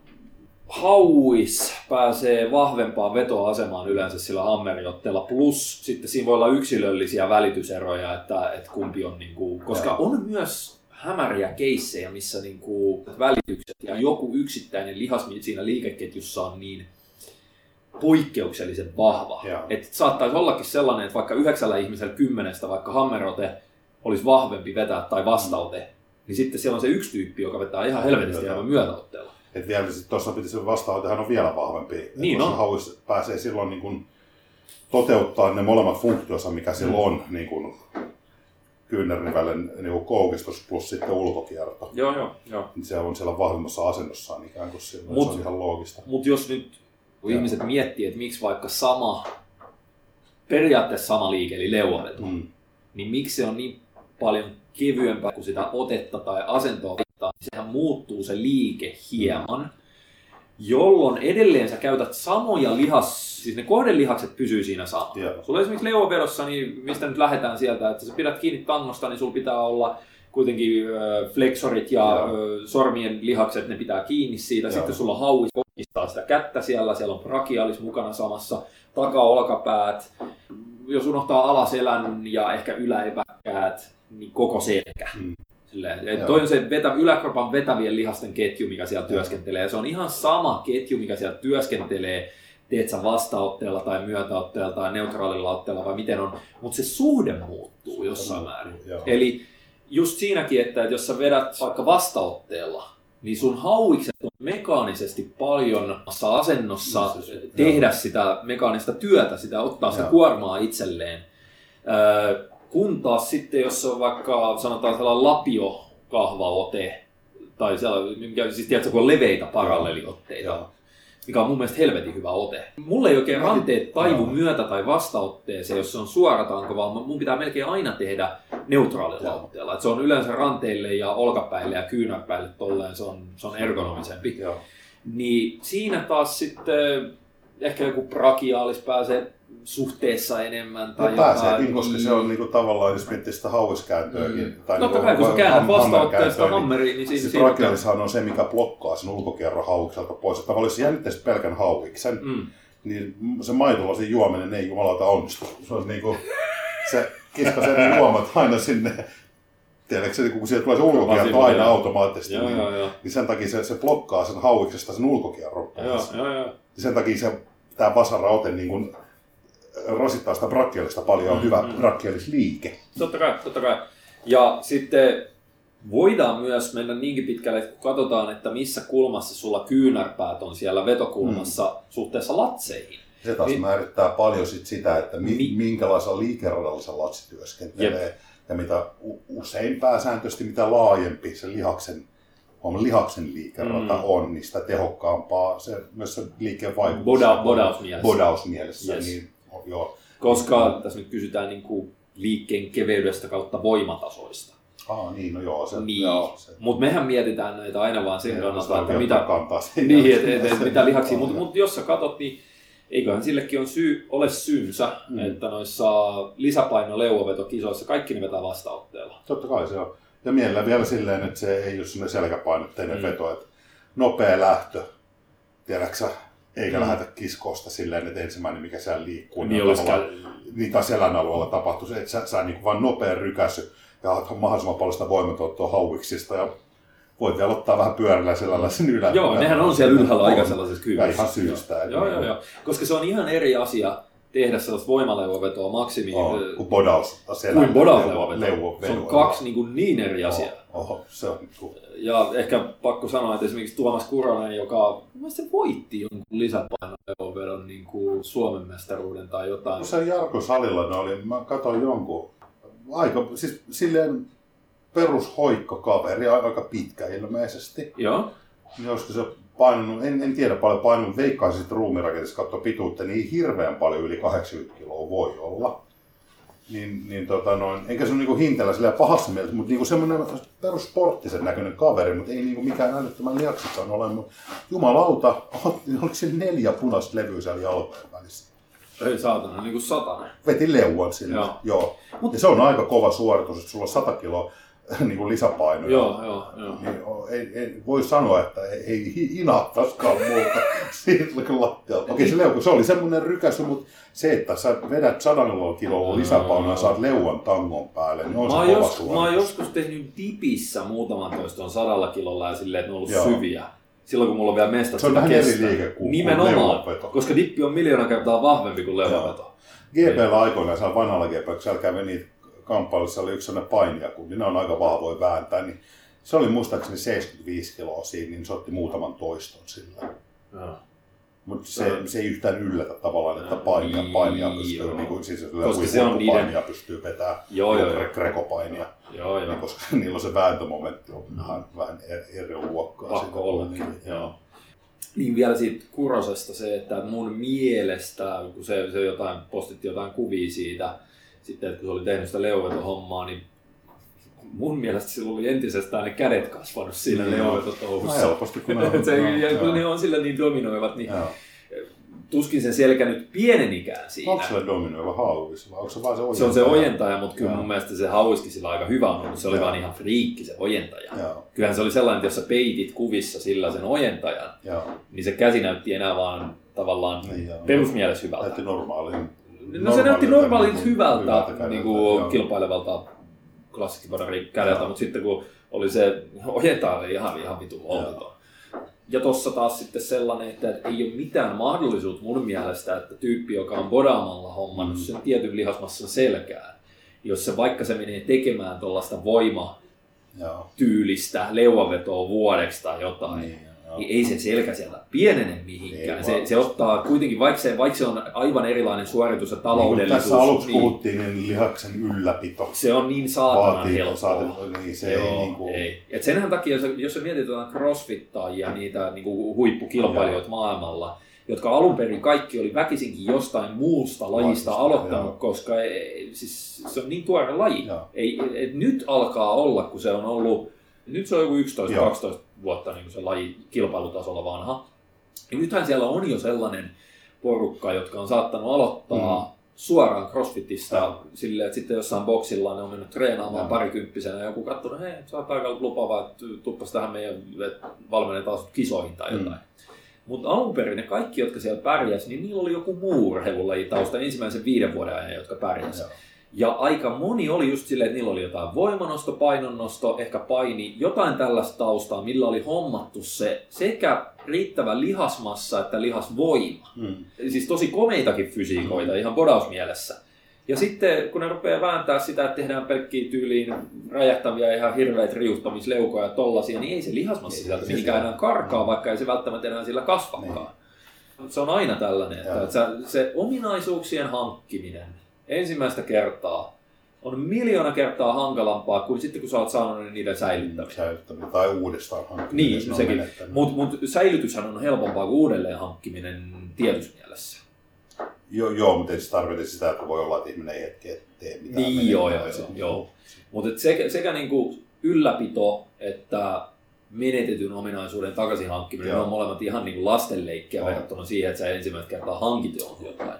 hauis pääsee vahvempaan vetoasemaan yleensä sillä hammeriotteella, plus sitten siinä voi olla yksilöllisiä välityseroja, että, että kumpi on, niin kuin, koska on myös hämäriä keissejä, missä niin kuin välitykset ja joku yksittäinen lihas siinä liikeketjussa on niin poikkeuksellisen vahva. Että saattaisi ollakin sellainen, että vaikka yhdeksällä ihmisellä kymmenestä vaikka hammerote olisi vahvempi vetää tai vastaute, mm. niin sitten siellä on se yksi tyyppi, joka vetää ihan helvetisti aivan myötäotteella. Että vielä tuossa pitäisi vastaanotehan on vielä vahvempi. Niin on. Hauis pääsee silloin niin kuin toteuttaa ne molemmat funktionsa, mikä sillä mm. on, niin kuin kyynärnivälin niin koukistus plus sitten ulkokierto. Joo, joo, joo. Niin se on siellä vahvemmassa asennossaan ikään kuin silloin, mut, se on ihan loogista. Mutta jos nyt kun ihmiset miettii, että miksi vaikka sama, periaatteessa sama liike, eli leuaveto, mm. niin miksi se on niin paljon kevyempää kuin sitä otetta tai asentoa niin sehän muuttuu se liike hieman, jolloin edelleen sä käytät samoja lihas, siis ne kohdelihakset pysyy siinä samana. Yeah. Sulla esimerkiksi leovedossa, niin mistä nyt lähdetään sieltä, että sä pidät kiinni tangosta, niin sulla pitää olla kuitenkin flexorit ja yeah. sormien lihakset, ne pitää kiinni siitä. Yeah. Sitten sulla hauis kistaa sitä kättä siellä, siellä on brachialis mukana samassa, takaolkapäät, jos unohtaa alaselän ja ehkä yläepäkkäät, niin koko selkä. Mm. Silleen, toi on se vetä, yläkropan vetävien lihasten ketju, mikä siellä työskentelee. Ja se on ihan sama ketju, mikä siellä työskentelee, teet sä vastaotteella tai myötäotteella tai neutraalilla otteella vai miten on. Mutta se suhde muuttuu jossain määrin. Joo. Eli just siinäkin, että jos sä vedät vaikka vastaotteella, niin sun hauikset on mekaanisesti paljon asennossa se- se- tehdä joo. sitä mekaanista työtä, sitä ottaa sitä Joo. kuormaa itselleen. Öö, kun taas sitten, jos on vaikka sanotaan sellainen lapio-kahvaote, tai sellainen, mikä, siis tiedätkö, kun on leveitä paralleliotteita, Joo. mikä on mun mielestä helvetin hyvä ote. Mulla ei oikein ranteet taivu myötä tai vastaotteeseen, jos se on suoratanko, vaan mun pitää melkein aina tehdä neutraalilla Joo. otteella. Et se on yleensä ranteille ja olkapäille ja kyynärpäille tolleen, se on, se on ergonomisempi. Joo. Niin siinä taas sitten ehkä joku brachiaalis pääsee suhteessa enemmän. Tai Tai pääseekin, jotain, koska se on niinku tavallaan, jos miettii sitä hauiskääntöäkin. Mm. Tai Totta niinku kai, kun sä käännät hammerkääntöä, hammeriin, niin siinä... Siis siinä brachialishan on se, mikä blokkaa sen ulkokierron hauikselta pois. Että tavallaan jos jännittäisit pelkän hauiksen, Mm. niin se maitolasin juominen ei jumalauta onnistu. Se on niinku, se kiska sen juomat aina sinne. Tiedätkö se, kun siitä tulee se ulkokierto aina joo. automaattisesti, Joo, niin, joo, joo. niin sen takia se, se blokkaa sen hauiksesta sen ulkokierron Joo, joo, joo. Sen takia se, tämä vasaraote niin kuin, rasittaa sitä brachialista paljon, on Mm, hyvä mm. brachialisliike. Totta kai, totta kai. Ja sitten voidaan myös mennä niinkin pitkälle, että kun katsotaan, että missä kulmassa sulla kyynärpäät on siellä vetokulmassa mm. suhteessa latseihin. Se taas Niin- määrittää paljon sit sitä, että mi- Niin. minkälaisella liikeradalla se latsi työskentelee. Ja mitä usein pääsääntöisesti mitä laajempi se lihaksen, on lihaksen liikerata Mm. on, niin sitä tehokkaampaa se, myös se liikkeen vaikutus. Boda, bodausmielessä. Bodausmielessä, Yes. niin joo. Koska tässä nyt kysytään niin kuin liikkeen keveydestä kautta voimatasoista. Ah, niin, no joo. Se, Niin. joo, se, Mutta mehän mietitään näitä aina vaan sen kannalta, että mitä, kantaa niin, et, et, et, mitä lihaksia. Mutta mut jos sä katot, niin eiköhän sillekin on syy, ole syynsä, Mm. että noissa lisäpaino leuavetokisoissa kaikki ne vetää vastaotteella. Totta kai se on. Ja mielellä vielä silleen, että se ei ole sellainen selkäpainotteinen Mm. mm. veto, että nopea lähtö, tiedäksä, eikä Mm. lähdetä kiskosta silleen, että ensimmäinen mikä siellä liikkuu, Niin on olisi tavallaan- niin tai selän alueella tapahtuu se, että sä, sä niin vaan nopea rykäsy ja mahdollisimman paljon sitä voimantuottoa hauiksista ja voit vielä ottaa vähän pyörällä selällä sen ylä. Joo, nehän on siellä ylhäällä aika sellaisessa Ja kyydissä. ihan syystä. että Joo, joo, joo. Koska se on ihan eri asia tehdä sellaista voimaleuvavetoa maksimiin On, äh, kun bodaus selällä. kuin bodausleuvaveto. leuvo- Se on kaksi niin, kuin niin eri asiaa. Oho, se on niin kuin, Ja ehkä pakko sanoa, että esimerkiksi Tuomas Kuronen, joka se voitti jonkun lisäpainovedon niin kuin Suomen mestaruuden tai jotain. Se Jarkko Salilla ne oli, mä katsoin jonkun, aika, siis silleen perushoikko kaveri, aika pitkä ilmeisesti. Joo. Niin olisiko se painunut, en, en tiedä paljon painunut, veikkaisin, että ruumirakentissa katsoi pituutta, niin hirveän paljon yli 80 kiloa voi olla. Niin, niin tota noin, enkä se ole niinku hintellä silleen pahassa mielessä, mutta niinku semmoinen perussporttisen näköinen kaveri, mutta ei niinku mikään älyttömän liaksikaan ole. Mutta jumalauta, oliko se neljä punaista levyä siellä jalkojen välissä? Ei saatana, niin kuin satanen. veti leuan sinne. Joo. Joo. Joo. Ja se on aika kova suoritus, että sulla on 100 kiloa niin kuin lisäpainoja. Joo, joo, joo. Niin, ei, ei, voi sanoa, että ei, ei hinahtaisikaan muuta siitä kun lattialta. Okei, se, leuka, se oli semmoinen rykäsy, mutta se, että sä vedät 100 kiloa lisäpainoa ja saat leuan tangon päälle, niin on Mä se jos, mä oon joskus tehnyt dipissä muutaman toiston sadalla kilolla ja silleen, että ne on ollut Joo. syviä. Silloin kun mulla on vielä mestat Se on vähän eri liike kuin- Nimenomaan, kuin koska dippi on miljoona kertaa vahvempi kuin leuanveto. GPllä aikoinaan, vanhalla GP, kun siellä kävi niitä kamppailussa, oli yksi sellainen painija, kun ne on aika vahvoja vääntää, niin se oli muistaakseni 75 kiloa siinä, niin se otti muutaman toiston sillä. Mutta se, se ei yhtään yllätä tavallaan, että painia, niin, painia pystyy, joo. niin kuin, siis Koska se on niiden- pystyy vetämään, Joo, joo, joo. grekopainia, Joo, joo. niin, koska niillä on se vääntömomentti on vähän, vähän eri, luokkaa. Pakko siitä. ollakin, Niin, joo. Niin vielä siitä Kurosesta se, että mun mielestä, kun se, se jotain, postitti jotain kuvia siitä, sitten että kun se oli tehnyt sitä leuvetohommaa, niin mun mielestä sillä oli entisestään ne kädet kasvanut siinä Niin, mm, joo. No leuvetotouhussa. helposti, kun on, se, joo, ja kun ne on sillä niin dominoivat, niin Joo. tuskin sen selkä nyt pienenikään siinä. Onko sillä dominoiva hauis vai onko se vaan se Se on se ojentaja? ojentaja, mutta kyllä Joo. mun mielestä se hauiskin sillä aika hyvä on ollut. Se oli Joo. vaan ihan friikki se ojentaja. Joo, Kyllähän se oli sellainen, että jos sä peitit kuvissa sillä sen ojentajan, joo. niin se käsi näytti enää vaan tavallaan Niin, perusmielessä hyvältä. Näytti normaalin. No se näytti normaalilta kuin hyvältä, kädeltä, niin kuin joo. kilpailevalta klassikkipodari kädeltä, mutta sitten kun oli se ojentaja oli ihan, ihan vitu holtiton. Ja tossa taas sitten sellainen, että ei ole mitään mahdollisuutta mun mielestä, että tyyppi, joka on bodaamalla hommannut Mm. sen tietyn lihasmassan selkään, jos se vaikka se menee tekemään tuollaista voimatyylistä Joo. leuanvetoa vuodeksi tai jotain, Niin, joo. niin ei se selkä sieltä pienene mihinkään. Ei Se, se ottaa kuitenkin, vaikka se, vaikka se on aivan erilainen suoritus ja Niin taloudellisuus, tässä aluksi niin puhuttiin, niin lihaksen ylläpito se on niin saatanan helppoa. niin se ei Joo, niin kuin, ei. Et senhän takia, jos, jos sä mietit jotain crossfittajia, niitä niin kuin huippukilpailijoita maailmalla, jotka alun perin kaikki oli väkisinkin jostain muusta lajista Lajista, aloittanut, joo. koska ei, siis se on niin tuore laji. Joo. Ei, et nyt alkaa olla, kun se on ollut, nyt se on joku 11-12 vuotta niin se laji kilpailutasolla vanha. Ja nythän siellä on jo sellainen porukka, jotka on saattanut aloittaa Mm. suoraan crossfitista Joo. silleen, että sitten jossain boksilla ne on mennyt treenaamaan Joo. parikymppisenä ja joku katsonut, hei, sä oot aika lupaava, että tuppas tähän meidän, että valmennetaan kisoihin tai Mm. jotain. Mutta alun perin ne kaikki, jotka siellä pärjäs, niin niillä oli joku muu urheilulaji tausta ensimmäisen viiden vuoden ajan, jotka pärjäs. Joo. Ja aika moni oli just silleen, että niillä oli jotain voimanosto, painonnosto, ehkä paini, jotain tällaista taustaa, millä oli hommattu se sekä riittävä lihasmassa että lihasvoima. Mm. Siis tosi komeitakin fysiikoita ihan bodausmielessä. Ja sitten kun ne rupeaa vääntää sitä, että tehdään pelkkiä tyyliin räjähtäviä ihan hirveitä riuhtamisleukoja ja tollasia, niin ei se lihasmassa sieltä mihinkään siellä- enää karkaa, Mm. vaikka ei se välttämättä enää sillä kasvakaan. Se on aina tällainen, että, että se ominaisuuksien hankkiminen ensimmäistä kertaa on miljoona kertaa hankalampaa kuin sitten kun sä oot saanut niiden säilyttämistä. Säilyttäminen tai uudestaan hankkiminen. Niin, sekin. Mutta mut säilytyshän on helpompaa kuin uudelleen hankkiminen tietyssä mielessä. Joo, joo, mutta ei se tarkoita sitä, että voi olla, että ihminen ei hetki tee mitään. Niin, joo, joo, se- joo. Mutta sekä, sekä niinku ylläpito että menetetyn ominaisuuden takaisin hankkiminen, ne Joo. on molemmat ihan niinku lastenleikkiä verrattuna siihen, että sä ensimmäistä kertaa hankit jotain.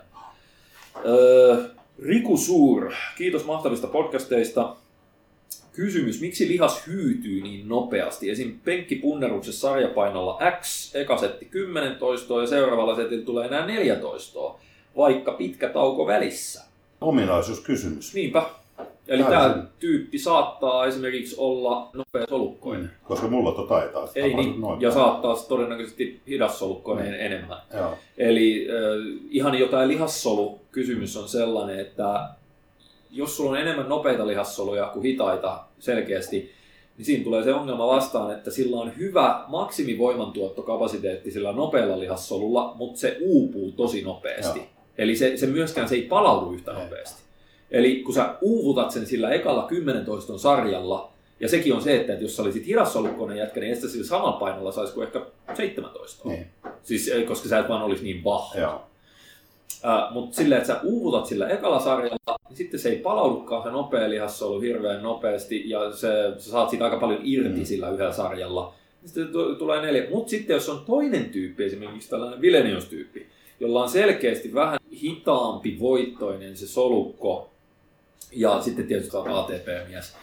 Öö, Riku Suur, kiitos mahtavista podcasteista. Kysymys, miksi lihas hyytyy niin nopeasti? Esim. penkkipunneruksessa sarjapainolla X, eka setti 10 toistoa ja seuraavalla setillä tulee enää 4 toistoa, vaikka pitkä tauko välissä. Ominaisuuskysymys. Niinpä. Eli Täysin. tämä tyyppi saattaa esimerkiksi olla nopea solukkoinen. Koska mulla tota ei taas Ei niin, noin ja saattaa todennäköisesti hidassolukkoinen enemmän. Joo. Eli äh, ihan jotain lihassolu kysymys on sellainen, että jos sulla on enemmän nopeita lihassoluja kuin hitaita selkeästi, niin siinä tulee se ongelma vastaan, että sillä on hyvä maksimivoimantuottokapasiteetti sillä nopealla lihassolulla, mutta se uupuu tosi nopeasti. Joo. Eli se, se myöskään se ei palaudu yhtä Ei. nopeasti. Eli kun sä uuvutat sen sillä ekalla 10 toiston sarjalla, ja sekin on se, että jos sä olisit hidassolukkoinen jätkä, niin et sä sillä samalla painolla saisi kuin ehkä 17. Niin. Siis koska sä et vaan olisi niin vahva. Joo. Äh, mutta silleen, että sä uuvutat sillä ekalla sarjalla, niin sitten se ei palaudukaan se nopea lihassolu hirveän nopeasti ja se, sä saat siitä aika paljon irti Mm. sillä yhdellä sarjalla. Sitten tu- tulee neljä. Mutta sitten jos on toinen tyyppi, esimerkiksi tällainen Vilenius-tyyppi, jolla on selkeästi vähän hitaampi voittoinen se solukko ja sitten tietysti on ATP-mies,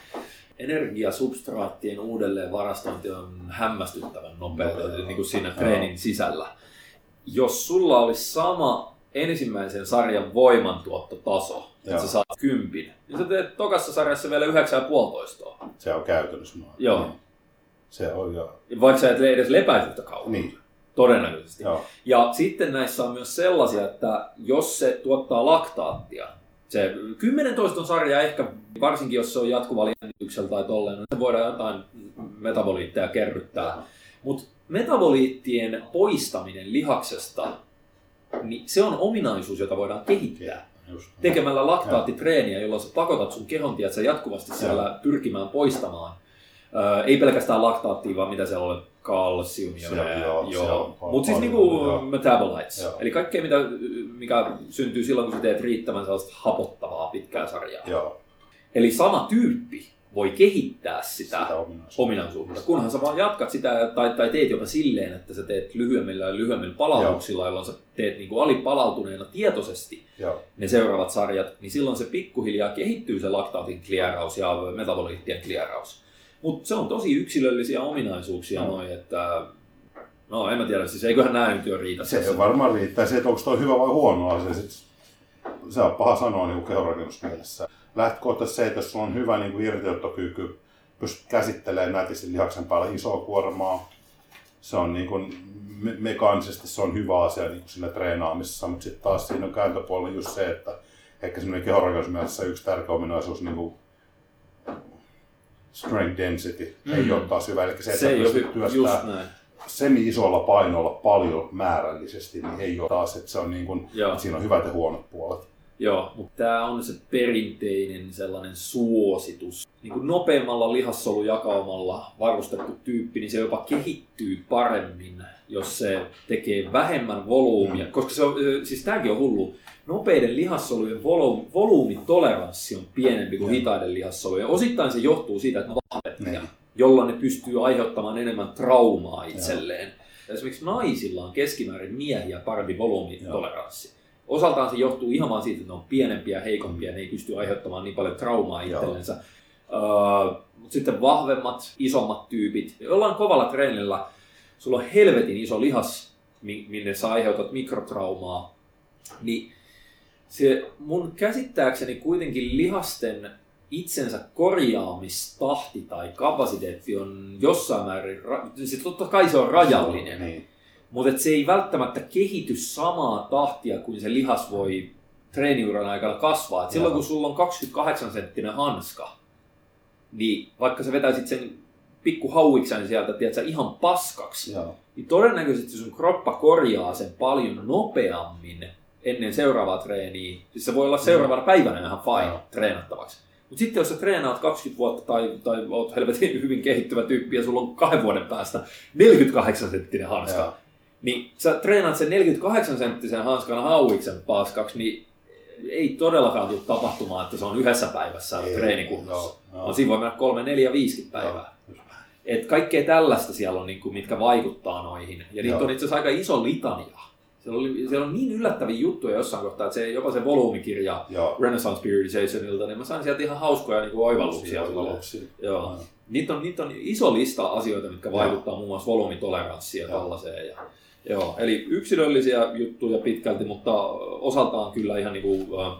energiasubstraattien uudelleen varastointi on hämmästyttävän nopea Nopea, niin kuin siinä treenin sisällä. Jos sulla olisi sama ensimmäisen sarjan voimantuottotaso, että Joo. sä saat kympin, niin sä teet tokassa sarjassa vielä 9,5. Se on käytännössä. Joo. Niin. Se on joo. Vaikka sä et edes lepäisi yhtä kauan. Niin. Todennäköisesti. Joo. Ja sitten näissä on myös sellaisia, että jos se tuottaa laktaattia, se 10 toiston sarja ehkä, varsinkin jos se on jatkuvalla jännityksellä tai tolleen, niin voidaan jotain metaboliitteja kerryttää. Mutta metaboliittien poistaminen lihaksesta, niin se on ominaisuus, jota voidaan kehittää. Just. Tekemällä laktaatitreeniä, jolloin sä pakotat sun kehon tiedät, sä jatkuvasti siellä pyrkimään poistamaan. Öö, ei pelkästään laktaattia, vaan mitä siellä on, kalsiumia. Se on, joo, Mutta siis niinku joo. metabolites. Joo. Eli kaikkea, mitä, mikä syntyy silloin, kun sä teet riittävän sellaista hapottavaa pitkää sarjaa. Joo. Eli sama tyyppi voi kehittää sitä, Sitä ominaisuutta. ominaisuutta. Kunhan sä vaan jatkat sitä tai, tai teet jopa silleen, että sä teet lyhyemmillä ja lyhyemmillä palautuksilla, jolloin sä teet niin kuin alipalautuneena tietoisesti Joo. ne seuraavat sarjat, niin silloin se pikkuhiljaa kehittyy se laktaatin klieraus ja metaboliittien klieraus. Mutta se on tosi yksilöllisiä ominaisuuksia No. noin, että no en mä tiedä, siis eiköhän nämä nyt jo riitä. Se ei varmaan riittää se, että onko toi hyvä vai huono asia. Sit, se on paha sanoa niin kehorakennusmielessä. Lähtökohtaisesti se, että jos sulla on hyvä niin kuin irtiottokyky, pystyt käsittelemään nätisti lihaksen päällä isoa kuormaa, se on niin kuin, me- mekaanisesti se on hyvä asia niin kuin siinä treenaamisessa, mutta sitten taas siinä on kääntöpuolella just se, että ehkä semmoinen kehorakennusmielessä yksi tärkeä ominaisuus niin kuin strength density mm. ei ole taas hyvä. Eli se, että se ei pystyt työstämään semi-isolla painolla paljon määrällisesti, niin ei ole taas, että se on niin kuin, että siinä on hyvät ja huonot puolet. Joo, mutta tämä on se perinteinen sellainen suositus. Niin kuin nopeammalla lihassolujakaumalla varustettu tyyppi, niin se jopa kehittyy paremmin, jos se tekee vähemmän volyymia. Mm. Koska se on, siis tämäkin on hullu. Nopeiden lihassolujen volu- volyymitoleranssi on pienempi kuin hitaiden lihassolujen. Osittain se johtuu siitä, että ne on vahvempia, Niin. jolloin ne pystyy aiheuttamaan enemmän traumaa itselleen. Esimerkiksi naisilla on keskimäärin miehiä parempi volyymitoleranssi. Osaltaan se johtuu ihan vaan siitä, että ne on pienempiä ja heikompia, ne ei pysty aiheuttamaan niin paljon traumaa itsellensä. Uh, mutta sitten vahvemmat, isommat tyypit, jollain kovalla treenillä sulla on helvetin iso lihas, mi- minne sä aiheutat mikrotraumaa, niin se mun käsittääkseni kuitenkin lihasten itsensä korjaamistahti tai kapasiteetti on jossain määrin, se totta kai se on rajallinen, Niin. mutta se ei välttämättä kehity samaa tahtia kuin se lihas voi treeniuran aikana kasvaa. Et silloin kun sulla on 28 senttinen hanska, niin vaikka sä vetäisit sen pikku hauiksen sieltä tiedätkö, ihan paskaksi, Joo. niin todennäköisesti sun kroppa korjaa sen paljon nopeammin ennen seuraavaa treeniä. Siis se voi olla seuraavana päivänä ihan fine Joo. treenattavaksi. Mutta sitten jos sä treenaat 20 vuotta tai, tai oot helvetin hyvin kehittyvä tyyppi ja sulla on kahden vuoden päästä 48 senttinen hanska, Joo. niin sä treenaat sen 48 senttisen hanskan hauiksen paskaksi, niin ei todellakaan tule tapahtumaan, että se on yhdessä päivässä Ei, treenikunnossa. joo, joo. Vaan siinä voi mennä 3, 4, 50 päivää. Et kaikkea tällaista siellä on, niin kuin, mitkä vaikuttaa noihin. Ja niitä Joo. on itse asiassa aika iso litania. Siellä, oli, siellä on niin yllättäviä juttuja jossain kohtaa, että se, jopa se volyymikirja Joo. Renaissance Periodizationilta, niin mä sain sieltä ihan hauskoja niin kuin oivalluksia. Oivalluksia. Joo. Niitä on, niitä on iso lista asioita, mitkä vaikuttaa muun muassa volyymitoleranssia ja tällaiseen. Ja, joo, eli yksilöllisiä juttuja pitkälti, mutta osaltaan kyllä ihan niin kuin, äh,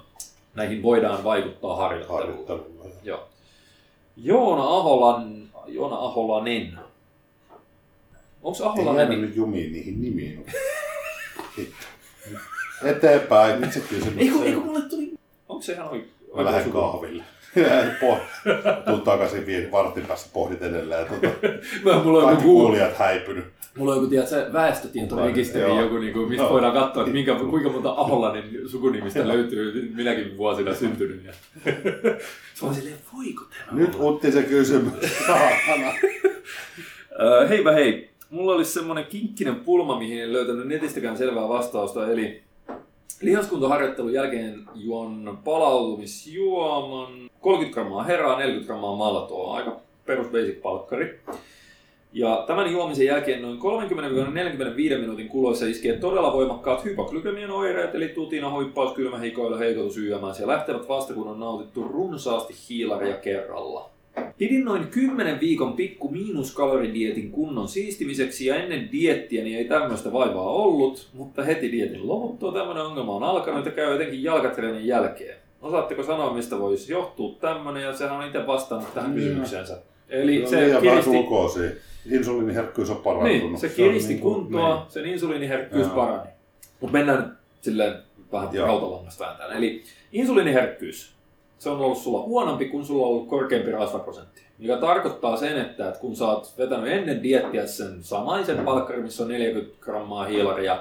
näihin voidaan vaikuttaa harjoitteluun. Harjoittelulla. joo. Joo. Joona Aholan, Joona Aholanen. Onko Ei Aholanen? jäänyt nyt jumiin niihin nimiin. Eteenpäin. Nyt se kysymys. Eikö, eikö mulle tuli... Onko se ihan oikein? Mä lähden kahville. Tuun takaisin viiden vartin päästä pohdit edelleen. Tuota, Mä, mulla on kaikki joku, kuulijat häipynyt. mulla on joku tiedätkö, väestötietorekisteri, joku, niinku, mistä Joo. voidaan katsoa, että minkä, kuinka monta Aholanen sukunimistä löytyy minäkin vuosina syntynyt. Ja... Se on silleen, voiko tämä Nyt? Utti se kysymys. Saatana. Öö, heipä hei. Mulla olisi semmonen kinkkinen pulma, mihin en löytänyt netistäkään selvää vastausta. Eli lihaskuntoharjoittelun jälkeen juon palautumisjuoman 30 grammaa heraa, 40 grammaa maltoa. Aika perus basic palkkari. Ja tämän juomisen jälkeen noin 30-45 minuutin kuluessa iskee todella voimakkaat hypoglykemian oireet, eli tutina, huippaus, kylmä, hikoilu, heikotus, YMS ja lähtevät vasta kun on nautittu runsaasti hiilaria kerralla. Pidin noin 10 viikon pikku miinuskaloridietin kunnon siistimiseksi ja ennen diettiä ei tämmöistä vaivaa ollut, mutta heti dietin loputtua tämmöinen ongelma on alkanut ja käy jotenkin jalkatreenin jälkeen. Osaatteko sanoa, mistä voisi johtua tämmöinen ja sehän on itse vastannut tähän Joo. kysymykseensä. Eli Se se kiristi. Insuliiniherkkyys on parantunut. niin, se kiristi niinku- kuntoa, niin. sen insuliiniherkkyys parani. Mutta mennään silleen vähän rautalangasta. Eli insuliiniherkkyys, se on ollut sulla huonompi, kun sulla on ollut korkeampi rasvaprosentti. Mikä tarkoittaa sen, että, että kun sä oot vetänyt ennen diettiä sen samaisen palkkarin, missä on 40 grammaa hiilaria,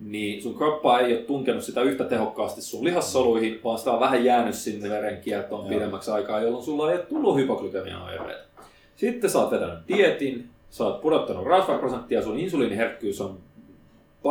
niin sun kroppa ei ole tunkenut sitä yhtä tehokkaasti sun lihassoluihin, vaan sitä on vähän jäänyt sinne verenkiertoon Joo. pidemmäksi aikaa, jolloin sulla ei ole tullut hypoglykemian oireita. Sitten sä oot vetänyt dietin, sä oot pudottanut rasvaprosenttia, sun insuliiniherkkyys on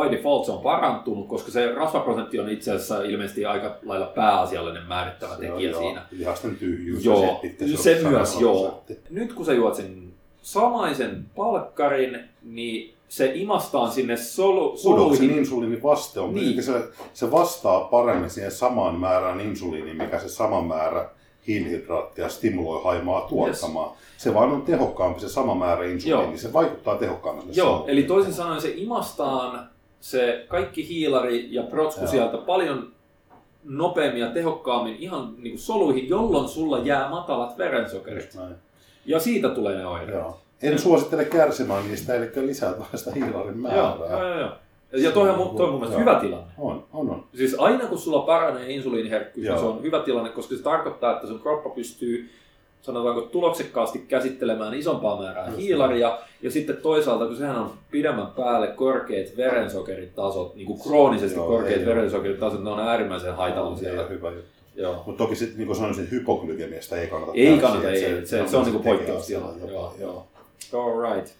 by default se on parantunut, koska se rasvaprosentti on itse asiassa ilmeisesti aika lailla pääasiallinen määrittävä Se tekijä on, siinä. Joo, lihasten tyhjyys Joo, ja se, se myös, 100 joo. Nyt kun sä juot sen samaisen palkkarin, niin se imastaan sinne solu, soluihin. insuliinin vaste on, Niin. niin. se, se vastaa paremmin siihen samaan määrään insuliiniin, mikä se sama määrä hiilihydraattia stimuloi haimaa tuottamaan. Se vaan on tehokkaampi se sama määrä insuliini, Joo. se vaikuttaa tehokkaammin. Joo, eli toisin sanoen se imastaan se kaikki hiilari ja protsku Joo. sieltä paljon nopeammin ja tehokkaammin ihan niin kuin soluihin, jolloin sulla jää matalat verensokerit. Näin. Ja siitä tulee ne oireet. Joo. En suosittele kärsimään niistä, eli lisää vaan sitä hiilarin määrää. Joo, joo, joo. Ja toi on, toi on mun mielestä Joo. hyvä tilanne. On, on, on. Siis aina kun sulla paranee insuliiniherkkyys, niin se on hyvä tilanne, koska se tarkoittaa, että sun kroppa pystyy sanotaanko tuloksekkaasti käsittelemään isompaa määrää Just hiilaria, ja sitten toisaalta, kun sehän on pidemmän päälle korkeat verensokeritasot, niin kuin kroonisesti Joo, korkeat ei verensokeritasot, ne on äärimmäisen haitallisia. Ja hyvä juttu. Joo. Mutta toki sitten, niin kuin sanoisin, hypoglykemiasta ei kannata Ei kannata, ei. Se, se on niinku tekee poikkeustila. asiaa Joo, joo. All right.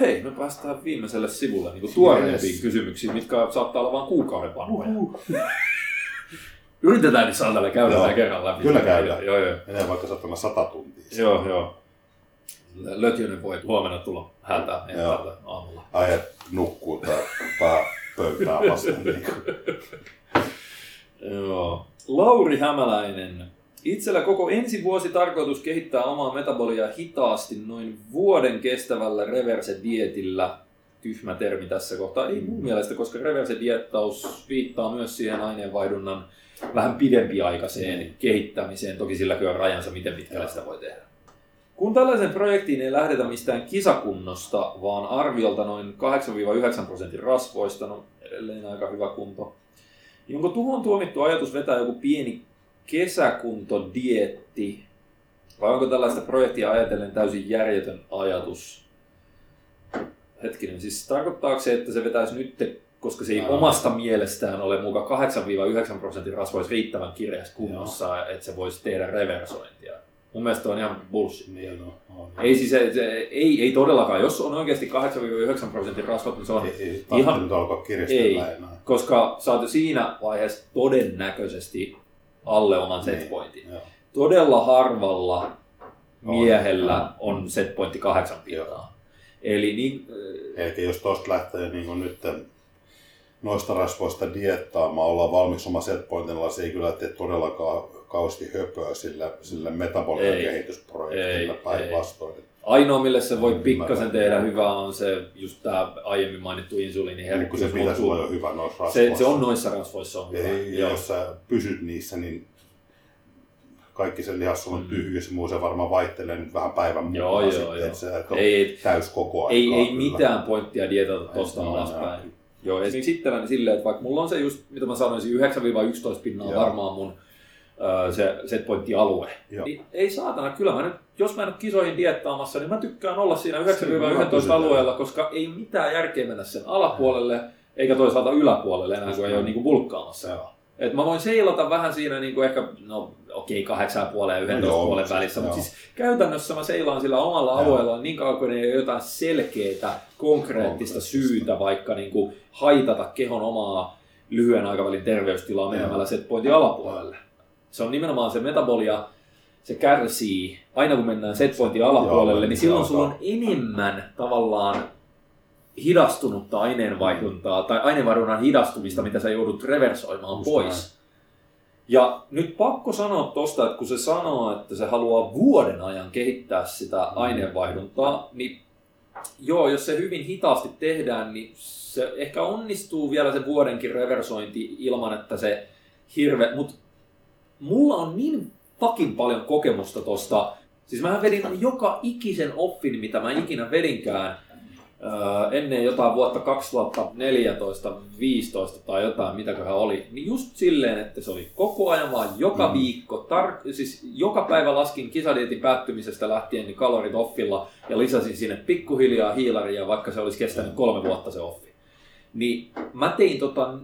Hei, me päästään viimeiselle sivulle niin tuoreempiin Yes. kysymyksiin, mitkä saattaa olla vain kuukauden vanhoja. Yritetään niin saatella käydä Joo. kerran läpi. Kyllä käydään. Joo, joo. Menee vaikka satana sata tuntia. Joo, joo. Lötjönen voi huomenna tulla täältä aamulla. Ai, et nukkuu tää pää pöytää vasten. Niin. Joo. Lauri Hämäläinen. Itsellä koko ensi vuosi tarkoitus kehittää omaa metaboliaa hitaasti noin vuoden kestävällä reverse-dietillä. Tyhmä termi tässä kohtaa. Ei mun mielestä, koska reverse-diettaus viittaa myös siihen aineenvaihdunnan vähän pidempiaikaiseen kehittämiseen. Toki silläkin on rajansa, miten pitkälle sitä voi tehdä. Kun tällaisen projektiin ei lähdetä mistään kisakunnosta, vaan arviolta noin 8-9 prosentin rasvoista, no edelleen aika hyvä kunto, niin onko tuhoon tuomittu ajatus vetää joku pieni kesäkuntodietti, vai onko tällaista projektia ajatellen täysin järjetön ajatus? Hetkinen, siis tarkoittaako se, että se vetäisi nyt, koska se ei Ää. omasta mielestään ole mukaan 8-9 prosentin rasvoissa riittävän kirjas kunnossa, että se voisi tehdä reversointia? Mun mielestä on ihan bullshit. Niin, no, on. Ei, siis, se, se, ei, ei todellakaan. Jos on oikeasti 8-9 prosentin rasvat, niin se on Ei, ei Ihan- nyt alkaa Ei. enää. koska sä oot jo siinä vaiheessa todennäköisesti alle oman Niin, setpointin. joo. Todella harvalla On, miehellä on setpointti kahdeksan pintaa. Eli niin, Eli jos tuosta lähtee niin kuin nyt noista rasvoista diettaamaan, ollaan valmiiksi oma setpointilla, se ei kyllä tee todellakaan kauheasti höpöä sillä, sillä metabolian kehitysprojektilla päinvastoin. ainoa mille se voi pikkasen tehdä hyvää on se just tämä aiemmin mainittu Niin, insuliiniherkkyys. se pitäisi olla jo hyvä noissa rasvoissa. se, se on noissa rasvoissa on hyvä. Ei, ja jos sä pysyt niissä, niin kaikki se lihassolun Mm. tyhjyys ja muu, se varmaan vaihtelee nyt vähän päivän mukaan joo, sitten, joo. että sä et Ei, täys koko ajan. ei, ei mitään pointtia dietata tosta Ei, alaspäin. Joo, esimerkiksi itselläni silleen, että vaikka mulla on se just, mitä mä sanoisin, 9-11 pinnaa Joo. varmaan mun ö, se setpointti-alue. Joo. Niin ei saatana, kyllä mä nyt, jos mä en ole kisoihin diettaamassa, niin mä tykkään olla siinä Siinä 9-11 pysytään. alueella, koska ei mitään järkeä mennä sen alapuolelle, eikä toisaalta yläpuolelle enää, kun ei ole niinku bulkkaamassa. Joo. Et mä voin seilata vähän siinä niinku ehkä, no okei, kahdeksan puolen ja 11 joo, puolen se- välissä, mutta siis käytännössä mä seilaan sillä omalla alueella niin kauan kuin ei ole jotain selkeää, konkreettista syytä vaikka niinku haitata kehon omaa lyhyen aikavälin terveystilaa menemällä setpointin alapuolelle. Se on nimenomaan se metabolia, se kärsii, aina kun mennään setpointin alapuolelle, Joo, niin silloin joo. sulla on enemmän tavallaan hidastunutta aineenvaihduntaa tai aineenvaihdunnan hidastumista, mitä sä joudut reversoimaan Just pois. Ja nyt pakko sanoa tosta, että kun se sanoo, että se haluaa vuoden ajan kehittää sitä Mm. aineenvaihduntaa, niin joo, jos se hyvin hitaasti tehdään, niin se ehkä onnistuu vielä se vuodenkin reversointi ilman, että se hirve... Mutta mulla on niin fucking paljon kokemusta tosta. Siis mä vedin joka ikisen offin, mitä mä ikinä vedinkään, ennen jotain vuotta 2014, 15 tai jotain, mitäköhän oli, niin just silleen, että se oli koko ajan vaan joka Mm. viikko, tar- siis joka päivä laskin kisadietin päättymisestä lähtien niin kalorit offilla ja lisäsin sinne pikkuhiljaa hiilaria, vaikka se olisi kestänyt kolme vuotta se offi. Niin mä tein tota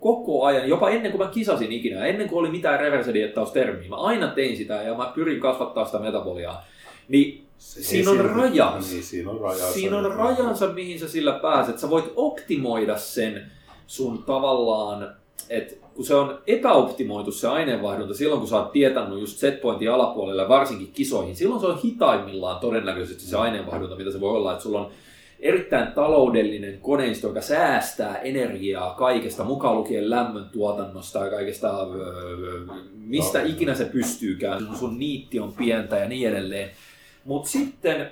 koko ajan, jopa ennen kuin mä kisasin ikinä, ennen kuin oli mitään reverse-diettaustermiä, mä aina tein sitä ja mä pyrin kasvattaa sitä metaboliaa. Niin Se- Siinä on rajansa. Niin, siinä on rajansa. Siinä on rajansa, mihin sä sillä pääset. Sä voit optimoida sen sun tavallaan, että kun se on epäoptimoitu se aineenvaihdunta silloin, kun sä oot tietänyt just setpointin alapuolelle, varsinkin kisoihin, silloin se on hitaimmillaan todennäköisesti se aineenvaihdunta, mitä se voi olla, että sulla on erittäin taloudellinen koneisto, joka säästää energiaa kaikesta, mukaan lukien lämmön tuotannosta ja kaikesta, öö, mistä Joo. ikinä se pystyykään. Sun niitti on pientä ja niin edelleen. Mutta sitten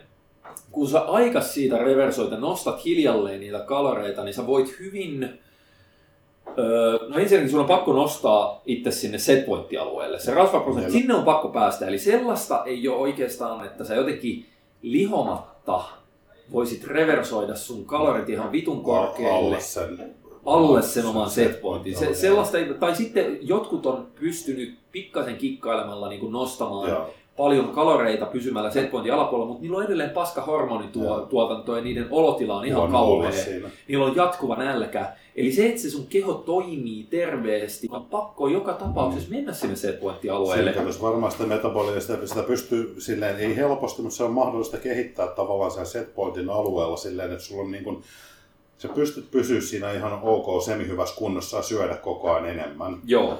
kun sä aikas siitä reversoit ja nostat hiljalleen niitä kaloreita, niin sä voit hyvin... Öö, no ensinnäkin sun on pakko nostaa itse sinne setpointti-alueelle. Se rasvaprosentti, sinne on pakko päästä. Eli sellaista ei ole oikeastaan, että sä jotenkin lihomatta voisit reversoida sun kalorit ihan vitun korkealle Alle sen. alle sen oman setpointin. Se, sellaista ei, tai sitten jotkut on pystynyt pikkasen kikkailemalla niin kuin nostamaan Joo. Paljon kaloreita pysymällä setpointin alapuolella, mutta niillä on edelleen paska hormonituotanto ja niiden olotila on ihan kauhea. Niillä on jatkuva nälkä. Eli se, että se sun keho toimii terveesti, on pakko joka tapauksessa mennä sinne setpointtialueelle. Siinä jos varmaan sitä metabolia, sitä, sitä pystyy silleen, ei helposti, mutta se on mahdollista kehittää tavallaan sen setpointin alueella silleen, että sulla on niin kuin, sä pystyt pysyä siinä ihan ok semihyvässä kunnossa ja syödä koko ajan enemmän. Joo,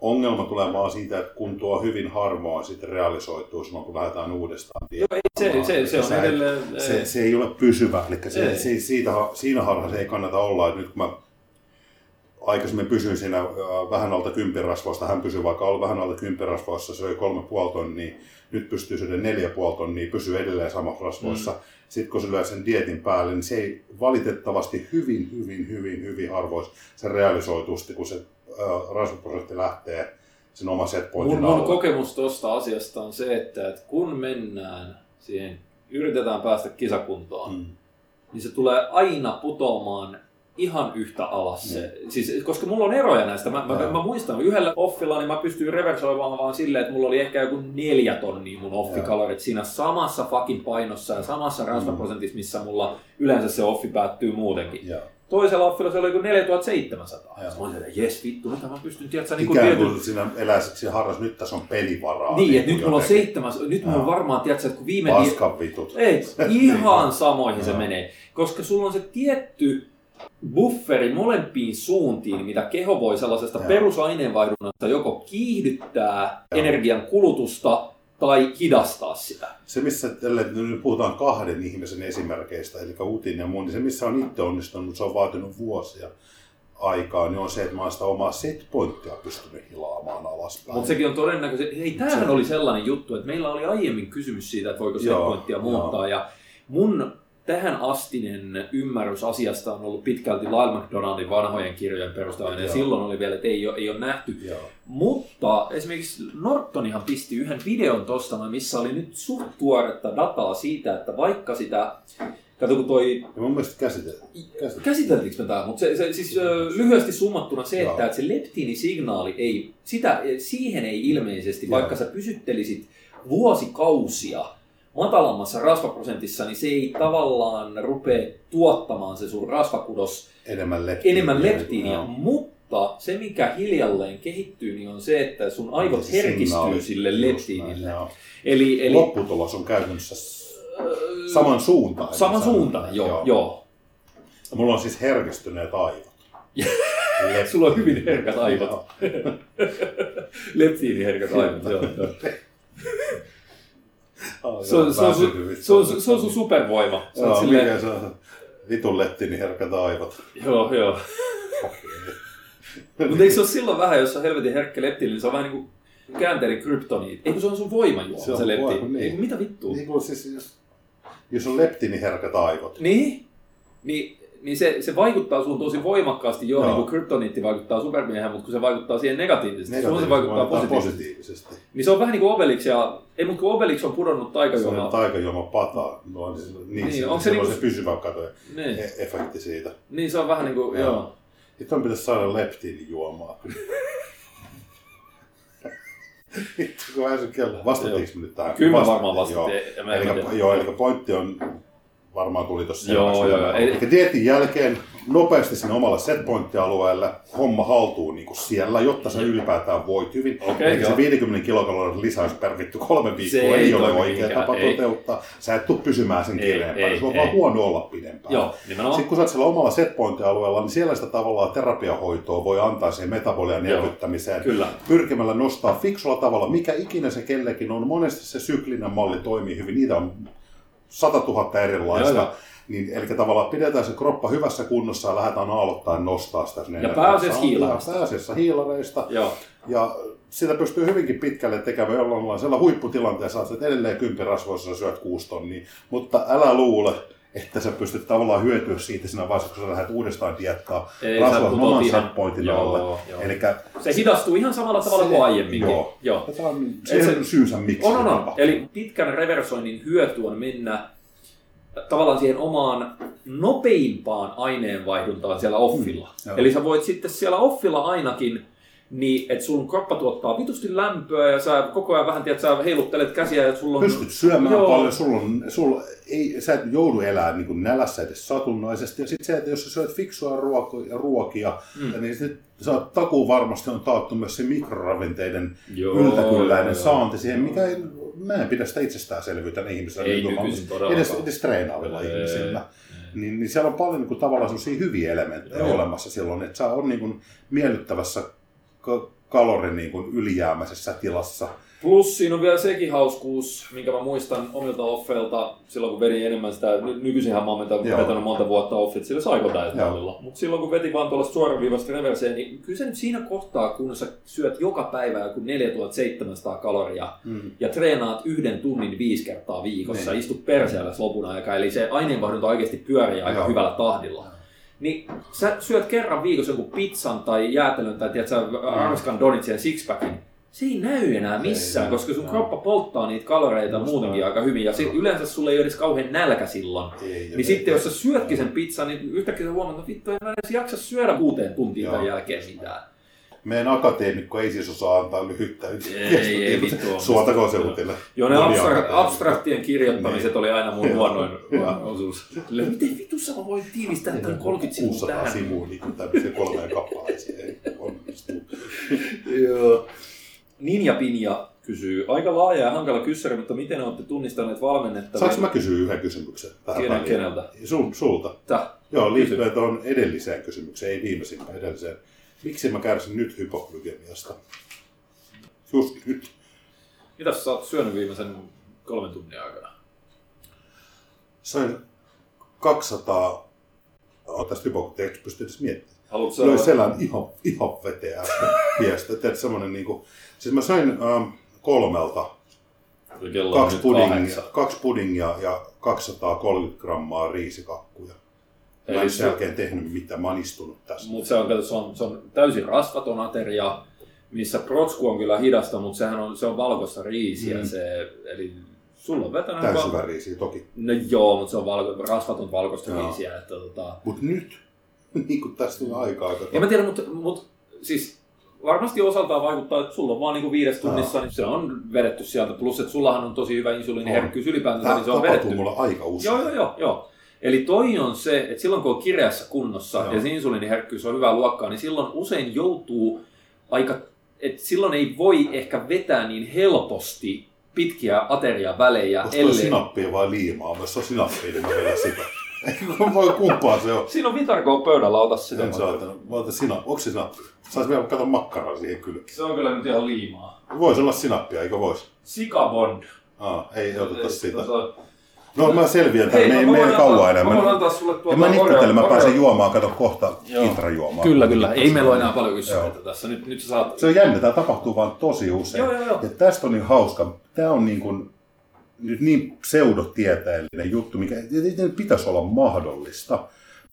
Ongelma tulee vaan siitä, että kun tuo hyvin harvoin sitten realisoituu silloin, kun lähdetään uudestaan. Joo ei, se, se, se on edelleen... Se, se ei ole pysyvä, eli se, Ei. se, siitä, siinä harhassa ei kannata olla, että nyt kun mä aikaisemmin pysyin siinä äh, vähän alta kympirasvoista, hän pysyi vaikka ollut vähän alta kympirasvoissa, söi kolme puoli tonnia, nyt pystyy syödä neljä puoli tonnia, pysyy edelleen samassa rasvoissa. Mm. Sitten kun se lyö sen dietin päälle, niin se ei valitettavasti hyvin, hyvin, hyvin, hyvin harvoin se realisoituu, sitten, kun se rasvaprosentti lähtee sen oma setpointin Mun, mun kokemus tuosta asiasta on se, että, että kun mennään siihen, yritetään päästä kisakuntoon, Mm. niin se tulee aina putoamaan ihan yhtä alas. Se. Siis, koska mulla on eroja näistä. Mä, mä, Joo. mä muistan yhdellä offilla, niin mä pystyin reversoimaan vaan silleen, että mulla oli ehkä joku neljä tonnia mun offikalorit siinä samassa fucking painossa ja samassa rasvaprosentissa, missä mulla yleensä se offi päättyy muutenkin. Joo. Toisella offilla se oli joku 4700. Joo. Mä olin, jes vittu, nyt mä pystyn, tiedätkö, niin Ikään kuin kuin siinä eläiseksi harras, nyt tässä on pelivaraa. niin, että kuin nyt mulla on seitsemäs, nyt mulla on varmaan, tiedätkö, että kun viime... Paskan vitut. Ei, ihan samoihin se menee. Koska sulla on se tietty bufferi molempiin suuntiin, mitä keho voi sellaisesta perusaineenvaihdunnasta joko kiihdyttää Joo. energian kulutusta tai hidastaa sitä. Se, missä tälle, nyt puhutaan kahden ihmisen esimerkkeistä, eli Utin ja mun, niin se, missä on itse onnistunut, se on vaatinut vuosia aikaa, niin on se, että mä oon sitä omaa setpointtia pystynyt hilaamaan alaspäin. Mutta sekin on todennäköisesti, hei tämähän Se- oli sellainen juttu, että meillä oli aiemmin kysymys siitä, että voiko Joo, setpointtia muuttaa. Ja mun tähän astinen ymmärrys asiasta on ollut pitkälti Lyle McDonaldin vanhojen kirjojen perusteella, ja silloin oli vielä, että ei ole, ei ole nähty. Joo. Mutta esimerkiksi Nortonihan pisti yhden videon tosta, noin, missä oli nyt suht tuoretta dataa siitä, että vaikka sitä, kato kun toi, Ja mun mielestä käsiteltiin. Käsiteltiin. käsiteltiinkö me tämä, mutta se, se, siis ö, lyhyesti summattuna se, että, Joo. että se leptiinisignaali ei, sitä, siihen ei ilmeisesti, Joo. vaikka sä pysyttelisit vuosikausia matalammassa rasvaprosentissa, niin se ei tavallaan rupea tuottamaan se sun rasvakudos Enemmän leptiiniä. enemmän leptiiniä, Joo. mutta se mikä hiljalleen kehittyy, niin on se, että sun aivot Se herkistyy sille näin, leptiinille. joo. Eli, eli Lopputulos on käytännössä saman suuntaan. saman suuntaan, joo, joo. joo. Mulla on siis herkistyneet aivot. Sulla on hyvin herkät aivot, leptiiniherkät aivot, joo. Ah, Se on, se on, se on, se on sun supervoima. Se on silleen, mikä se on? Vitun lettini herkät aivot. joo, joo. Mutta eikö se ole silloin vähän, jos on helvetin herkkä leptiini, niin se on vähän niin kuin käänteinen kryptoniit. Eikö se on sun voimajuoma, Se se, on se leptiini? voima, niin. Eikö mitä vittua? Niin kuin siis, jos, jos on leptini herkät aivot. Niin, niin, niin se, se vaikuttaa sun tosi voimakkaasti, joo, Joo. niin kuin kryptoniitti vaikuttaa supermiehen, mutta kun se vaikuttaa siihen negatiivisesti, Negatiivisesti se vaikuttaa vaikuttaa positiivisesti. positiivisesti. Niin se on vähän niin kuin Obelix, ja, ei mutta kun Obelix on pudonnut Se on taikajuoma pata. No, niin, niin, Niin, se, onko se se, on se pysyvä kato, Niin, e- efekti siitä. niin se on vähän niin kuin, Joo. joo. Sitten on pitäisi saada leptiinijuomaa. Vittu, kun äsken kello. Vastattiinko me nyt tähän? Kyllä Vasta- varmaan vastattiin, Joo. en mä- en mä Eli, tiedä. joo, eli pointti on varmaan tuli tuossa Joo, joo, joo. Eli- dietin jälkeen nopeasti sinne omalle setpointti-alueelle, homma haltuun niin kuin siellä, jotta sä ylipäätään voit hyvin. Okei, Eikä se joo. 50 kilokalorin lisäys per vittu kolme viikkoa Se ei, ei ole oikea mihinkään, tapa ei. toteuttaa. Sä et tule pysymään sen ei, sulla on ei. vaan huono olla pidempään. Joo, nimenomaan. Sitten kun sä oot siellä omalla setpointti-alueella, niin siellä sitä tavallaan terapiahoitoa voi antaa siihen metabolian elvyttämiseen. Kyllä. Pyrkimällä nostaa fiksulla tavalla, mikä ikinä se kellekin on. Monesti se syklinen malli toimii hyvin. Niitä on 100 000 erilaista. Joo, joo. Niin, eli tavallaan pidetään se kroppa hyvässä kunnossa ja lähdetään aallottaen nostaa sitä sinne. Ja pääasiassa Ja hiilareista. Pääasiassa hiilareista. Joo. Ja sitä pystyy hyvinkin pitkälle tekemään jollain huipputilanteessa, että edelleen kympirasvoissa syöt kuusi tonnia. Mutta älä luule, että sä pystyt tavallaan hyötyä siitä siinä vaiheessa, kun sä lähdet uudestaan rasvaa putoat oman ihan- setpointin Joo, alle. joo. Elikkä Se hidastuu ihan samalla tavalla kuin aiemminkin. Joo. Joo. Tämä on siihen se- se, syynsä miksi. On, on, se on. tapahtuu. Eli pitkän reversoinnin hyöty on mennä tavallaan siihen omaan nopeimpaan aineenvaihduntaan siellä offilla. Mm, joo. Eli sä voit sitten siellä offilla ainakin, niin että sun kroppa tuottaa vitusti lämpöä ja sä koko ajan vähän tiedät, sä heiluttelet käsiä ja sulla on... Pystyt syömään Joo. paljon, sulla on, sulla ei, sä et joudu elämään niin kuin nälässä edes satunnaisesti. Ja sitten se, että jos sä syöt fiksua ruokia, ruokia Mm. niin sit sä oot takuu varmasti on taattu myös se mikroravinteiden yltäkylläinen saanti siihen, mikä ei, mä en pidä sitä itsestäänselvyytenä ihmisellä, Ei todellakaan. edes, edes treenaavilla Ei, ihmisillä. ei. Niin, niin siellä on paljon niin kuin, tavallaan sellaisia hyviä elementtejä Joo. olemassa silloin, että sä on niin kuin, miellyttävässä ka- kalorin niin kuin, ylijäämäisessä tilassa. Plus siinä on vielä sekin hauskuus, minkä mä muistan omilta offeilta, silloin kun vedin enemmän sitä, ny- nykyisinhän mä oon vetänyt, monta vuotta offit sillä saiko. Mutta silloin kun veti vaan tuollaista suoraviivasta reverseen, niin kyllä se nyt siinä kohtaa, kun sä syöt joka päivä joku 4700 kaloria Mm. ja treenaat yhden tunnin viisi kertaa viikossa, Niin. istut perseellä lopun aikaa, eli se aineenvaihdunta oikeasti pyörii aika Joo. hyvällä tahdilla. Niin sä syöt kerran viikossa joku pizzan tai jäätelön tai tiedät, sä Arskan donitsin ja sixpackin, se ei näy enää missään, Ei, koska sun joo. kroppa polttaa niitä kaloreita Just muutenkin aika hyvin. Ja sit yleensä sulle ei ole edes kauhean nälkä silloin. Ei, ei, Niin sitten jos sä syötkin sen pizzan, niin yhtäkkiä sä huomaat, että vittu, en mä edes jaksa syödä kuuteen tuntiin tämän jälkeen mitään. Meidän akateemikko ei siis osaa antaa lyhyttä Ei, ei vittu. Suotakoon se utille. Joo, ne Moni abstra- akateemikko. abstraktien kirjoittamiset Niin. oli aina mun huonoin osuus. Miten vitussa mä voin tiivistää tämän 30 sivua 600 tähän? sivua niin kuin tämmöisiä kolmeen kappaleeseen. Ei onnistu. Joo. Ninja Pinja kysyy, aika laaja ja hankala kyssäri, mutta miten olette tunnistaneet valmennettavia? Saanko mä kysyä yhden kysymyksen väliin? keneltä? Sul, sulta. Täh. Joo, liittyen tuohon edelliseen kysymykseen, ei viimeisimpään edelliseen. Miksi mä kärsin nyt hypoglykemiasta? Just nyt. Mitäs sä oot syönyt viimeisen kolmen tunnin aikana? Sain 200... Oh, tästä hypoglykemiasta pystyy edes miettimään. Haluatko sä... Löi selän ihan, ihan veteä miestä. Teet semmonen niinku... Siis mä sain ähm, kolmelta kaksi pudingia, kaksi pudingia ja 230 grammaa riisikakkuja. Mä en sen se- jälkeen tehnyt mitään, mä oon istunut tässä. Mutta se on, se, on, se on täysin rasvaton ateria, missä protsku on kyllä hidasta, mutta sehän on, se on valkoista riisiä. Mm. Se, eli sulla on vetänyt... Täysiväriisiä toki. No joo, mutta se on valko, rasvaton valkoista Joo. riisiä. Että, tota... Mut nyt, niin kuin tästä tulee aikaa. Kato. En mä tiedä, mutta, mutta siis varmasti osaltaan vaikuttaa, että sulla on vaan niinku viides tunnissa, niin se on vedetty sieltä. Plus, että sullahan on tosi hyvä insuliiniherkkyys ylipäätään, niin se on vedetty. mulla aika usein. Joo, joo, joo, joo. Eli toi on se, että silloin kun on kireässä kunnossa Joo. ja se insuliiniherkkyys on hyvää luokkaa, niin silloin usein joutuu aika, että silloin ei voi ehkä vetää niin helposti pitkiä ateriavälejä, Onko ellei... sinappia vai liimaa? Jos on sinappia, niin mä vedän sitä. Voi kumpaa se on. Siinä on vitarkoa pöydällä, ota sitä. En saatana. Mä otan sinappi. Onko se sinappi? Sais vielä kato makkaraa siihen kylkeen. Se on kyllä nyt ihan liimaa. Voisi olla sinappia, eikö vois? Sikabond. Aa, ei oteta sitä. Tota- No mä selviän tämän, me ei mene kauan enää. Mä voin antaa sulle tuota... mä mä pääsen juomaan, kato kohta intrajuomaan. Kyllä, kyllä. Ei meillä ole enää paljon kysymyksiä tässä. Nyt, nyt sä saat... Se on jännä, tämä tapahtuu vaan tosi usein. Joo, joo, joo. Ja tästä on niin hauska. Tämä on niin kuin, nyt niin pseudotieteellinen juttu, mikä pitäisi olla mahdollista.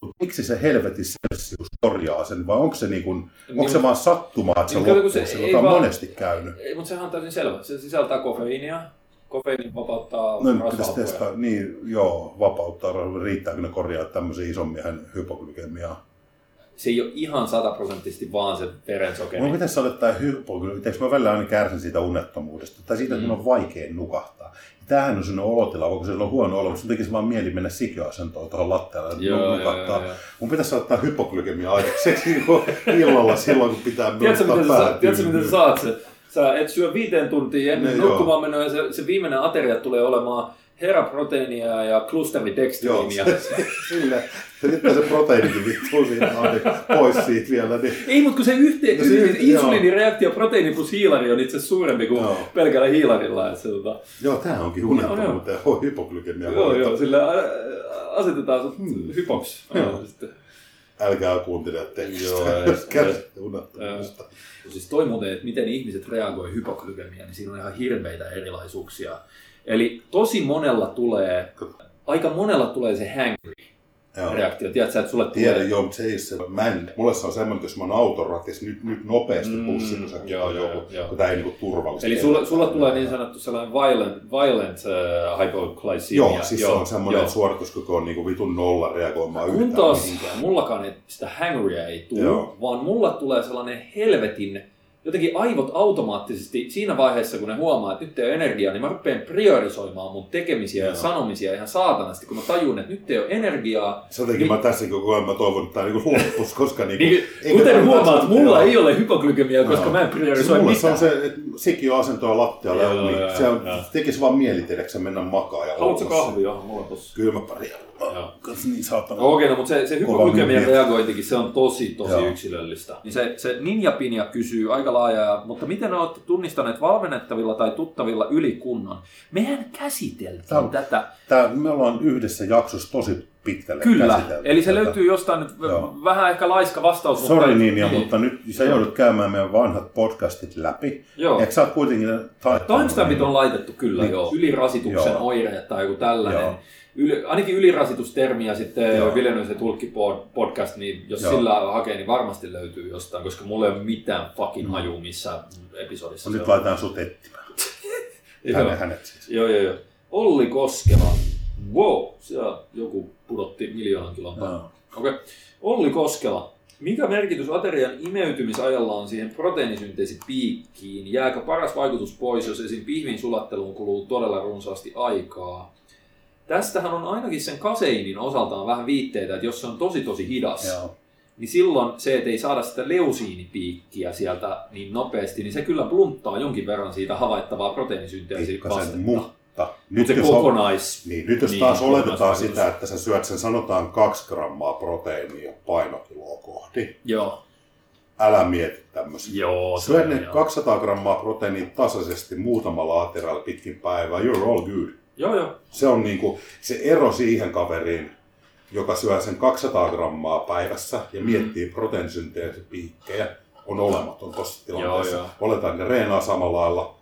Mutta miksi se helvetin Celsius korjaa sen, vai onko se, niin kuin, onko se vaan sattumaa, että se Niin, kun loppuu, se se, ei joka on vaan- monesti käynyt. Ei, mutta sehän on täysin selvä. Se sisältää kofeiinia. Kofeiini vapauttaa No nyt pitäisi rasvahappoja. testaa, niin joo, vapauttaa, riittääkö ne korjaa tämmöisen ison miehen hypoglykemiaa. se ei ole ihan sataprosenttisesti vaan se verensokeri. Mun pitäisi sanoa, että hypoglykeemia, mä välillä aina kärsin siitä unettomuudesta, tai siitä, että Mm. on vaikea nukahtaa. Tämähän on sellainen olotila, vaikka se on huono olo, mutta sun tekisi vaan mieli mennä sikiöasentoon tuohon lattialle ja nukahtaa. joo, joo. Mun pitäisi ottaa hypoglykemia aikaiseksi niinku illalla silloin, kun pitää nostaa miten sä, pää tiedätkö, miten sä saat se? Sä et syö viiteen tuntia ennen Niin, nukkumaan menoa ja se, se viimeinen ateria tulee olemaan heraproteiinia ja klusteridextriinia. sille, sitten se proteiinikin vittuu siinä on, niin pois siitä vielä. Niin. Ei, mutta kun se yhteen, No no se- se, insuliinireaktio proteiini plus hiilari on itse asiassa suurempi kuin Joo. pelkällä hiilarilla. Että se, tota, Joo, tää onkin unettomuuteen ja hypoglykemia. joo, hoito. joo, sillä asetetaan sut hypoksi. Hmm. Joo, sitten. Älkää kuuntele teknistä, Joo, ja- jos unettomuudesta. Siis toi muuten, että miten ihmiset reagoi hypoglykemiaan, niin siinä on ihan hirveitä erilaisuuksia. Eli tosi monella tulee, aika monella tulee se hangry Joo. reaktio. Tiedätkö, että sulle tulee... Tiedän, joo, mutta se ei se, mä en, mulle se on semmoinen, että jos mä oon autoratissa, nyt, nyt nopeasti Mm, mm, bussipysäkki joo, tai joo, joku, joo. kun tää ei niinku turvallisesti. Eli sulla, sulla tulee niin sanottu sellainen violent, violent uh, hypoglycemia. Joo, siis se on semmoinen, että suorituskyky on niinku vitun nolla reagoimaan Kun yhtään taas mihinkään. mullakaan ei, sitä hangryä ei tule, Joo. vaan mulla tulee sellainen helvetin, jotenkin aivot automaattisesti siinä vaiheessa, kun ne huomaa, että nyt ei ole energiaa, niin mä rupean priorisoimaan mun tekemisiä ja Joo. sanomisia ihan saatanasti, kun mä tajun, että nyt ei ole energiaa. Sen takia Niin- mä tässä koko ajan mä toivon, että tää niinku koska niinku... Niin, kuten huomaat, mulla Joo. ei ole hypoglykemiaa, koska mä en Siis priorisoi mulle mitään. se on se, että sikiöasento on Joo, ja uni. joo, Se joo. tekisi vaan mieli, mennä makaa ja Haluatko kahvia? Mulla on tossa. Kyllä mä pari. Joo. Niin saatana. No okei, no, mutta se, se ninja. reagointikin, se on tosi, tosi Joo. yksilöllistä. Niin se, se Ninja Pinja kysyy aika laajaa, mutta miten olette tunnistaneet valmennettavilla tai tuttavilla ylikunnon? Mehän käsiteltiin Tämä tätä. Tää, me ollaan yhdessä jaksossa tosi pitkälle Kyllä, eli se tätä. löytyy jostain nyt Joo. vähän ehkä laiska vastaus. Sori mutta- Ninja, mutta nyt sä joudut käymään meidän vanhat podcastit läpi. Joo. Eikö sä oot kuitenkin Timestampit on laitettu kyllä Niin. joo. Ylirasituksen Joo. oire tai joku tällainen. Joo. Yli, ainakin ylirasitustermi ja sitten Joo. Viljelöisen tulkki podcast, niin jos Joo. sillä hakee, niin varmasti löytyy jostain, koska mulla ei ole mitään fucking hajua missään episodissa. No, se nyt laitetaan sut etsimään. Tänne hänet siis. Joo, joo, joo. Olli Koskela. Wow, siellä joku pudotti miljoonan kilon Joo. Okei. Okay. Olli Koskela. Mikä merkitys aterian imeytymisajalla on siihen proteiinisynteesipiikkiin? Jääkö paras vaikutus pois, jos esim. pihvin sulatteluun kuluu todella runsaasti aikaa? Tästähän on ainakin sen kaseinin osaltaan vähän viitteitä, että jos se on tosi tosi hidas, Joo. niin silloin se, että ei saada sitä leusiinipiikkiä sieltä niin nopeasti, niin se kyllä blunttaa jonkin verran siitä havaittavaa proteiinisynteesivastetta. Pikkasen, mutta Nyt se jos on- kokonais... Niin, nyt jos Niin, taas oletetaan sitä, että sä syöt sen sanotaan kaksi grammaa proteiinia painokiloa kohti, Joo. älä mieti tämmöisiä. Joo, Syö on ne joo. 200 grammaa proteiinia tasaisesti muutamalla aterialla pitkin päivää, you're all good. Joo, joo. Se on niinku se ero siihen kaveriin, joka syö sen 200 grammaa päivässä ja miettii proteiinisynteesipiikkejä, on olematon tuossa tilanteessa. Joo, joo. Oletaan, että ne reenaa samalla lailla.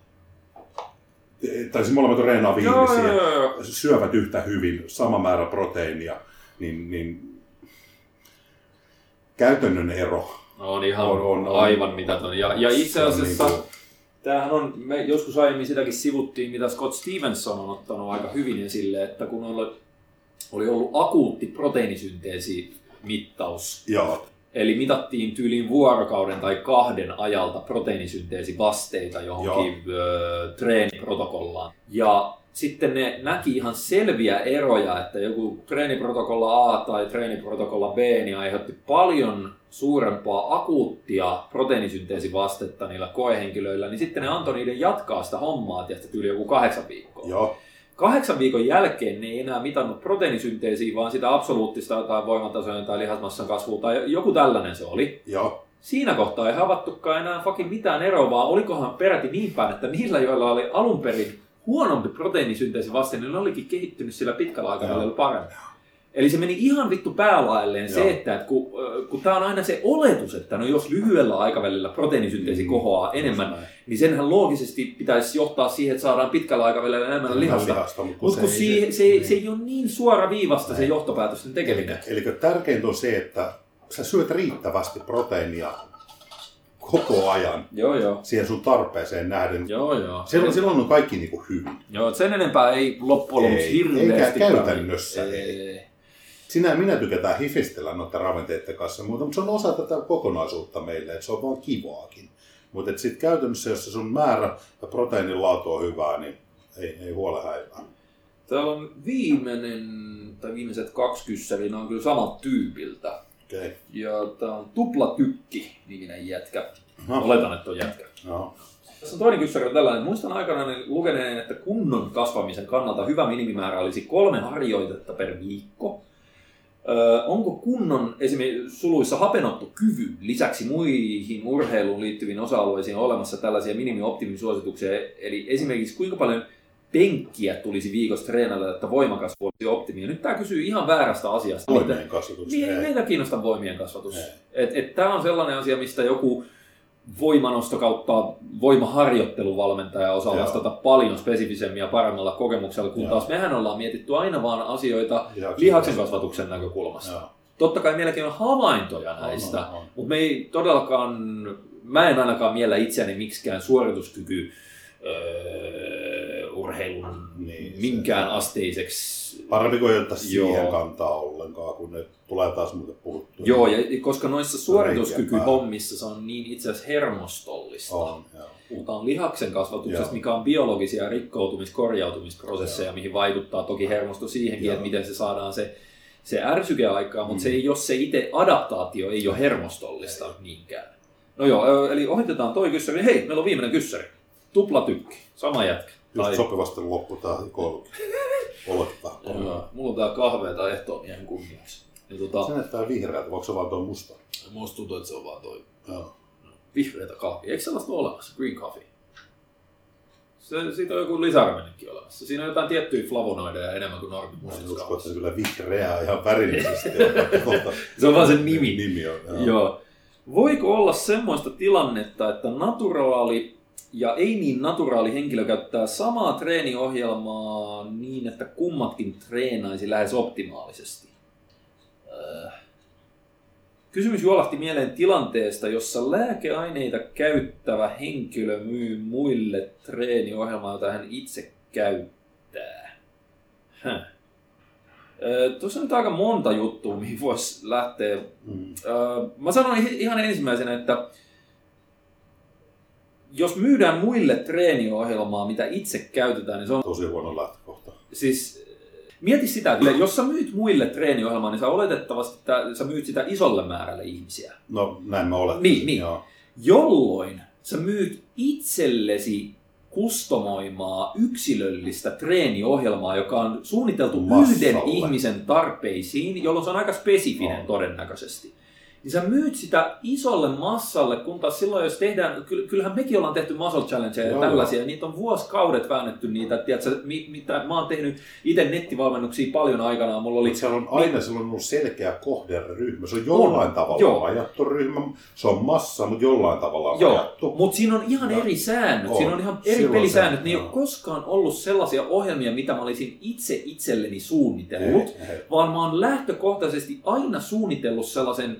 Tai siis molemmat reenaa Joo, viimisiä. joo, joo, joo. syövät yhtä hyvin, sama määrä proteiinia, niin, niin käytännön ero. On ihan On, on, on. aivan mitätön. Ja, ja itse asiassa niinku- tämähän on, me joskus aiemmin sitäkin sivuttiin, mitä Scott Stevenson on ottanut aika hyvin esille, että kun oli, oli ollut akuutti proteiinisynteesimittaus, Joo, Eli mitattiin tyyliin vuorokauden tai kahden ajalta proteiinisynteesivasteita johonkin ö, treeniprotokollaan. Ja sitten ne näki ihan selviä eroja, että joku treeniprotokolla A tai treeniprotokolla B niin aiheutti paljon suurempaa akuuttia proteiinisynteesivastetta niillä koehenkilöillä, niin sitten ne antoi niiden jatkaa sitä hommaa, tietysti tyyli joku kahdeksan viikkoa. joo, Kahdeksan viikon jälkeen ne ei enää mitannut proteiinisynteesiä, vaan sitä absoluuttista tai voimatasojen tai lihasmassan kasvua tai joku tällainen se oli. joo. Siinä kohtaa ei havaittukaan enää fucking mitään eroa, vaan olikohan peräti niin päin, että niillä, joilla oli alun perin huonompi proteiinisynteesi vaste, niin ne olikin kehittynyt sillä pitkällä aikavälillä paremmin. Eli se meni ihan vittu päälaelleen se, että, että kun, kun tämä on aina se oletus, että no jos lyhyellä aikavälillä proteiinisynteesi Mm. kohoaa enemmän, niin senhän loogisesti pitäisi johtaa siihen, että saadaan pitkällä aikavälillä enemmän lihasta. lihasta mutta Mutta kun se, ei- se, se, se ei ole niin suora viivasta se Näin. johtopäätösten tekeminen. Eli, eli tärkeintä on se, että sä syöt riittävästi proteiinia koko ajan Joo, joo. siihen sun tarpeeseen nähden. Joo, joo. Silloin, silloin on kaikki niinku hyvin. Joo, sen enempää ei loppujen lopuksi Ei, hirveästi. eikä käytännössä ei. Sinä ja minä tykätään hifistellä noiden ravinteiden kanssa, mutta se on osa tätä kokonaisuutta meille, että se on vaan kivaakin. Mutta sitten käytännössä, jos se sun määrä ja proteiinin laatu on hyvää, niin ei, ei huole häivää. Täällä on viimeinen, tai viimeiset kaksi kyssäriä, ne on kyllä samalta tyypiltä. Okay. Ja tää on Tupla Tykki niminen jätkä. No. Oletan, että on jätkä. Joo. Tässä on toinen kyssäri tällainen. Muistan aikanaan lukeneen, että kunnon kasvamisen kannalta hyvä minimimäärä olisi kolme harjoitetta per viikko. Öö, onko kunnon esimerkiksi suluissa hapenottokyvyn lisäksi muihin urheiluun liittyviin osa-alueisiin olemassa tällaisia minimioptimisuosituksia? Eli esimerkiksi kuinka paljon penkkiä tulisi viikossa treenata, että voimakasvu olisi optimi. Ja nyt tämä kysyy ihan väärästä asiasta. Voimien kasvatus. Niin, ei ei. meitä kiinnosta voimien kasvatus. Et, et Tämä on sellainen asia, mistä joku voimanosto kautta voimaharjoitteluvalmentaja osaa Joo. vastata paljon spesifisemmin ja paremmalla kokemuksella, kun Joo. taas mehän ollaan mietitty aina vaan asioita Lihaksen lihaksen kasvatuksen näkökulmasta. Joo. Totta kai meilläkin on havaintoja näistä, On, on, on. mutta me ei todellakaan, mä en ainakaan miellä itseäni miksikään suorituskyky öö, urheilun Niin, se- minkään asteiseksi Parempi kuin ei ottaa siihen kantaa ollenkaan, kun ne tulee taas muuten puhuttua. Joo, ja koska noissa suorituskykyhommissa se on niin itse asiassa hermostollista. On, joo. Puhutaan lihaksen kasvatuksesta, Joo. mikä on biologisia rikkoutumis- korjautumisprosesseja, mihin vaikuttaa toki hermosto siihenkin, Joo. että miten se saadaan se, se ärsyke aikaa, mutta Mm. se ei, jos se itse adaptaatio ei ole hermostollista niinkään. No joo, eli ohitetaan toi kyssäri. Hei, meillä on viimeinen kyssäri. Tuplatykki, sama jätkä. Just Tai- sopivasti loppu tämä koulu. Olettaa. Joo, Mulla on tää kahveeta ehtoomien kunniaksi. Ja tota, Se näyttää vihreältä, voiko se vaan tuo musta? musta tuntuu, että se on vaan toi Joo. vihreätä kahvia. Eikö sellaista ole olemassa? Green coffee. Se, siitä on joku lisäainekin olemassa. Siinä on jotain tiettyjä flavonoideja enemmän kuin Mä en usko, että se kyllä vihreää ihan värillisesti. on. Se on vaan sen nimi. Nimi on, joo. Joo. Voiko olla semmoista tilannetta, että naturaali ja ei niin naturaali henkilö käyttää samaa treeniohjelmaa niin, että kummatkin treenaisi lähes optimaalisesti? Äh. Kysymys juolahti mieleen tilanteesta, jossa lääkeaineita käyttävä henkilö myy muille treeniohjelmaa, jota hän itse käyttää. Häh. Ö, Tuossa on nyt aika monta juttua, mihin voisi lähteä Mm. Öö, mä sanon ihan ensimmäisenä, että jos myydään muille treeniohjelmaa, mitä itse käytetään, niin se on Tosi huono lähtökohta. siis... Mieti sitä, että jos sä myyt muille treeniohjelmaa, niin sä oletettavasti että sä myyt sitä isolle määrälle ihmisiä. No näin mä olen. Niin, niin. Joo. Jolloin sä myyt itsellesi kustomoimaa yksilöllistä treeniohjelmaa, joka on suunniteltu Massalle. yhden ihmisen tarpeisiin, jolloin se on aika spesifinen On. todennäköisesti. Niin sä myyt sitä isolle massalle, kun taas silloin jos tehdään, ky- kyllähän mekin ollaan tehty muscle challengeja ja tällaisia, niitä on vuosikaudet väännetty niitä, tiedätkö, mi- mitä, mä oon tehnyt itse nettivalmennuksia paljon aikanaan, mulla oli siellä on aina silloin ollut selkeä kohderyhmä. Se on jollain On, tavalla joo. rajattu ryhmä. Se on massa, mutta jollain tavalla on Joo, rajattu. mutta siinä on ihan eri säännöt, On. siinä on ihan eri Silloin pelisäännöt. Ne ei ole koskaan ollut sellaisia ohjelmia, mitä mä olisin itse itselleni suunnitellut, Ei, ei. vaan mä oon lähtökohtaisesti aina suunnitellut sellaisen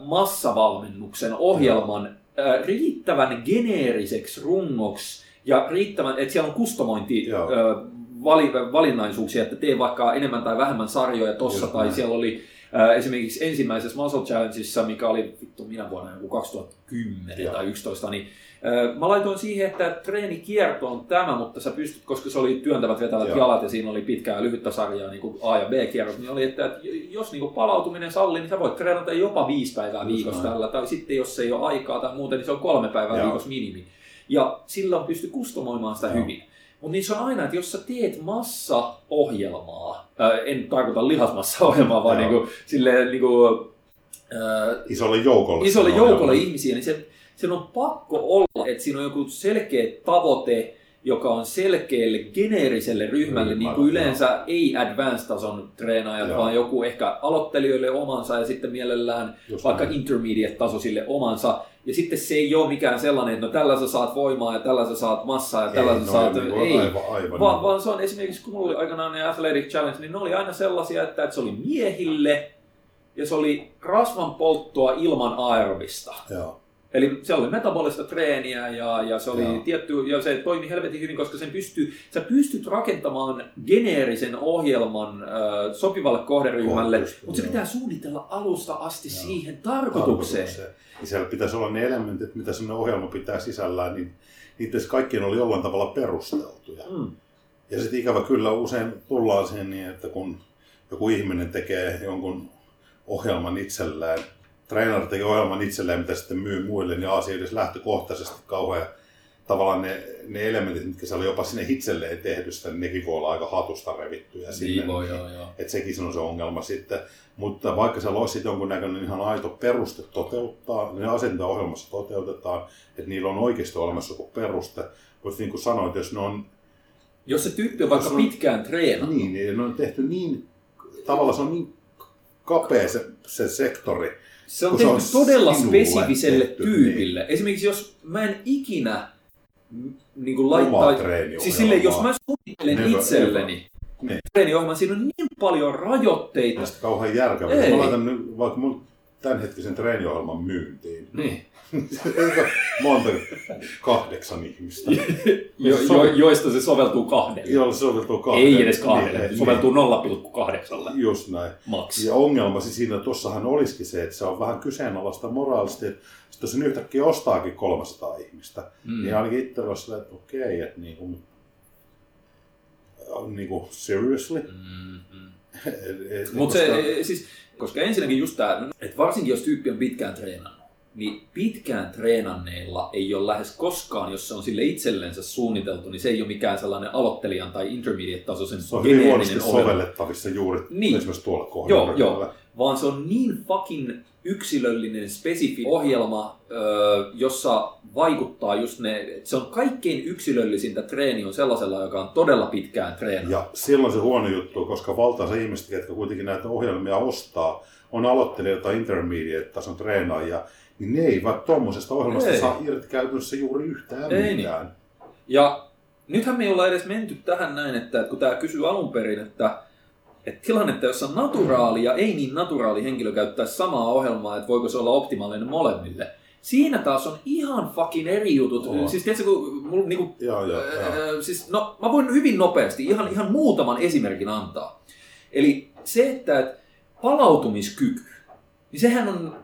massavalmennuksen ohjelman riittävän geneeriseksi rungoksi ja riittävän, että siellä on kustomointi vali, valinnaisuuksia, että tee vaikka enemmän tai vähemmän sarjoja tossa, Just tai näin. siellä oli esimerkiksi ensimmäisessä Muscle Challengeissa, mikä oli vittu minä vuonna joku 2010 Joo. tai 11, niin ö, Mä laitoin siihen, että treenikierto on tämä, mutta sä pystyt, koska se oli työntävät vetävät Joo. jalat ja siinä oli pitkää ja lyhyttä sarjaa, niin kuin A- ja B-kierrot, niin oli, että, jos niin kuin palautuminen sallii, niin sä voit treenata jopa viisi päivää viikossa tällä, tai sitten jos ei ole aikaa tai muuten, niin se on kolme päivää Joo. viikossa minimi. Ja silloin pystyy kustomoimaan sitä Joo. hyvin. Mutta niin se on aina, että jos sä teet massaohjelmaa, ää, en tarkoita lihasmassaohjelmaa, vaan niinku, silleen niinku, ää, Isolle joukolle. isolle joukolle ihmisiä, niin se, sen on pakko olla, että siinä on joku selkeä tavoite, joka on selkeälle geneeriselle ryhmälle, niin kuin joo. yleensä ei advanced-tason treenaajat, Joo. vaan joku ehkä aloittelijoille omansa ja sitten mielellään Just vaikka näin. intermediate-tasoisille omansa. Ja sitten se ei ole mikään sellainen, että no tällä sä saat voimaa ja tällä sä saat massaa ja tällä Ei, sä no, saat... niin ei, Aivan, aivan. vaan, vaan se on esimerkiksi, kun mulla oli aikanaan ne Athletic Challenge, niin ne oli aina sellaisia, että, että se oli miehille ja se oli rasvan polttoa ilman aerobista. Joo. Eli se oli metabolista treeniä ja, ja se oli Joo. tietty, ja se toimi helvetin hyvin, koska sen pystyy, sä pystyt rakentamaan geneerisen ohjelman äh, sopivalle kohderyhmälle, Kohderyhmälle, mutta se pitää suunnitella alusta asti Joo. siihen tarkoitukseen. Ja siellä pitäisi olla ne elementit, mitä sellainen ohjelma pitää sisällään, niin niitä kaikkien oli jollain tavalla perusteltuja. Mm. Ja sitten ikävä kyllä usein tullaan siihen niin, että kun joku ihminen tekee jonkun ohjelman itselleen, treenari tekee ohjelman itselleen, mitä sitten myy muille, niin asia edes lähtökohtaisesti kauhean tavallaan ne, ne elementit, mitkä siellä on jopa sinne itselleen tehdystä, niin nekin voi olla aika hatusta revittyjä sinne. Niin voi, joo, joo. Että sekin on se ongelma sitten. Mutta vaikka siellä olisi jonkunnäköinen ihan aito peruste toteuttaa, niin ne mitä ohjelmassa toteutetaan, että niillä on oikeasti olemassa joku peruste. Mutta niin kuin sanoit, jos ne on Jos se tyyppi on vaikka on- pitkään treenannut, niin, niin ne on tehty niin, tavallaan se on niin kapea se, se sektori. Se on kun se tehty on todella spesifiselle tehty, tyypille. Esimerkiksi jos mä en ikinä mm, niin kuin laittaa... Siis silleen, jos mä suunnittelen Never itselleni Niin. treeniohjelman, siinä on niin paljon rajoitteita. Sitten kauhean järkevä. Ei. Mä laitan nyt vaikka mun tämänhetkisen treeniohjelman myyntiin. Niin. Monta, kahdeksan ihmistä. Jo, jo, joista se soveltuu kahdelle. Jolla se soveltuu kahdelle. Ei edes kahdelle, Niin, soveltuu 0,8 niin, Just näin. max. Ja ongelmasi siinä tuossahan olisikin se, että se on vähän kyseenalaista moraalisesti, että jos sen yhtäkkiä ostaakin 300 ihmistä, Mm. niin ainakin itse olisi että okei, että niin kuin, niin kuin seriously. Mm-hmm. Mutta koska- se, siis, koska ensinnäkin just tämä, että varsinkin jos tyyppi on pitkään treenannut, niin pitkään treenanneilla ei ole lähes koskaan, jos se on sille itsellensä suunniteltu, niin se ei ole mikään sellainen aloittelijan tai intermediate-tasoisen Se on hyvin huonosti sovellettavissa juuri Niin. esimerkiksi tuolla Joo, kohdalla. joo. Vaan se on niin fucking yksilöllinen, spesifi ohjelma, jossa vaikuttaa just ne, että se on kaikkein yksilöllisintä treeni on sellaisella, joka on todella pitkään treenannut. Ja silloin se huono juttu, koska valtaosa ihmistä, jotka kuitenkin näitä ohjelmia ostaa, on aloittelijoita tai intermediate-tason treenaajia, niin ne eivät tuommoisesta ohjelmasta Ei. saa irti käytännössä juuri yhtään Ei niin. mitään. Ja nythän me ei olla edes menty tähän näin, että kun tämä kysyy alun perin, että, että tilannetta, jossa naturaali ja ei niin naturaali henkilö käyttää samaa ohjelmaa, että voiko se olla optimaalinen molemmille. Siinä taas on ihan fucking eri jutut. On. Siis tiedätkö, kun mulla niinku, Joo, joo, joo. Öö, siis, no, mä voin hyvin nopeasti ihan, ihan muutaman esimerkin antaa. Eli se, että et palautumiskyky, niin sehän on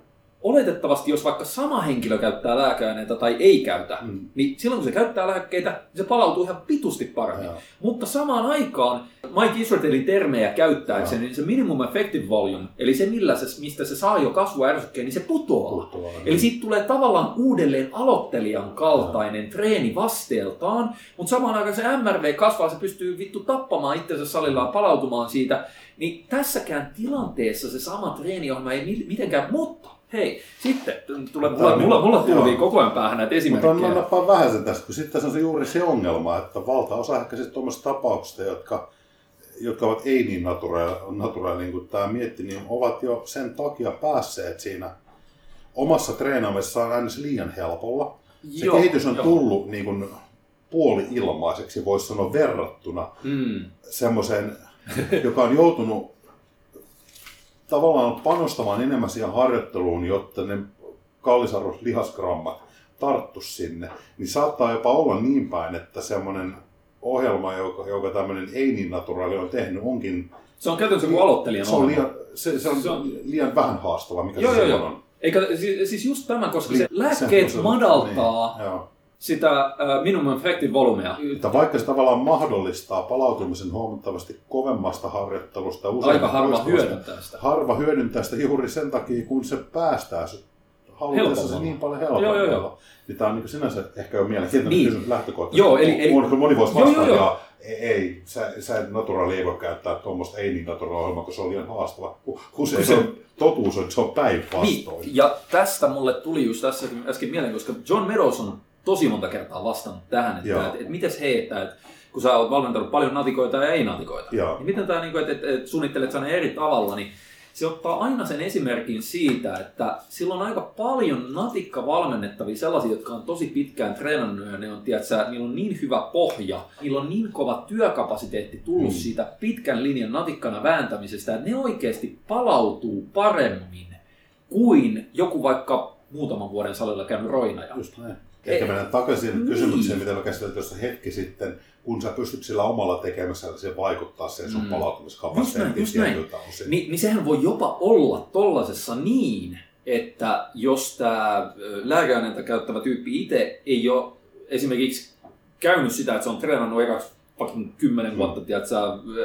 oletettavasti, jos vaikka sama henkilö käyttää lääkeaineita tai ei käytä, Mm. niin silloin kun se käyttää lääkkeitä, niin se palautuu ihan vitusti paremmin. Joo. Mutta samaan aikaan Mike Israelin termejä käyttääkseni, niin se minimum effective volume, eli se millä se, mistä se saa jo kasvuärsykkeen, niin se putoaa. Puuttuva. Eli siitä tulee tavallaan uudelleen aloittelijan kaltainen treeni vasteeltaan, mutta samaan aikaan se MRV kasvaa, se pystyy vittu tappamaan itsensä salillaan, palautumaan siitä. Niin tässäkään tilanteessa se sama treeniohjelma ei mi- mitenkään, mutta hei, sitten tulee, mulla, mulla, mulla tulvii Joo. koko ajan päähän näitä Mutta esimerkkejä. on nappaa vähän sen tästä, kun sitten se on se juuri se ongelma, että valtaosa ehkä sitten tuommoisista tapauksista, jotka, jotka ovat ei niin naturaali, naturaali niin kuin tämä mietti, niin ovat jo sen takia päässeet siinä omassa treenaamisessaan aina liian helpolla. Se Joo, kehitys on joo. tullut niin kuin puoli-ilmaiseksi, voisi sanoa verrattuna Mm. semmoiseen, joka on joutunut tavallaan panostamaan enemmän siihen harjoitteluun, jotta ne kallisarvoiset lihasgrammat tarttu sinne, niin saattaa jopa olla niin päin, että semmoinen ohjelma, joka, joka tämmöinen ei niin naturaali on tehnyt, onkin Se on käytännössä kuin aloittelijan se on, liian, se, se on, Se on- liian vähän haastava, mikä Joo, se joo, joo. on. Eikä, siis, siis just tämä, koska se Niin, lääkkeet se madaltaa Niin, joo. Sitä äh, minimum effective volumea. Että vaikka se tavallaan mahdollistaa palautumisen huomattavasti kovemmasta harjoittelusta, usein Aika harva hyödyntää sitä. harva hyödyntää sitä juuri sen takia, kun se päästää se halutessa se niin paljon Joo, helpommalla. joo, joo. Niin tämä on niin sinänsä ehkä jo mielenkiintoinen Niin. niin. kysymys lähtökohtaisesti. Joo, eli- eli- Moni, moni voisi Joo, joo, vastata, joo. ja ei, sä, sä et naturaali ei voi käyttää tuommoista ei niin naturaali ohjelmaa, kun se on liian haastava. Usein Kun se se- on, totuus on, että se on Niin, päinvastoin. ja tästä mulle tuli just tässä äsken mieleen, koska John Meadows on tosi monta kertaa vastannut tähän, että, että, että mites hei, että, että kun sä oot valmentanut paljon natikoita ja ei natikoita, Joo. niin miten tämä, niin että, että, että suunnittelet sä ne eri tavalla, niin se ottaa aina sen esimerkin siitä, että sillä on aika paljon natikka valmennettavia sellaisia, jotka on tosi pitkään treenannut ja ne on, tiedätkö, niillä on niin hyvä pohja, niillä on niin kova työkapasiteetti tullut Mm. siitä pitkän linjan natikkana vääntämisestä, että ne oikeasti palautuu paremmin kuin joku vaikka muutaman vuoden salilla käynyt roinaja. Just näin. Ehkä mennään takaisin Niin. kysymykseen, mitä mä käsiteltiin tuossa hetki sitten. Kun sä pystyt sillä omalla tekemässä se vaikuttaa sen sun Mm. palautumiskapasiteettiin tietyltä osin. Ni, niin sehän voi jopa olla tollasessa niin, että jos tämä lääkeaineita käyttävä tyyppi itse ei ole esimerkiksi käynyt sitä, että se on treenannut ekaksi fucking kymmenen Mm. vuotta, tiedätkö,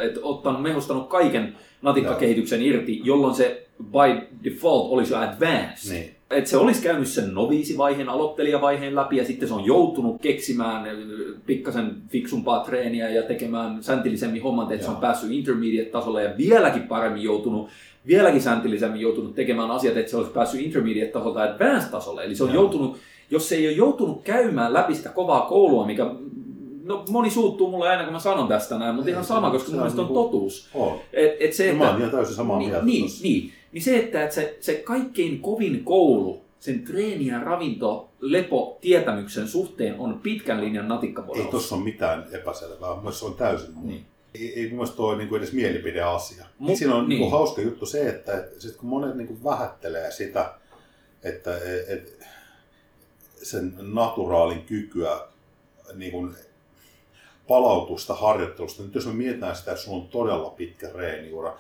että ottanut, mehustanut kaiken natikkakehityksen irti, jolloin se by default olisi jo advanced. Niin. Että se olisi käynyt sen noviisivaiheen, aloittelijavaiheen läpi ja sitten se on joutunut keksimään äh, pikkasen fiksumpaa treeniä ja tekemään säntillisemmin homman, että se on päässyt intermediate-tasolle ja vieläkin paremmin joutunut, vieläkin säntillisemmin joutunut tekemään asiat, että se olisi päässyt intermediate-tasolta advanced-tasolle. Eli se on Joo. joutunut, jos se ei ole joutunut käymään läpi sitä kovaa koulua, mikä No moni suuttuu mulle aina, kun mä sanon tästä näin, mutta Ei, ihan sama, koska se mun on mielestä on niinku- totuus. On. Et, et se, että, mä oon ihan täysin samaa niin, mieltä niin, niin, niin se, että, että se, se kaikkein kovin koulu sen treeni ja ravinto, lepo, tietämyksen suhteen on pitkän linjan Ei natikkapodous. tuossa ole mitään epäselvää. Mun mielestä se on täysin Niin. niin. Ei, ei mun mielestä ole niin edes mielipideasia. Mut- Mut, Siinä on niin. niin. hauska juttu se, että et, sit kun monet niin vähättelee sitä, että et, et, sen naturaalin kykyä niin kuin palautusta harjoittelusta. Nyt jos me mietitään sitä, että sulla on todella pitkä reeniura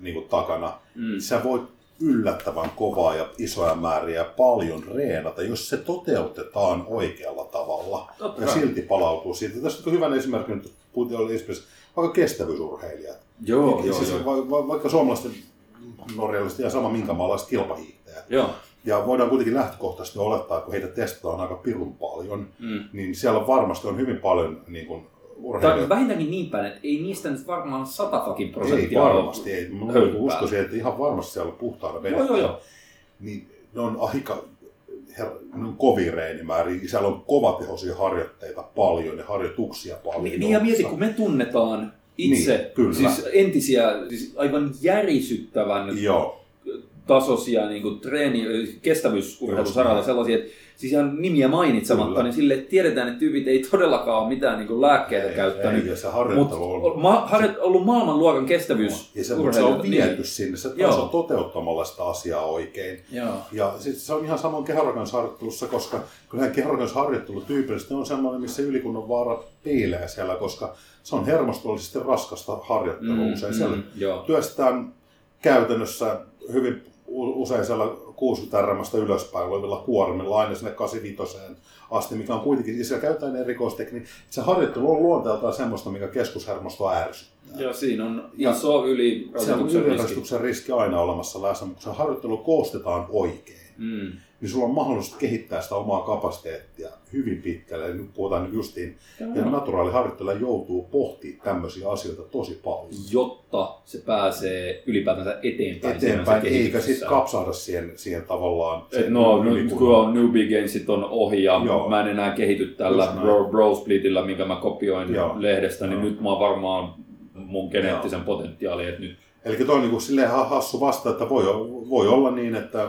niin kuin takana, Mm. sä voit yllättävän kovaa ja isoja määriä paljon reenata, jos se toteutetaan oikealla tavalla Totta ja silti palautuu siitä. Tässä on hyvän esimerkki nyt puhuttiin oli esimerkiksi vaikka kestävyysurheilijat. Joo, Ja joo, siis joo. va- va- vaikka suomalaiset, norjalaiset ja sama minkä maalaiset kilpahiihtäjät. joo. Ja voidaan kuitenkin lähtökohtaisesti olettaa, että kun heitä testataan aika pirun paljon, Mm. niin siellä varmasti on hyvin paljon niin kuin, urheilijoita. vähintäänkin niin päin, että ei niistä nyt varmaan sata fucking Ei prosenttia varmasti, ei. Mä uskoisin, että ihan varmasti siellä on puhtaana Joo, vedettä. joo, joo. Niin ne on aika her, ne on kovia reenimääriä. Siellä on kovatehoisia harjoitteita paljon ja harjoituksia paljon. Niin, niin ja mieti, kun me tunnetaan itse, Niin, kyllä. siis entisiä, siis aivan järisyttävän Joo, tasoisia niin kuin treeni, kestävyysurheilusaralla sellaisia, että siis ihan nimiä mainitsematta, Kyllä. niin sille tiedetään, että tyypit ei todellakaan ole mitään niin lääkkeitä ei, käyttänyt. ei, ja se Mutta harjoittelu on... ma, harjoit, ollut maailmanluokan kestävyys. Ja se, se on viety sinne, se taas on toteuttamalla sitä asiaa oikein. Joo. Ja sit se on ihan samoin kehorakennusharjoittelussa, koska kyllähän kehorakennusharjoittelu tyypillisesti on sellainen, missä ylikunnan vaara piilee siellä, koska se on hermostollisesti raskasta harjoittelua mm, usein. Siellä joo. työstetään käytännössä hyvin usein siellä 60 rämästä ylöspäin olevilla kuormilla aina sinne 85 asti, mikä on kuitenkin, ja siellä käytetään erikoistekniikkaa. Se harjoittelu on luonteeltaan semmoista, mikä keskushermostoa ärsyttää. Ja siinä on iso yli Se on riski. aina olemassa läsnä, mutta kun se harjoittelu koostetaan oikein, Mm. Niin sulla on mahdollisuus kehittää sitä omaa kapasiteettia hyvin pitkälle. Ja nyt puhutaan nyt justiin, ja naturaaliharjoittelija joutuu pohtimaan tämmöisiä asioita tosi paljon. Jotta se pääsee ylipäätänsä eteenpäin. Eteenpäin, se eikä sitten kapsahda siihen, siihen tavallaan. Et no, nyt kun on newbie gainsit on ohi ja Joo. mä en enää kehity tällä bro, bro splitillä, minkä mä kopioin Joo. lehdestä, niin Joo. nyt mä oon varmaan mun geneettisen potentiaali, että nyt Eli toi on niin kuin silleen ha- hassu vasta, että voi, voi olla niin, että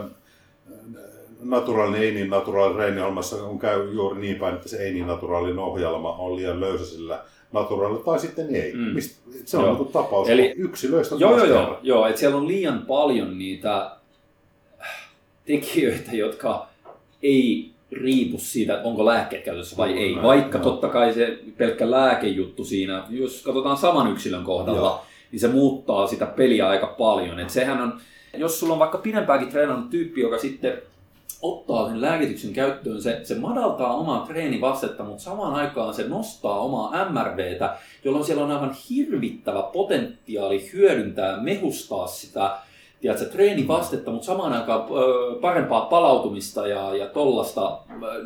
naturaalinen ei niin naturaalinen reeniohjelmassa on käy juuri niin päin, että se ei niin naturaalinen ohjelma on liian löysä sillä naturaalilla, tai sitten ei. Mm. Mist, se on Joo. niin kuin tapaus Eli- yksilöistä Joo, joo, joo, joo että siellä on liian paljon niitä tekijöitä, jotka ei riipu siitä, onko lääkkeet käytössä vai ei. Näin, Vaikka joo. totta kai se pelkkä lääkejuttu siinä, jos katsotaan saman yksilön kohdalla, Joo. niin se muuttaa sitä peliä aika paljon. Et sehän on, jos sulla on vaikka pidempäänkin treenannut tyyppi, joka sitten ottaa sen lääkityksen käyttöön, se, se madaltaa omaa treenivastetta, mutta samaan aikaan se nostaa omaa MRVtä, jolloin siellä on aivan hirvittävä potentiaali hyödyntää, mehustaa sitä tiedätkö, treenivastetta, mutta samaan aikaan parempaa palautumista ja, ja tollasta,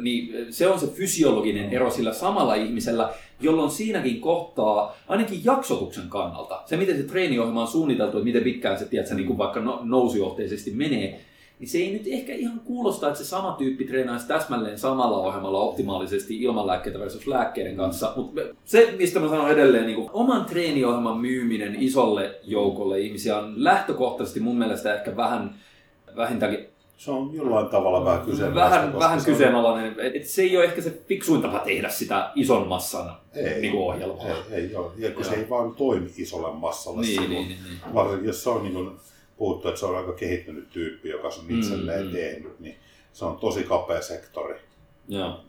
niin se on se fysiologinen ero sillä samalla ihmisellä, jolloin siinäkin kohtaa, ainakin jaksotuksen kannalta, se miten se treeniohjelma on suunniteltu, että miten pitkään se tiedätkö, niin kuin vaikka no, nousujohteisesti menee, niin se ei nyt ehkä ihan kuulosta, että se sama tyyppi treenaisi täsmälleen samalla ohjelmalla optimaalisesti ilman lääkkeitä versus lääkkeiden kanssa. Mutta se, mistä mä sanon edelleen, niin kuin oman treeniohjelman myyminen isolle joukolle ihmisiä on lähtökohtaisesti mun mielestä ehkä vähän vähintäänkin Se on jollain tavalla vähän kyseenalaista. vähän, koska vähän se on- kyseenalainen. Et, se ei ole ehkä se fiksuin tapa tehdä sitä ison massan Ei, niin ohjelmaa. ei, ei ole. Ja kun se Joo. ei vaan toimi isolle massalle Niin, silloin. niin, niin, niin. Varsinkin jos se on niin kuin puhuttu, että se on aika kehittynyt tyyppi, joka on itselleen Mm, mm. tehnyt, niin se on tosi kapea sektori, Joo.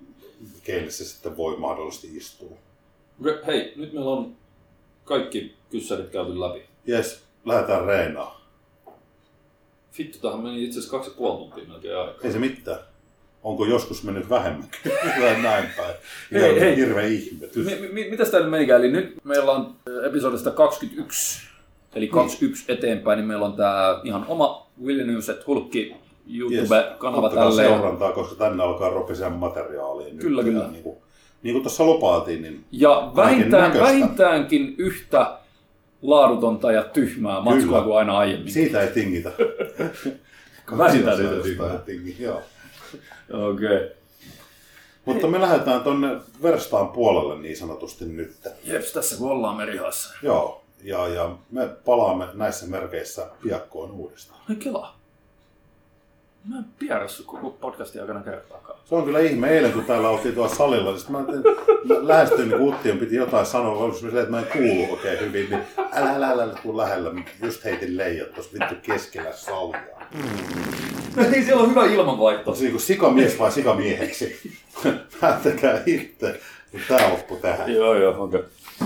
keille se sitten voi mahdollisesti istua. Hei, nyt meillä on kaikki kyssärit käyty läpi. Jes, lähdetään reenaan. Vittu, tähän meni itse asiassa kaksi ja puoli tuntia melkein aikaa. Ei se mitään. Onko joskus mennyt vähemmän? Tai näin päin. Hei, hei. Hirveä ihmetys. Mi- mi- mitäs täällä menikään? Eli nyt meillä on äh, episodista 21, eli 21 eteenpäin, niin meillä on tää ihan oma Willi Newset Hulkki YouTube-kanava Ottakaa tälleen. seurantaa, koska tänne alkaa ropiseen materiaalia. Nyt Kyllä, kyllä. Niin kuin, niin kuin tuossa lupailtiin, niin Ja vähintään, vähintäänkin yhtä laadutonta ja tyhmää matskua Kyllä. kuin aina aiemmin. siitä ei tingitä. Vähintään Siitä ei tingi, joo. Okei. Okay. Mutta me lähdetään tonne verstaan puolelle niin sanotusti nyt. Jeps, tässä kun ollaan merihassa. Joo, ja, ja me palaamme näissä merkeissä piakkoon uudestaan. Ai kela. Mä en pierässyt koko podcastin aikana kertaakaan. Se on kyllä ihme. Eilen kun täällä oltiin tuolla salilla, niin mä, mä lähestyin, niin Uttion piti jotain sanoa, vaan silleen, että mä en kuulu oikein hyvin, niin älä, älä, älä, älä tuu lähellä. Just heitin leijat tuossa vittu keskellä salia. Niin siellä on hyvä ilmanvaihto. On se niinku sikamies vai sikamieheksi? Päättäkää itse. Tää loppu tähän. Joo, joo, okei. Okay.